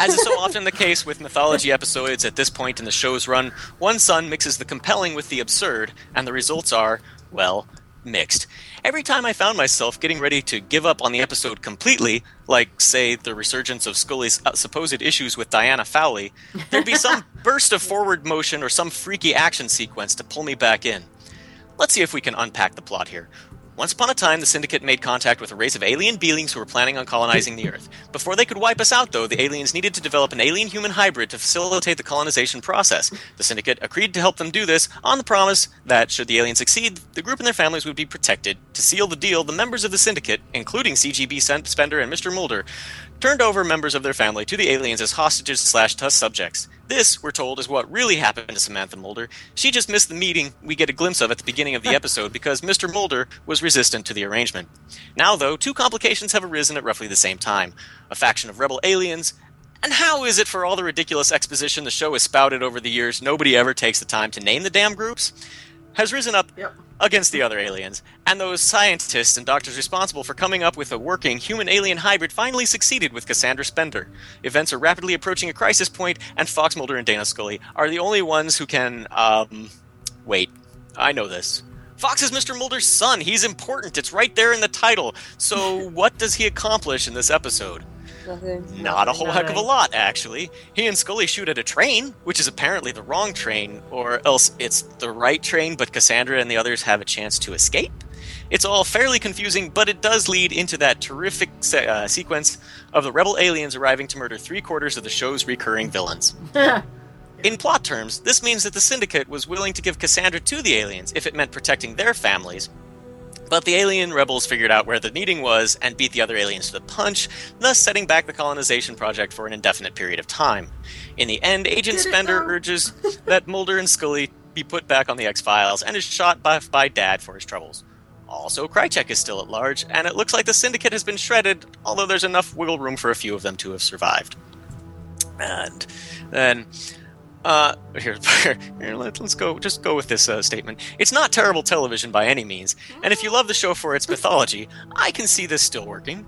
As is so often the case with mythology episodes at this point in the show's run, one son mixes the compelling with the absurd, and the results are, well, mixed. Every time I found myself getting ready to give up on the episode completely, like, say, the resurgence of Scully's uh, supposed issues with Diana Fowley, there'd be some burst of forward motion or some freaky action sequence to pull me back in. Let's see if we can unpack the plot here. Once upon a time, the Syndicate made contact with a race of alien beings who were planning on colonizing the Earth. Before they could wipe us out, though, the aliens needed to develop an alien human hybrid to facilitate the colonization process. The Syndicate agreed to help them do this on the promise that, should the aliens succeed, the group and their families would be protected. To seal the deal, the members of the Syndicate, including CGB Spender and Mr. Mulder, turned over members of their family to the aliens as hostages slash test subjects. This, we're told, is what really happened to Samantha Mulder. She just missed the meeting we get a glimpse of at the beginning of the episode because Mr. Mulder was resistant to the arrangement. Now, though, two complications have arisen at roughly the same time a faction of rebel aliens. And how is it for all the ridiculous exposition the show has spouted over the years, nobody ever takes the time to name the damn groups? Has risen up Yep. against the other aliens, and those scientists and doctors responsible for coming up with a working human alien hybrid finally succeeded with Cassandra Spender. Events are rapidly approaching a crisis point, and Fox Mulder and Dana Scully are the only ones who can, um. Wait, I know this. Fox is Mr. Mulder's son. He's important. It's right there in the title. So, what does he accomplish in this episode? Nothing. Not a whole heck of a lot, actually. He and Scully shoot at a train, which is apparently the wrong train, or else it's the right train, but Cassandra and the others have a chance to escape. It's all fairly confusing, but it does lead into that terrific se- uh, sequence of the rebel aliens arriving to murder three quarters of the show's recurring villains. In plot terms, this means that the Syndicate was willing to give Cassandra to the aliens if it meant protecting their families, but the alien rebels figured out where the meeting was and beat the other aliens to the punch, thus setting back the colonization project for an indefinite period of time. In the end, Agent Did Spender urges that Mulder and Scully be put back on the X Files and is shot by, by Dad for his troubles. Also, Krycek is still at large, and it looks like the Syndicate has been shredded, although there's enough wiggle room for a few of them to have survived. And then uh, here, here let, us go. Just go with this uh, statement. It's not terrible television by any means, and if you love the show for its mythology, I can see this still working.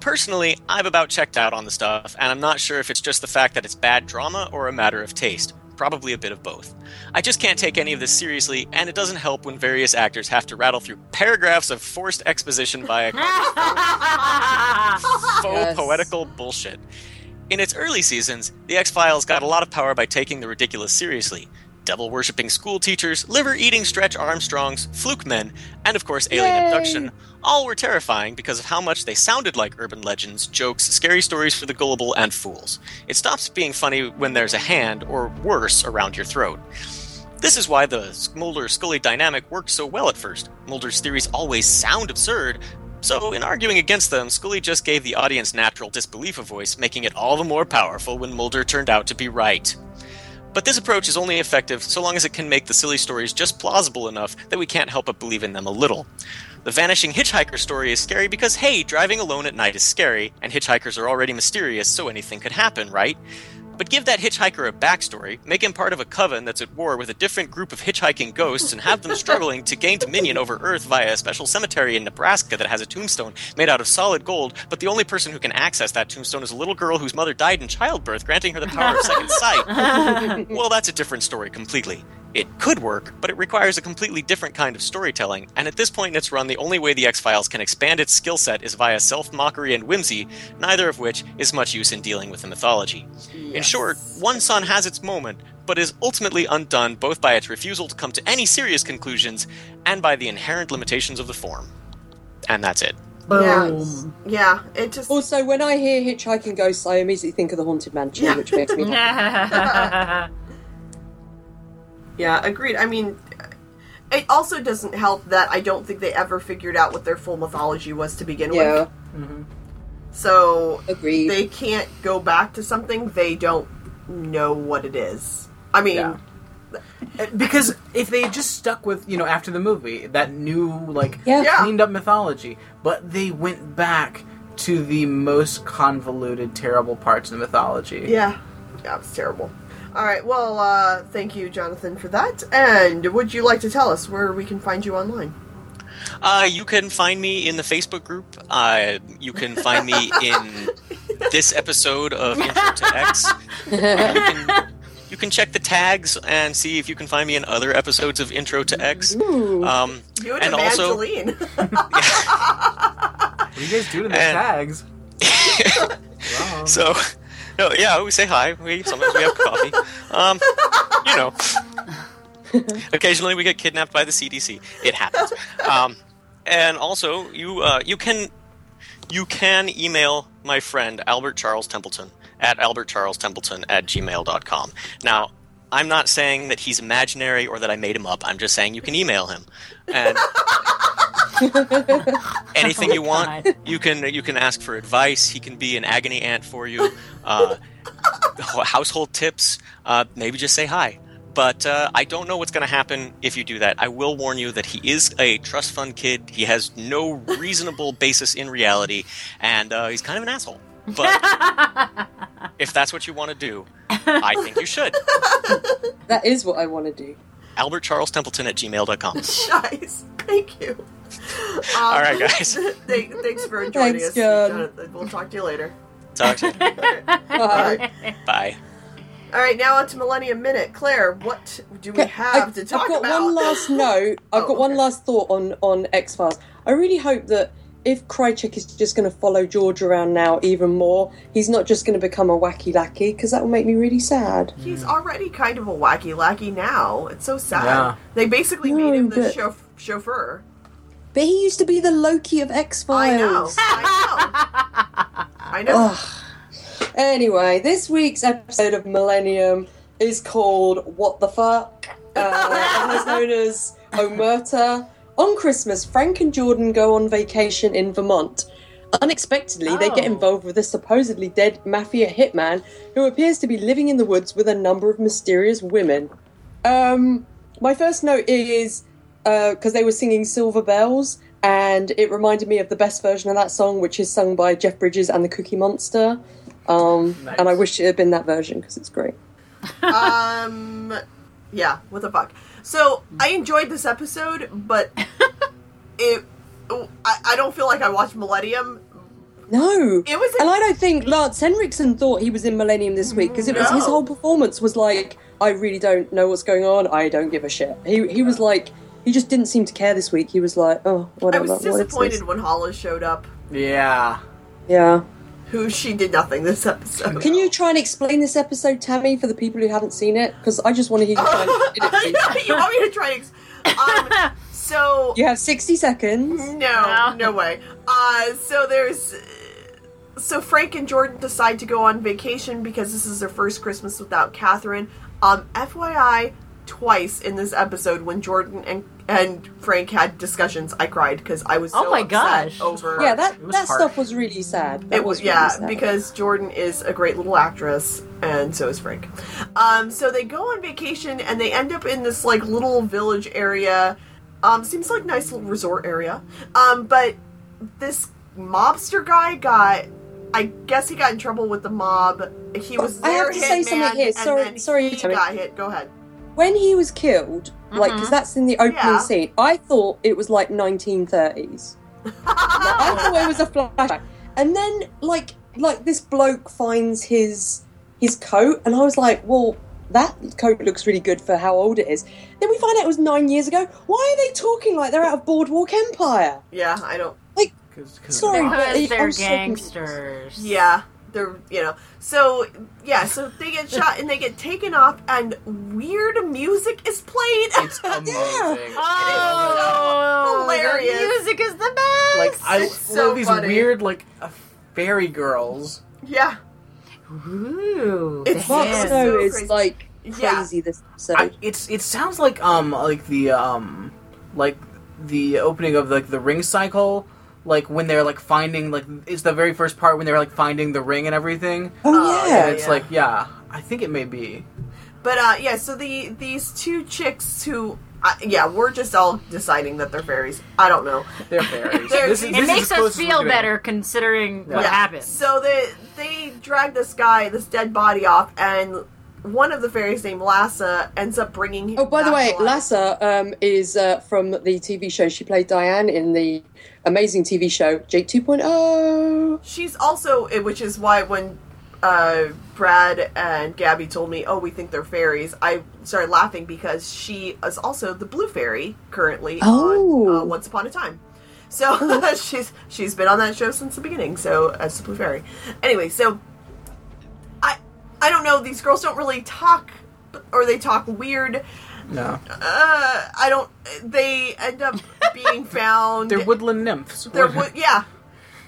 Personally, I've about checked out on the stuff, and I'm not sure if it's just the fact that it's bad drama or a matter of taste. Probably a bit of both. I just can't take any of this seriously, and it doesn't help when various actors have to rattle through paragraphs of forced exposition via faux Yes. poetical bullshit. In its early seasons, The X Files got a lot of power by taking the ridiculous seriously. Devil worshipping school teachers, liver eating Stretch Armstrongs, fluke men, and of course alien Yay! abduction all were terrifying because of how much they sounded like urban legends, jokes, scary stories for the gullible, and fools. It stops being funny when there's a hand, or worse, around your throat. This is why the Mulder Scully dynamic worked so well at first. Mulder's theories always sound absurd, so in arguing against them, Scully just gave the audience natural disbelief a voice, making it all the more powerful when Mulder turned out to be right. But this approach is only effective so long as it can make the silly stories just plausible enough that we can't help but believe in them a little. The vanishing hitchhiker story is scary because, hey, driving alone at night is scary, and hitchhikers are already mysterious, so anything could happen, right? But give that hitchhiker a backstory, make him part of a coven that's at war with a different group of hitchhiking ghosts, and have them struggling to gain dominion over Earth via a special cemetery in Nebraska that has a tombstone made out of solid gold, but the only person who can access that tombstone is a little girl whose mother died in childbirth, granting her the power of second sight. well, that's a different story completely. It could work, but it requires a completely different kind of storytelling, and at this point in its run, the only way the X Files can expand its skill set is via self mockery and whimsy, neither of which is much use in dealing with the mythology. In short, One Son has its moment, but is ultimately undone both by its refusal to come to any serious conclusions and by the inherent limitations of the form. And that's it. Boom. Yeah, it just. Also, when I hear hitchhiking ghosts, I immediately think of the haunted mansion, Yeah. which makes me happy. Yeah, agreed. I mean, it also doesn't help that I don't think they ever figured out what their full mythology was to begin with. yeah, with. So agreed. they can't go back to something they don't know what it is. I mean, Yeah. because if they had just stuck with you know after the movie that new like Yeah. Yeah. cleaned up mythology but they went back to the most convoluted terrible parts of the mythology yeah, yeah, it's terrible. All right, well, uh, thank you, Jonathan, for that. And would you like to tell us where we can find you online? Uh, you can find me in the Facebook group. Uh, you can find me in this episode of Intro to X. You can, you can check the tags and see if you can find me in other episodes of Intro to X. Um, You and, and also, Evangeline. what do you guys do to the And- tags Wow. so, yeah, we say hi. We sometimes we have coffee. Um, you know, occasionally we get kidnapped by the CDC. It happens. Um, and also, you uh, you can you can email my friend Albert Charles Templeton at albertcharlestempleton at gmail.com. Now, I'm not saying that he's imaginary or that I made him up. I'm just saying you can email him. And anything you want, God. you can you can ask for advice. He can be an agony aunt for you. Uh, household tips. Uh, maybe just say hi. But uh, I don't know what's going to happen if you do that. I will warn you that he is a trust fund kid. He has no reasonable basis in reality, and uh, he's kind of an asshole. But if that's what you want to do, I think you should. that is what I want to do. Albert Charles Templeton at gmail.com. nice. Thank you. Um, All right, guys. thank, thanks for joining Thanks, us, John. Jonathan. We'll talk to you later. Talk to you. Bye. All right. Bye. All right, now on to Millennium Minute. Claire, what do we Okay, have I- to talk I've got about? one last note. I've Oh, got one okay. last thought on on X Files. I really hope that if Krycek is just going to follow George around now even more, he's not just going to become a wacky lackey because that will make me really sad. He's already kind of a wacky lackey now. It's so sad. Yeah. They basically No, made him the but- chauf- chauffeur. But he used to be the Loki of X Files. I know. I know. Anyway, this week's episode of Millennium is called What the Fuck? Uh, known as Omerta. On Christmas, Frank and Jordan go on vacation in Vermont. Unexpectedly, they get Oh. involved with a supposedly dead mafia hitman who appears to be living in the woods with a number of mysterious women. Um, my first note is because they were singing Silver Bells, and it reminded me of the best version of that song, which is sung by Jeff Bridges and the Cookie Monster. Um, Nice. And I wish it had been that version because it's great. um, yeah. What the fuck? So I enjoyed this episode, but it. I, I don't feel like I watched Millennium No. It was. And I don't think Lance Henriksen thought he was in Millennium this week because it was his whole performance was like, I really don't know what's going on. I don't give a shit. He he was like, he just didn't seem to care this week. He was like, oh, whatever. I was disappointed when Hollis showed up. Yeah. Yeah. Who she did nothing this episode. Can you try and explain this episode, Tammy, for the people who haven't seen it? Because I just want to hear you try and explain it. you want me to try? Ex- um, so You have 60 seconds. no, No. no way. Uh, so there's. So Frank and Jordan decide to go on vacation because this is their first Christmas without Catherine. Um, FYI, twice in this episode when Jordan and and Frank had discussions, I cried because I was so Oh my upset gosh. over Yeah, that, that harsh. stuff was really sad. That It was really yeah, sad. because Jordan is a great little actress, and so is Frank. Um, so they go on vacation, and they end up in this like little village area. Um, seems like nice little resort area. Um, but this mobster guy got, I guess he got in trouble with the mob. He was I have their to say hitman, something here. Sorry- then sorry, he got hit. Go ahead. When he was killed, like, because mm-hmm. that's in the opening Yeah. scene, I thought it was like 1930s. I thought it was a flashback, and then like like this bloke finds his his coat, and I was like, well. That coat looks really good for how old it is. Then we find out it was nine years ago. Why are they talking like they're out of Boardwalk Empire? Yeah, I don't. Like, 'cause- Sorry, but Because I'm they're so confused. gangsters. Yeah, they're you know. So yeah, so they get shot and they get taken off, and weird music is played. It's amazing. Oh, hilarious. The music is the best. Like I It's so love these funny. weird like uh, fairy girls. yeah, Ooh, It's the Yeah. hymn. Snow so is crazy. like Yeah. crazy this episode. I, it's it sounds like um like the um like the opening of like the ring cycle like when they're like finding like it's the very first part when they're like finding the ring and everything oh Oh, yeah, and it's yeah. like yeah I think it may be but uh, yeah. So the these two chicks who. Uh, yeah, we're just all deciding that they're fairies. I don't know. they're fairies. They're- This is- It this It is makes us feel getting. better considering what Yeah. happened. So they they drag this guy, this dead body off, and one of the fairies named Lassa ends up bringing. Oh, by the way. Lassa um, is uh, from the TV show. She played Diane in the amazing TV show Jake oh. 2.0. She's also, eh, which is why when uh, Brad and Gabby told me, "Oh, we think they're fairies," I started laughing because she is also the blue fairy currently Oh. on uh, Once Upon a Time. So she's she's been on that show since the beginning. So as the blue fairy. Anyway, so I don't know. These girls don't really talk, or they talk weird. no Uh, I don't. They end up being found. they're woodland nymphs They're wood. Yeah,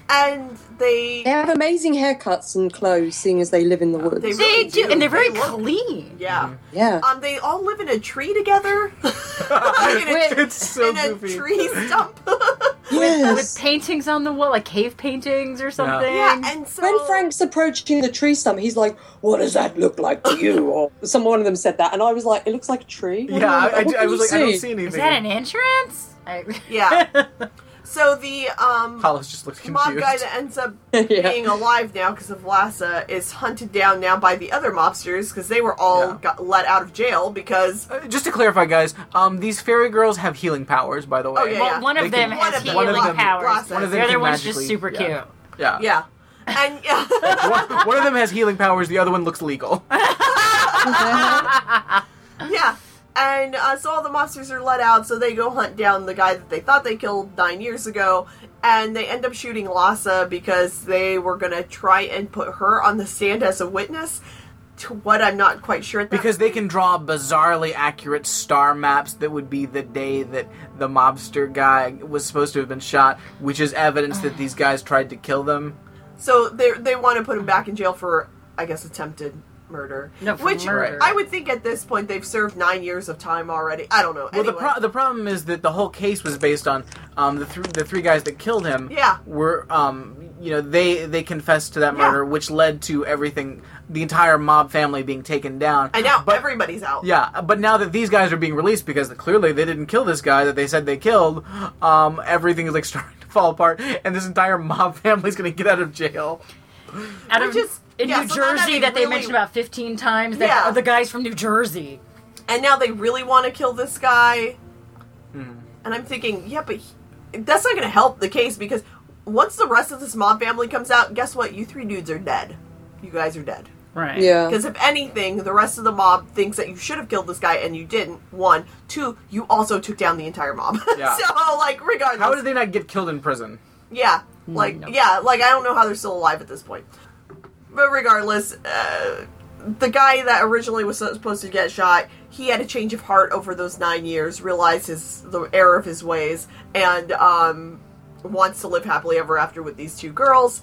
and they They have amazing haircuts and clothes, seeing as they live in the woods. They they really do, do. and they're very They look- clean. Yeah. yeah. Um, they all live in a tree together. Like in a, it's so in a goofy tree stump. yes. With paintings on the wall, like cave paintings or something. yeah, and so when Frank's approaching the tree stump, he's like, "What does that look like to you?" Or some one of them said that, and I was like, "It looks like a tree." What do yeah you- I, what I, I can was you like I don't see?" see anything Is that an entrance? I- Yeah. So the um Hollis just looks mob guy that ends up Yeah. being alive now because of Lassa is hunted down now by the other mobsters because they were all Yeah. got let out of jail because Uh, just to clarify guys um these fairy girls have healing powers by the way Oh, yeah, well, yeah. one of They them can- one has of healing of them- powers. one of them the other can one's just magically- super yeah. cute. yeah yeah, and yeah. one, one of them has healing powers the other one looks legal Yeah. And uh, so all the monsters are let out, so they go hunt down the guy that they thought they killed nine years ago, and they end up shooting Lassa because they were going to try and put her on the stand as a witness. To what I'm not quite sure. because they can draw bizarrely accurate star maps that would be the day that the mobster guy was supposed to have been shot, which is evidence that these guys tried to kill them. So they they want to put him back in jail for, I guess, attempted murder. No, for Which murder. I would think at this point they've served nine years of time already. I don't know. Well, the, pro- the problem is that the whole case was based on um, the three the three guys that killed him. Yeah. were um, you know they they confessed to that Yeah. murder, which led to everything the entire mob family being taken down. and now but, everybody's out. Yeah, but now that these guys are being released because clearly they didn't kill this guy that they said they killed, um, everything is like starting to fall apart, and this entire mob family's going to get out of jail. Out Which of is- in yeah, New so Jersey that they really- mentioned about 15 times that Yeah. are the guys from New Jersey. and now they really want to kill this guy. Mm-hmm. And I'm thinking, yeah, but he, that's not going to help the case because once the rest of this mob family comes out, guess what? You three dudes are dead. You guys are dead. Right. Yeah. Because if anything, the rest of the mob thinks that you should have killed this guy and you didn't. One, two, you also took down the entire mob. Yeah. so like, regardless, How did they not get killed in prison? Yeah, like no. yeah, like I don't know how they're still alive at this point. But regardless, uh, the guy that originally was supposed to get shot, he had a change of heart over those nine years, realized his the error of his ways, and um, wants to live happily ever after with these two girls.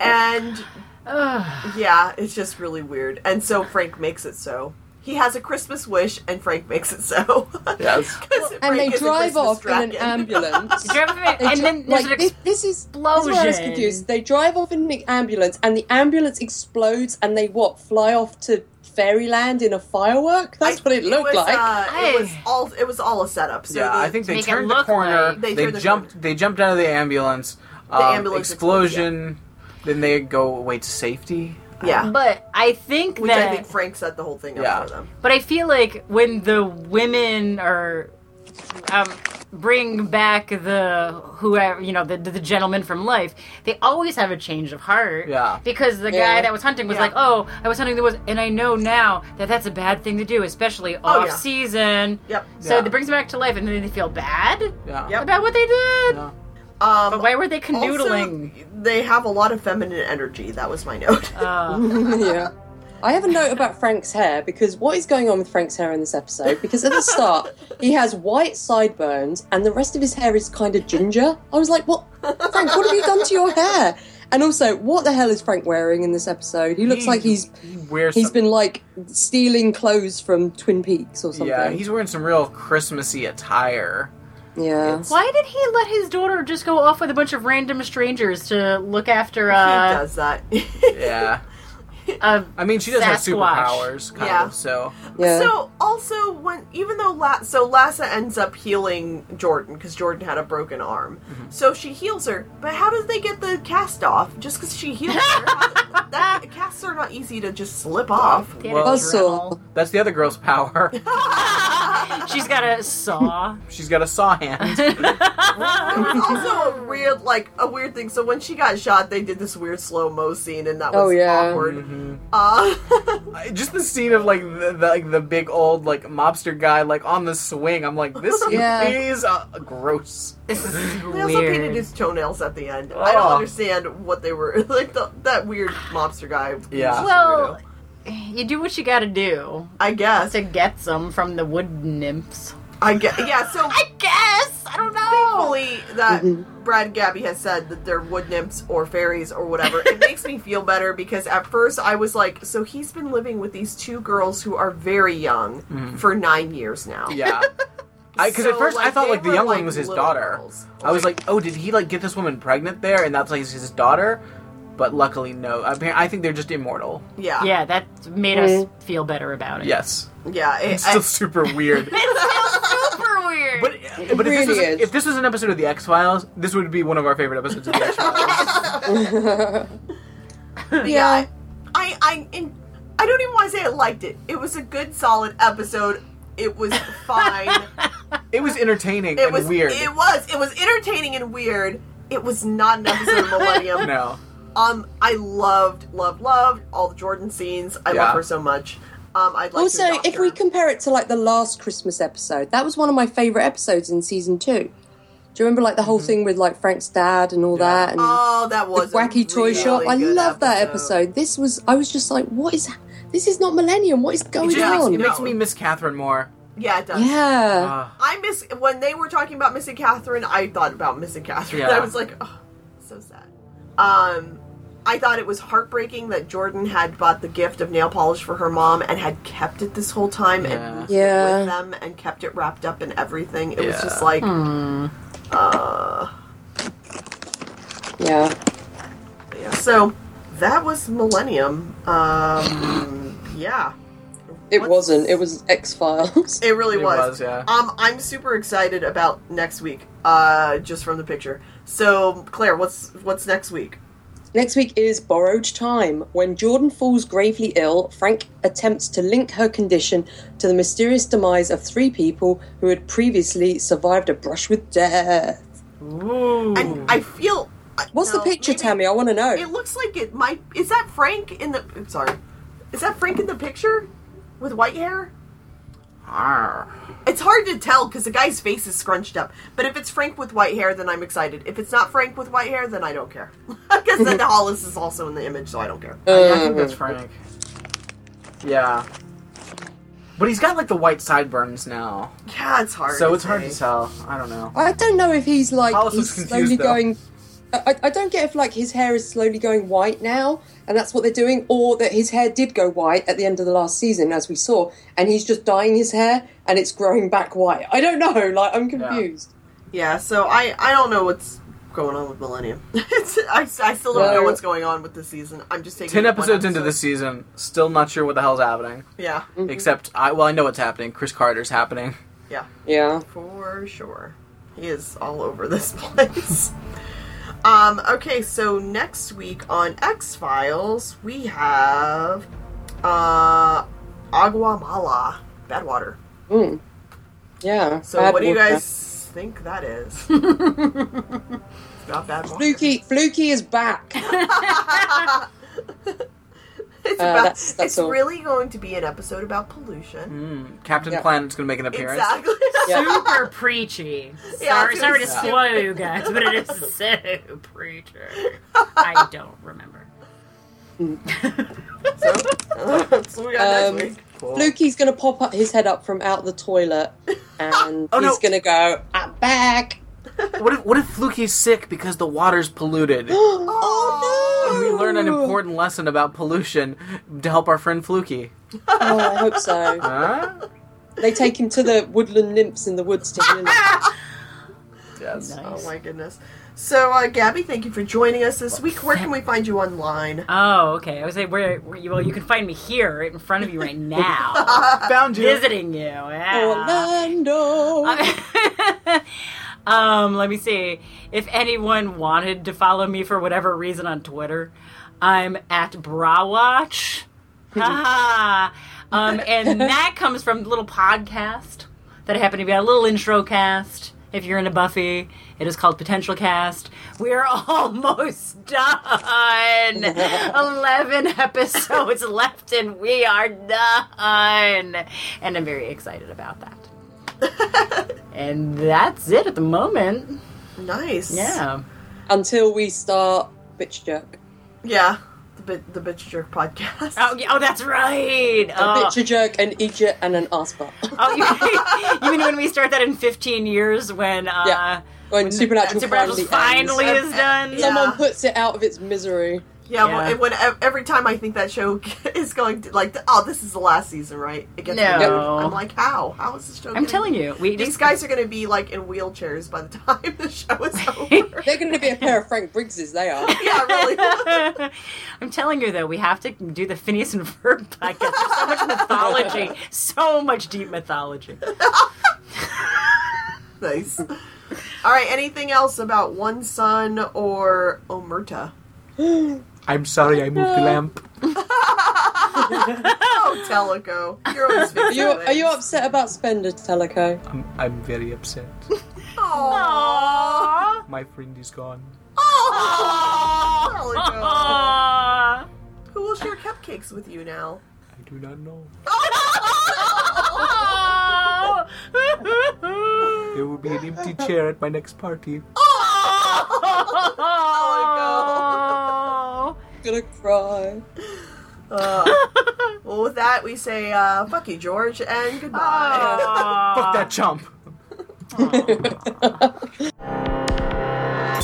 And yeah, it's just really weird. And so Frank makes it so. He has a Christmas wish, and Frank makes it so. Yes. 'Cause and they Frank is a drive Christmas off in an dragon. ambulance. Drive off in- They and then like an this, this is this is where I was confused. They drive off in an ambulance, and the ambulance explodes, and they what fly off to fairyland in a firework. That's I- what it looked was, like. Uh, it was all it was all a setup. So yeah, the- I think they turned the corner. like- They They, the jumped. corner. They jumped out of the ambulance. um, ambulance exploded, explosion. Then they go away to safety. Yeah, But I think which that I think Frank set the whole thing up Yeah. for them. But I feel like when the women are um, bring back the whoever you know the the gentleman from life, they always have a change of heart. Yeah. Because the Yeah. guy that was hunting was Yeah. like, "Oh, I was hunting the woods, and I know now that that's a bad thing to do, especially Oh, off yeah. season." Yep. So Yeah. it brings them back to life, and then they feel bad Yeah. Yep. about what they did. Yeah. Um, But why were they also, canoodling? they have a lot of feminine energy. That was my note. Uh, yeah. I have a note about Frank's hair because what is going on with Frank's hair in this episode? Because at the start, he has white sideburns and the rest of his hair is kind of ginger. I was like, what? Frank, what have you done to your hair? And also, what the hell is Frank wearing in this episode? He looks He- like he's He wears. he's some- been like stealing clothes from Twin Peaks or something. Yeah, he's wearing some real Christmassy attire. Yeah. why did he let his daughter just go off with a bunch of random strangers to look after he uh, does that. Yeah. I mean, she does have superpowers, kind Yeah. of. So Yeah. So also when even though La- so Lassa ends up healing Jordan because Jordan had a broken arm, Mm-hmm. so she heals her. But how does they get the cast off? Just because she heals her, how, that casts are not easy to just slip off. They Well- a Buzzsaw. that's the other girl's power. She's got a saw. She's got a saw hand. There was also a weird like a weird thing. So when she got shot, they did this weird slow mo scene, and that was Oh, yeah. awkward. Mhm. Uh, Just the scene of like the, the like the big old like mobster guy like on the swing. I'm like, this Yeah. is uh, gross. This is they also painted his toenails at the end. I don't Oh. understand what they were like. The, that weird mobster guy. Yeah. Well, weirdo. You do what you gotta do I guess. to get some from the wood nymphs. I guess. Yeah. So I guess. I don't know. thankfully that mm-hmm. Brad and Gabby has said that they're wood nymphs or fairies or whatever. it makes me feel better because at first I was like, so he's been living with these two girls who are very young mm-hmm. for nine years now. Yeah. Because at So, first I thought like the young like, one was his daughter. girls. I was like, oh, did he like get this woman pregnant there, and that's like his daughter? But luckily, no. I think they're just immortal. Yeah. Yeah, that made us mm-hmm. feel better about it. Yes, Yeah. It, it's still I- super weird. It's still super weird. But uh, but if, this was, if this was an episode of the X Files, this would be one of our favorite episodes of the X Files. yeah. I I in, I don't even want to say I liked it. It was a good, solid episode. It was fine. it was entertaining it and was weird. It was. It was entertaining and weird. It was not an episode of Millennium. no, Um, I loved, loved, loved all the Jordan scenes. I Yeah. love her so much. Um, I'd like also, to if we compare it to like the last Christmas episode, that was one of my favorite episodes in season two. Do you remember like the whole thing with like Frank's dad and all Mm-hmm. Yeah. that? And oh, that the was a wacky toy really shop. I good love that episode. This was I was just like, what is this is not Millennium, what is it going makes, on? it makes me miss Catherine more. Yeah, it does. yeah. Ah. I miss when they were talking about missing Catherine. I thought about missing Catherine. Yeah. I was like, oh, so sad. Um, I thought it was heartbreaking that Jordan had bought the gift of nail polish for her mom and had kept it this whole time Yeah. and Yeah. with them and kept it wrapped up in everything. It was just like, Hmm. uh, yeah. yeah. So that was Millennium. Um, yeah. It What's- wasn't. It was X Files. It really It was. was, yeah. Um, I'm super excited about next week. Uh, just from the picture. So, Claire, what's what's next week? Next week is Borrowed Time. When Jordan falls gravely ill, Frank attempts to link her condition to the mysterious demise of three people who had previously survived a brush with death. Ooh. And I feel uh, What's No, the picture, maybe- Tammy? I want to know. It looks like it might. Is that Frank in the? I'm sorry. Is that Frank in the picture with white hair? Arr. It's hard to tell because the guy's face is scrunched up. But if it's Frank with white hair, then I'm excited. If it's not Frank with white hair, then I don't care. Because then Hollis is also in the image, so I don't care. Yeah, I think that's Frank. Yeah. But he's got like the white sideburns now. Yeah, it's hard. So to it's hard to tell. I don't know. I don't know if he's like Hollis he's was slowly though. going. I, I don't get if like his hair is slowly going white now, and that's what they're doing, or that his hair did go white at the end of the last season, as we saw, and he's just dyeing his hair and it's growing back white. I don't know. Like I'm confused. Yeah, so I I don't know what's going on with Millennium. I, I still don't know what's going on with the season. I'm just taking Ten it one episodes into episode. this season, still not sure what the hell's happening. Yeah, mm-hmm. Except, I well, I know what's happening. Chris Carter's happening. yeah, Yeah. for sure. He is all over this place. Um. Okay, so next week on X Files we have uh Agua Mala, Badwater. Mm. Yeah. So bad what do you water. guys think that is? it's about bad water. Fluky, Fluky is back. It's Uh, about. that's- that's it's all. really going to be an episode about pollution. Mm, Captain Yeah. Planet's gonna make an appearance. Exactly. Yeah. Super preachy. Yeah, I Sorry, was sorry to gonna spoil you guys, but it is so preachy. I don't remember. so, that's what we got Um, next week. Cool. Fluky's gonna pop up his head up from out the toilet, and Oh, no. he's gonna go, "I'm back." What if what if Fluky's sick because the water's polluted? oh And no! we learn an important lesson about pollution to help our friend Fluky. Oh, I hope so. Huh? They take him to the woodland nymphs in the woods to heal him. Yes. Oh my goodness. So, uh, Gabby, thank you for joining us this week. Where can we find you online? Oh, okay. I was like, where, where you, well, you can find me here, right in front of you right now, Found you. visiting you. Yeah. Orlando. Um, let me see. If anyone wanted to follow me for whatever reason on Twitter, I'm at Brawatch. Ha Um, and that comes from little podcast that I happen to be on, a little intro cast. If you're into Buffy, it is called Potential Cast. We're almost done. 11 episodes left, and we are done. And I'm very excited about that. and that's it at the moment. Nice. Yeah. Until we start bitch jerk. Yeah. The, bit, the Bitch Jerk podcast. Oh, yeah, oh that's right. A Oh, bitch a jerk, an idiot, and an ass butt. oh you, you mean when we start that in 15 years when uh, Yeah. When Supernatural, Supernatural finally, finally ends. is done? Yeah. Someone puts it out of its misery. Yeah, Yeah. Well, when every time I think that show is going to like, oh, this is the last season, right? It gets No. renewed. I'm like, how? How is this show? I'm gonna- telling you, we these just guys are going to be like in wheelchairs by the time the show is over. They're going to be a pair of Frank Briggses, they are. yeah, really. I'm telling you though, we have to do the Phineas and Ferb podcast. There's so much mythology, so much deep mythology. nice. All right. Anything else about One Son or Omerta? I'm sorry I moved the lamp. Oh, Teliko. You're always Are you, are you upset about Spender, Teliko? I'm, I'm very upset. Aww. My friend is gone. Aww. Teliko. Aww. Who will share cupcakes with you now? I do not know. There will be an empty chair at my next party. Oh. Gonna cry. Uh, well, with that, we say uh, fuck you, George, and goodbye. Fuck that chump.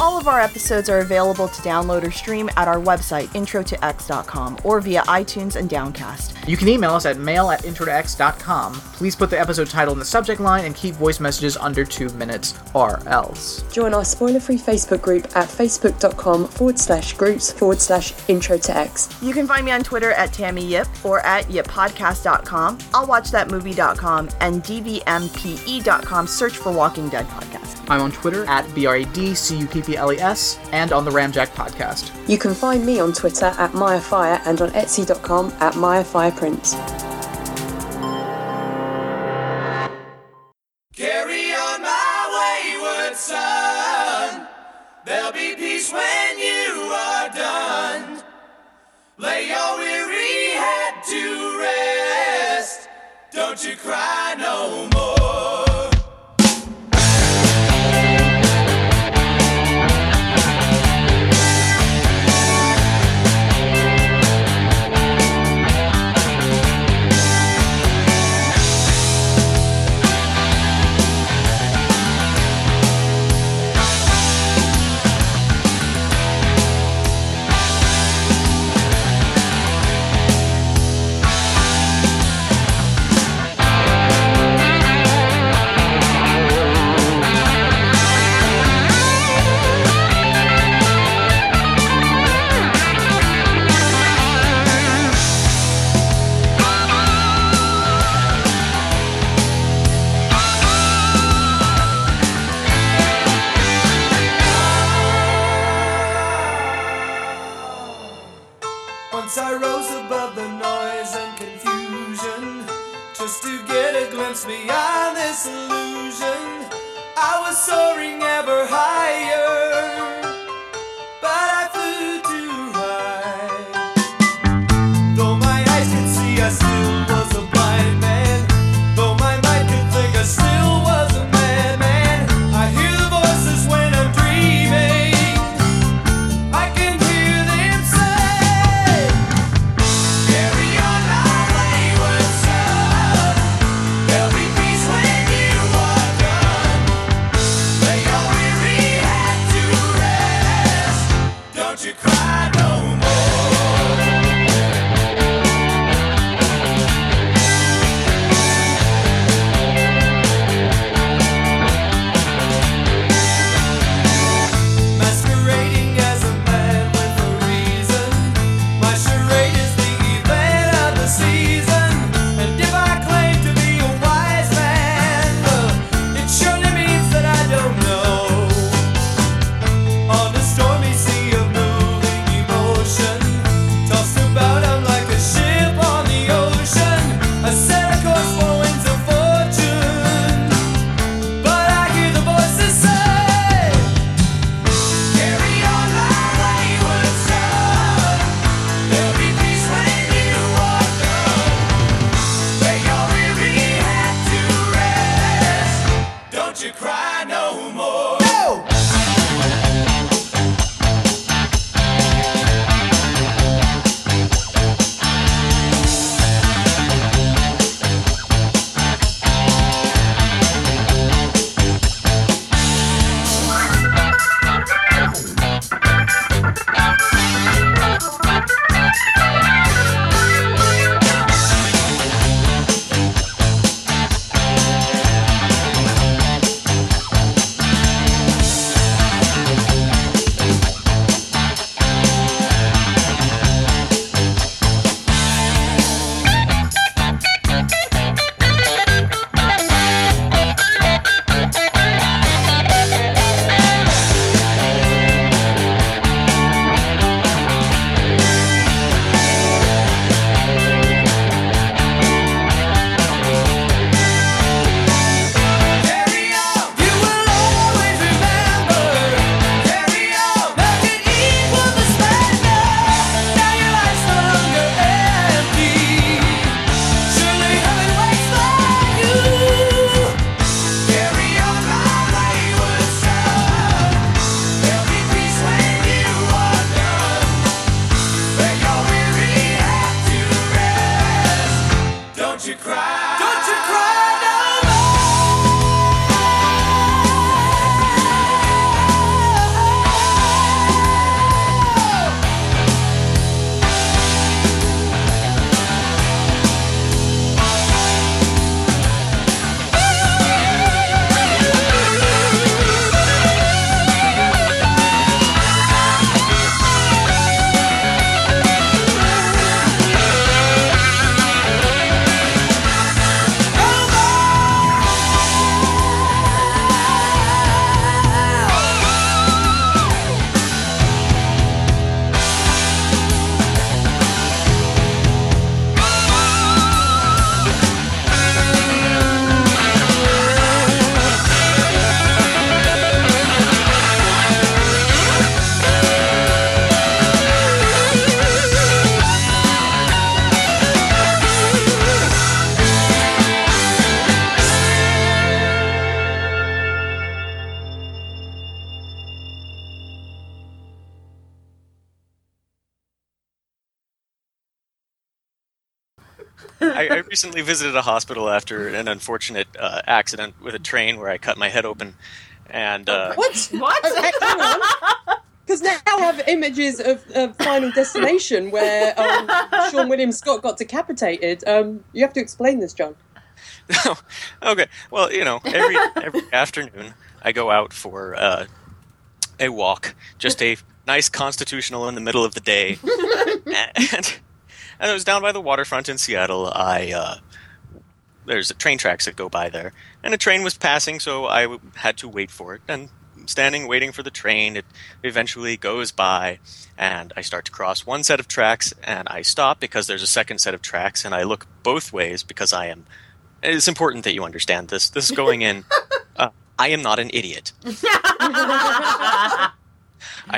All of our episodes are available to download or stream at our website, introtox.com, or via iTunes and Downcast. You can email us at mail at introtox.com. Please put the episode title in the subject line and keep voice messages under two minutes, or else. Join our spoiler free Facebook group at facebook.com forward slash groups forward slash intro to X. You can find me on Twitter at Tammy Yip or at yippodcast.com, I'llwatchthatmovie.com, and dvmpe.com. Search for Walking Dead Podcast. I'm on Twitter at BRADCUPPLES and on the Ramjack podcast. You can find me on Twitter at Maya Fire and on Etsy.com at Maya Fire Prints. Carry on my wayward son. There'll be peace when you are done. Lay your weary head to rest. Don't you cry no more. I, I recently visited a hospital after an unfortunate uh, accident with a train where I cut my head open, and uh, What? What? Because now I have images of, of Final Destination where um, Seann William Scott got decapitated. Um, you have to explain this, John. okay. Well, you know, every every afternoon I go out for uh, a walk, just a nice constitutional in the middle of the day, and and it was down by the waterfront in Seattle. I uh, there's train tracks that go by there, and a train was passing, so I w- had to wait for it. And standing waiting for the train, it eventually goes by, and I start to cross one set of tracks, and I stop because there's a second set of tracks, and I look both ways because I am. It's important that you understand this. This is going in. Uh, I am not an idiot. I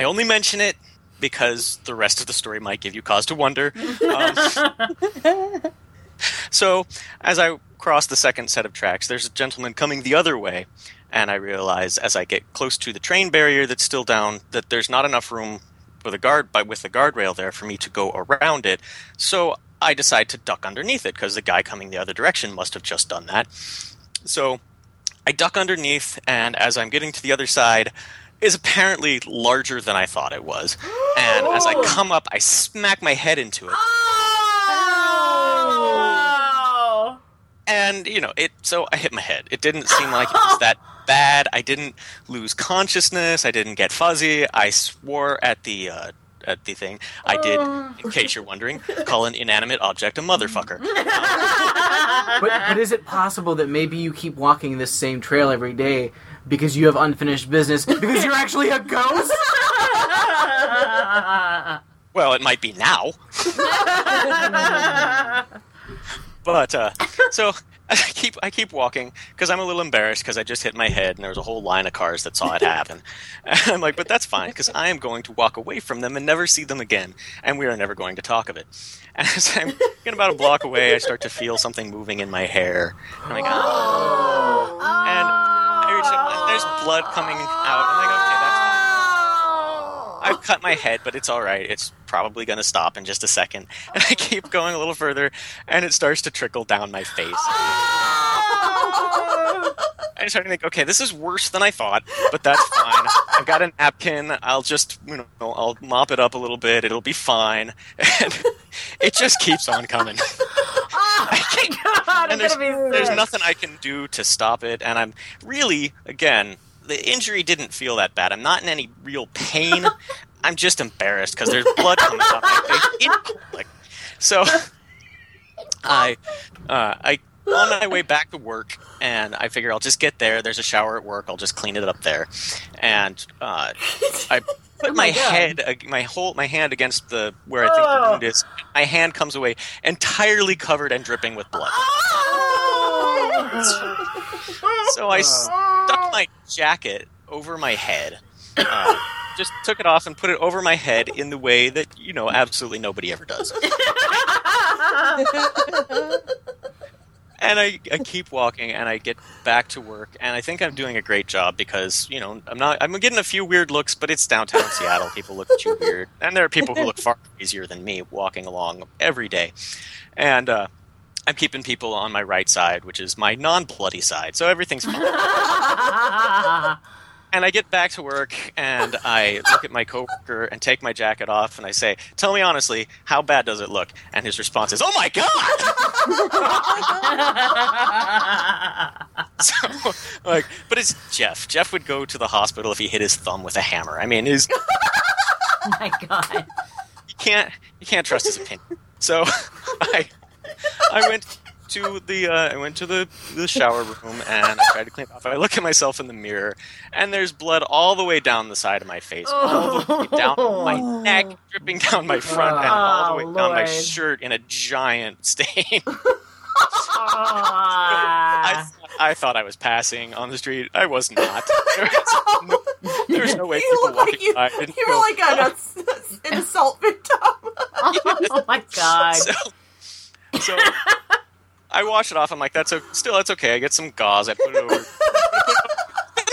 only mention it because the rest of the story might give you cause to wonder. Um, so, as I cross the second set of tracks, there's a gentleman coming the other way, and I realize as I get close to the train barrier that's still down that there's not enough room with a guard, but with the guardrail there for me to go around it. So I decide to duck underneath it because the guy coming the other direction must have just done that. So I duck underneath, and as I'm getting to the other side, is apparently larger than I thought it was. And as I come up, I smack my head into it. Oh! And, you know, it so I hit my head. It didn't seem like it was that bad. I didn't lose consciousness. I didn't get fuzzy. I swore at the uh, at the thing. I did, in case you're wondering, call an inanimate object a motherfucker. But, but is it possible that maybe you keep walking this same trail every day because you have unfinished business because you're actually a ghost? Well, it might be now. but uh, so I keep I keep walking because I'm a little embarrassed because I just hit my head and there was a whole line of cars that saw it happen. And I'm like, but that's fine because I am going to walk away from them and never see them again, and we are never going to talk of it. And as I'm getting about a block away, I start to feel something moving in my hair. I'm like, oh. And I and there's blood coming out. I'm like, okay, that's fine. I've cut my head, but it's all right. It's probably going to stop in just a second. And I keep going a little further, and it starts to trickle down my face. Oh. I'm starting to think, okay, this is worse than I thought, but that's fine. I've got a napkin. I'll just, you know, I'll mop it up a little bit. It'll be fine. And it just keeps on coming. God, And there's, there's nothing I can do to stop it. And I'm really, again, the injury didn't feel that bad. I'm not in any real pain. I'm just embarrassed because there's blood coming out my face in public. So I, uh, I on my way back to work, and I figure I'll just get there. There's a shower at work. I'll just clean it up there, and uh, I put my, head, my whole, my hand against the where I think the wound is. My hand comes away entirely covered and dripping with blood. So I stuck my jacket over my head. Uh, just took it off and put it over my head in the way that you know absolutely nobody ever does. and I, I keep walking and I get back to work and I think I'm doing a great job because you know I'm not I'm getting a few weird looks but it's downtown Seattle. People look at you weird. And there are people who look far easier than me walking along every day. And uh, I'm keeping people on my right side which is my non-bloody side so everything's fine and I get back to work and I look at my coworker and take my jacket off and I say, "Tell me honestly, how bad does it look?" And his response is, "Oh my god!" so, like, but it's Jeff. Jeff would go to the hospital if he hit his thumb with a hammer. I mean, his Oh my god. you can't you can't trust his opinion. So I I went to the uh, I went to the, the shower room and I tried to clean it off. I look at myself in the mirror and there's blood all the way down the side of my face, all the way down my neck, dripping down my front, and all the way Oh, down my shirt in a giant stain. Ah. I, I thought I was passing on the street. I was not. There was no, there was no way you people look like you, you were like an, an assault victim. oh my god. so, so I wash it off. I'm like, that's o still that's okay. I get some gauze. I put it over. I put it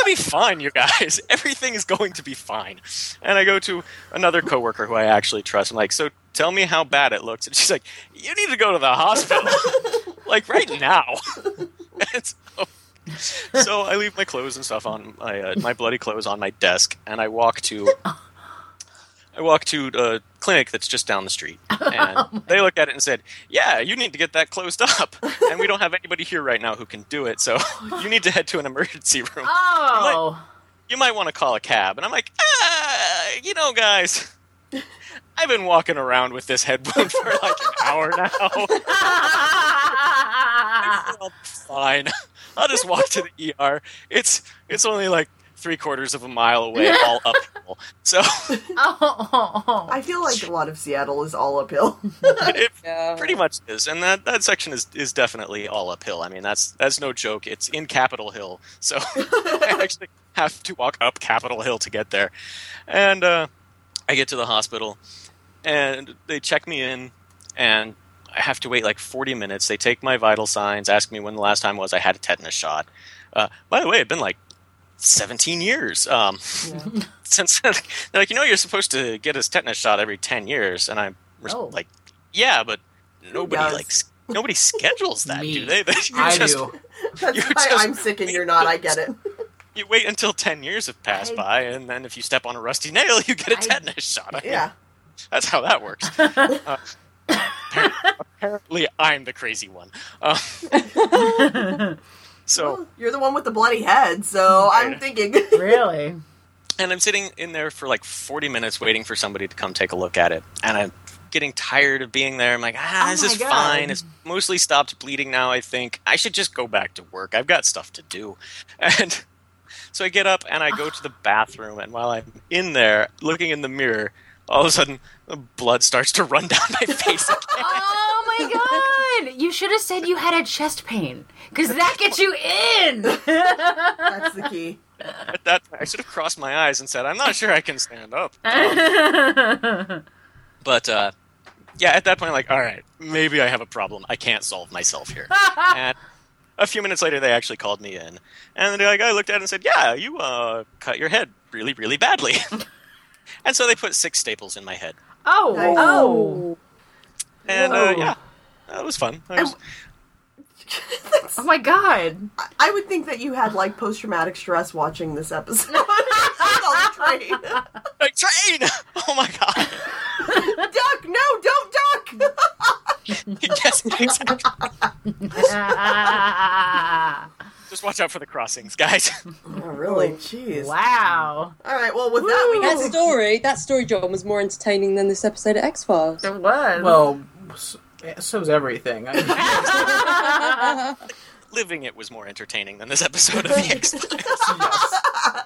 be fine, you guys. Everything is going to be fine. And I go to another coworker who I actually trust. I'm like, so tell me how bad it looks. And she's like, you need to go to the hospital, like right now. So, so I leave my clothes and stuff on my uh, my bloody clothes on my desk, and I walk to. I walk to a clinic that's just down the street, and they look at it and said, "Yeah, you need to get that closed up, and we don't have anybody here right now who can do it, so you need to head to an emergency room. Oh. You might want to call a cab." And I'm like, ah, "You know, guys, I've been walking around with this head wound for like an hour now. I'll be fine. I'll just walk to the ER. It's it's only like three quarters of a mile away, all uphill. So Oh. I feel like a lot of Seattle is all uphill. it Yeah. pretty much is, and that, that section is, is definitely all uphill. I mean, that's that's no joke. It's in Capitol Hill, so I actually have to walk up Capitol Hill to get there. And uh, I get to the hospital, and they check me in, and I have to wait like 40 minutes. They take my vital signs, ask me when the last time was I had a tetanus shot. Uh, by the way, it'd been like 17 years um, since they're like, you know, you're supposed to get a tetanus shot every 10 years, and I'm res- Oh. like, yeah, but nobody does? like nobody schedules that, do they? They- you I just- do. That's You're why just- I'm sick and you're not. I get it. You wait until 10 years have passed I- by, and then if you step on a rusty nail, you get a I- tetanus shot. I mean, Yeah. that's how that works. Uh, apparently, apparently, I'm the crazy one. Uh, so. Well, you're the one with the bloody head, so I'm Right. thinking. really? and I'm sitting in there for like 40 minutes waiting for somebody to come take a look at it. And I'm getting tired of being there. I'm like, ah, Oh this is God. fine. It's mostly stopped bleeding now, I think. I should just go back to work. I've got stuff to do. And so I get up and I go to the bathroom. And while I'm in there looking in the mirror, all of a sudden, the blood starts to run down my face. Oh my god! You should have said you had a chest pain, because that gets you in. That's the key. At that point, I should have crossed my eyes and said, I'm not sure I can stand up. But uh, yeah, at that point, like, all right, maybe I have a problem. I can't solve myself here. and a few minutes later, they actually called me in, and the guy looked at it and said, "Yeah, you uh, cut your head really, really badly." and so they put six staples in my head, oh, Nice. oh, and uh, yeah, that was fun. That was- oh my god! I- I would think that you had like post traumatic stress watching this episode. on the train. like, train! Oh my god! duck! No, don't duck! yes, exactly. Just watch out for the crossings, guys. oh, really? Oh, Jeez. wow, All right. Well, with that, we That story, that story, John, was more entertaining than this episode of X Files. it was. Well, Eh, so, so's everything. I mean, Living it was more entertaining than this episode of the X Files. yes.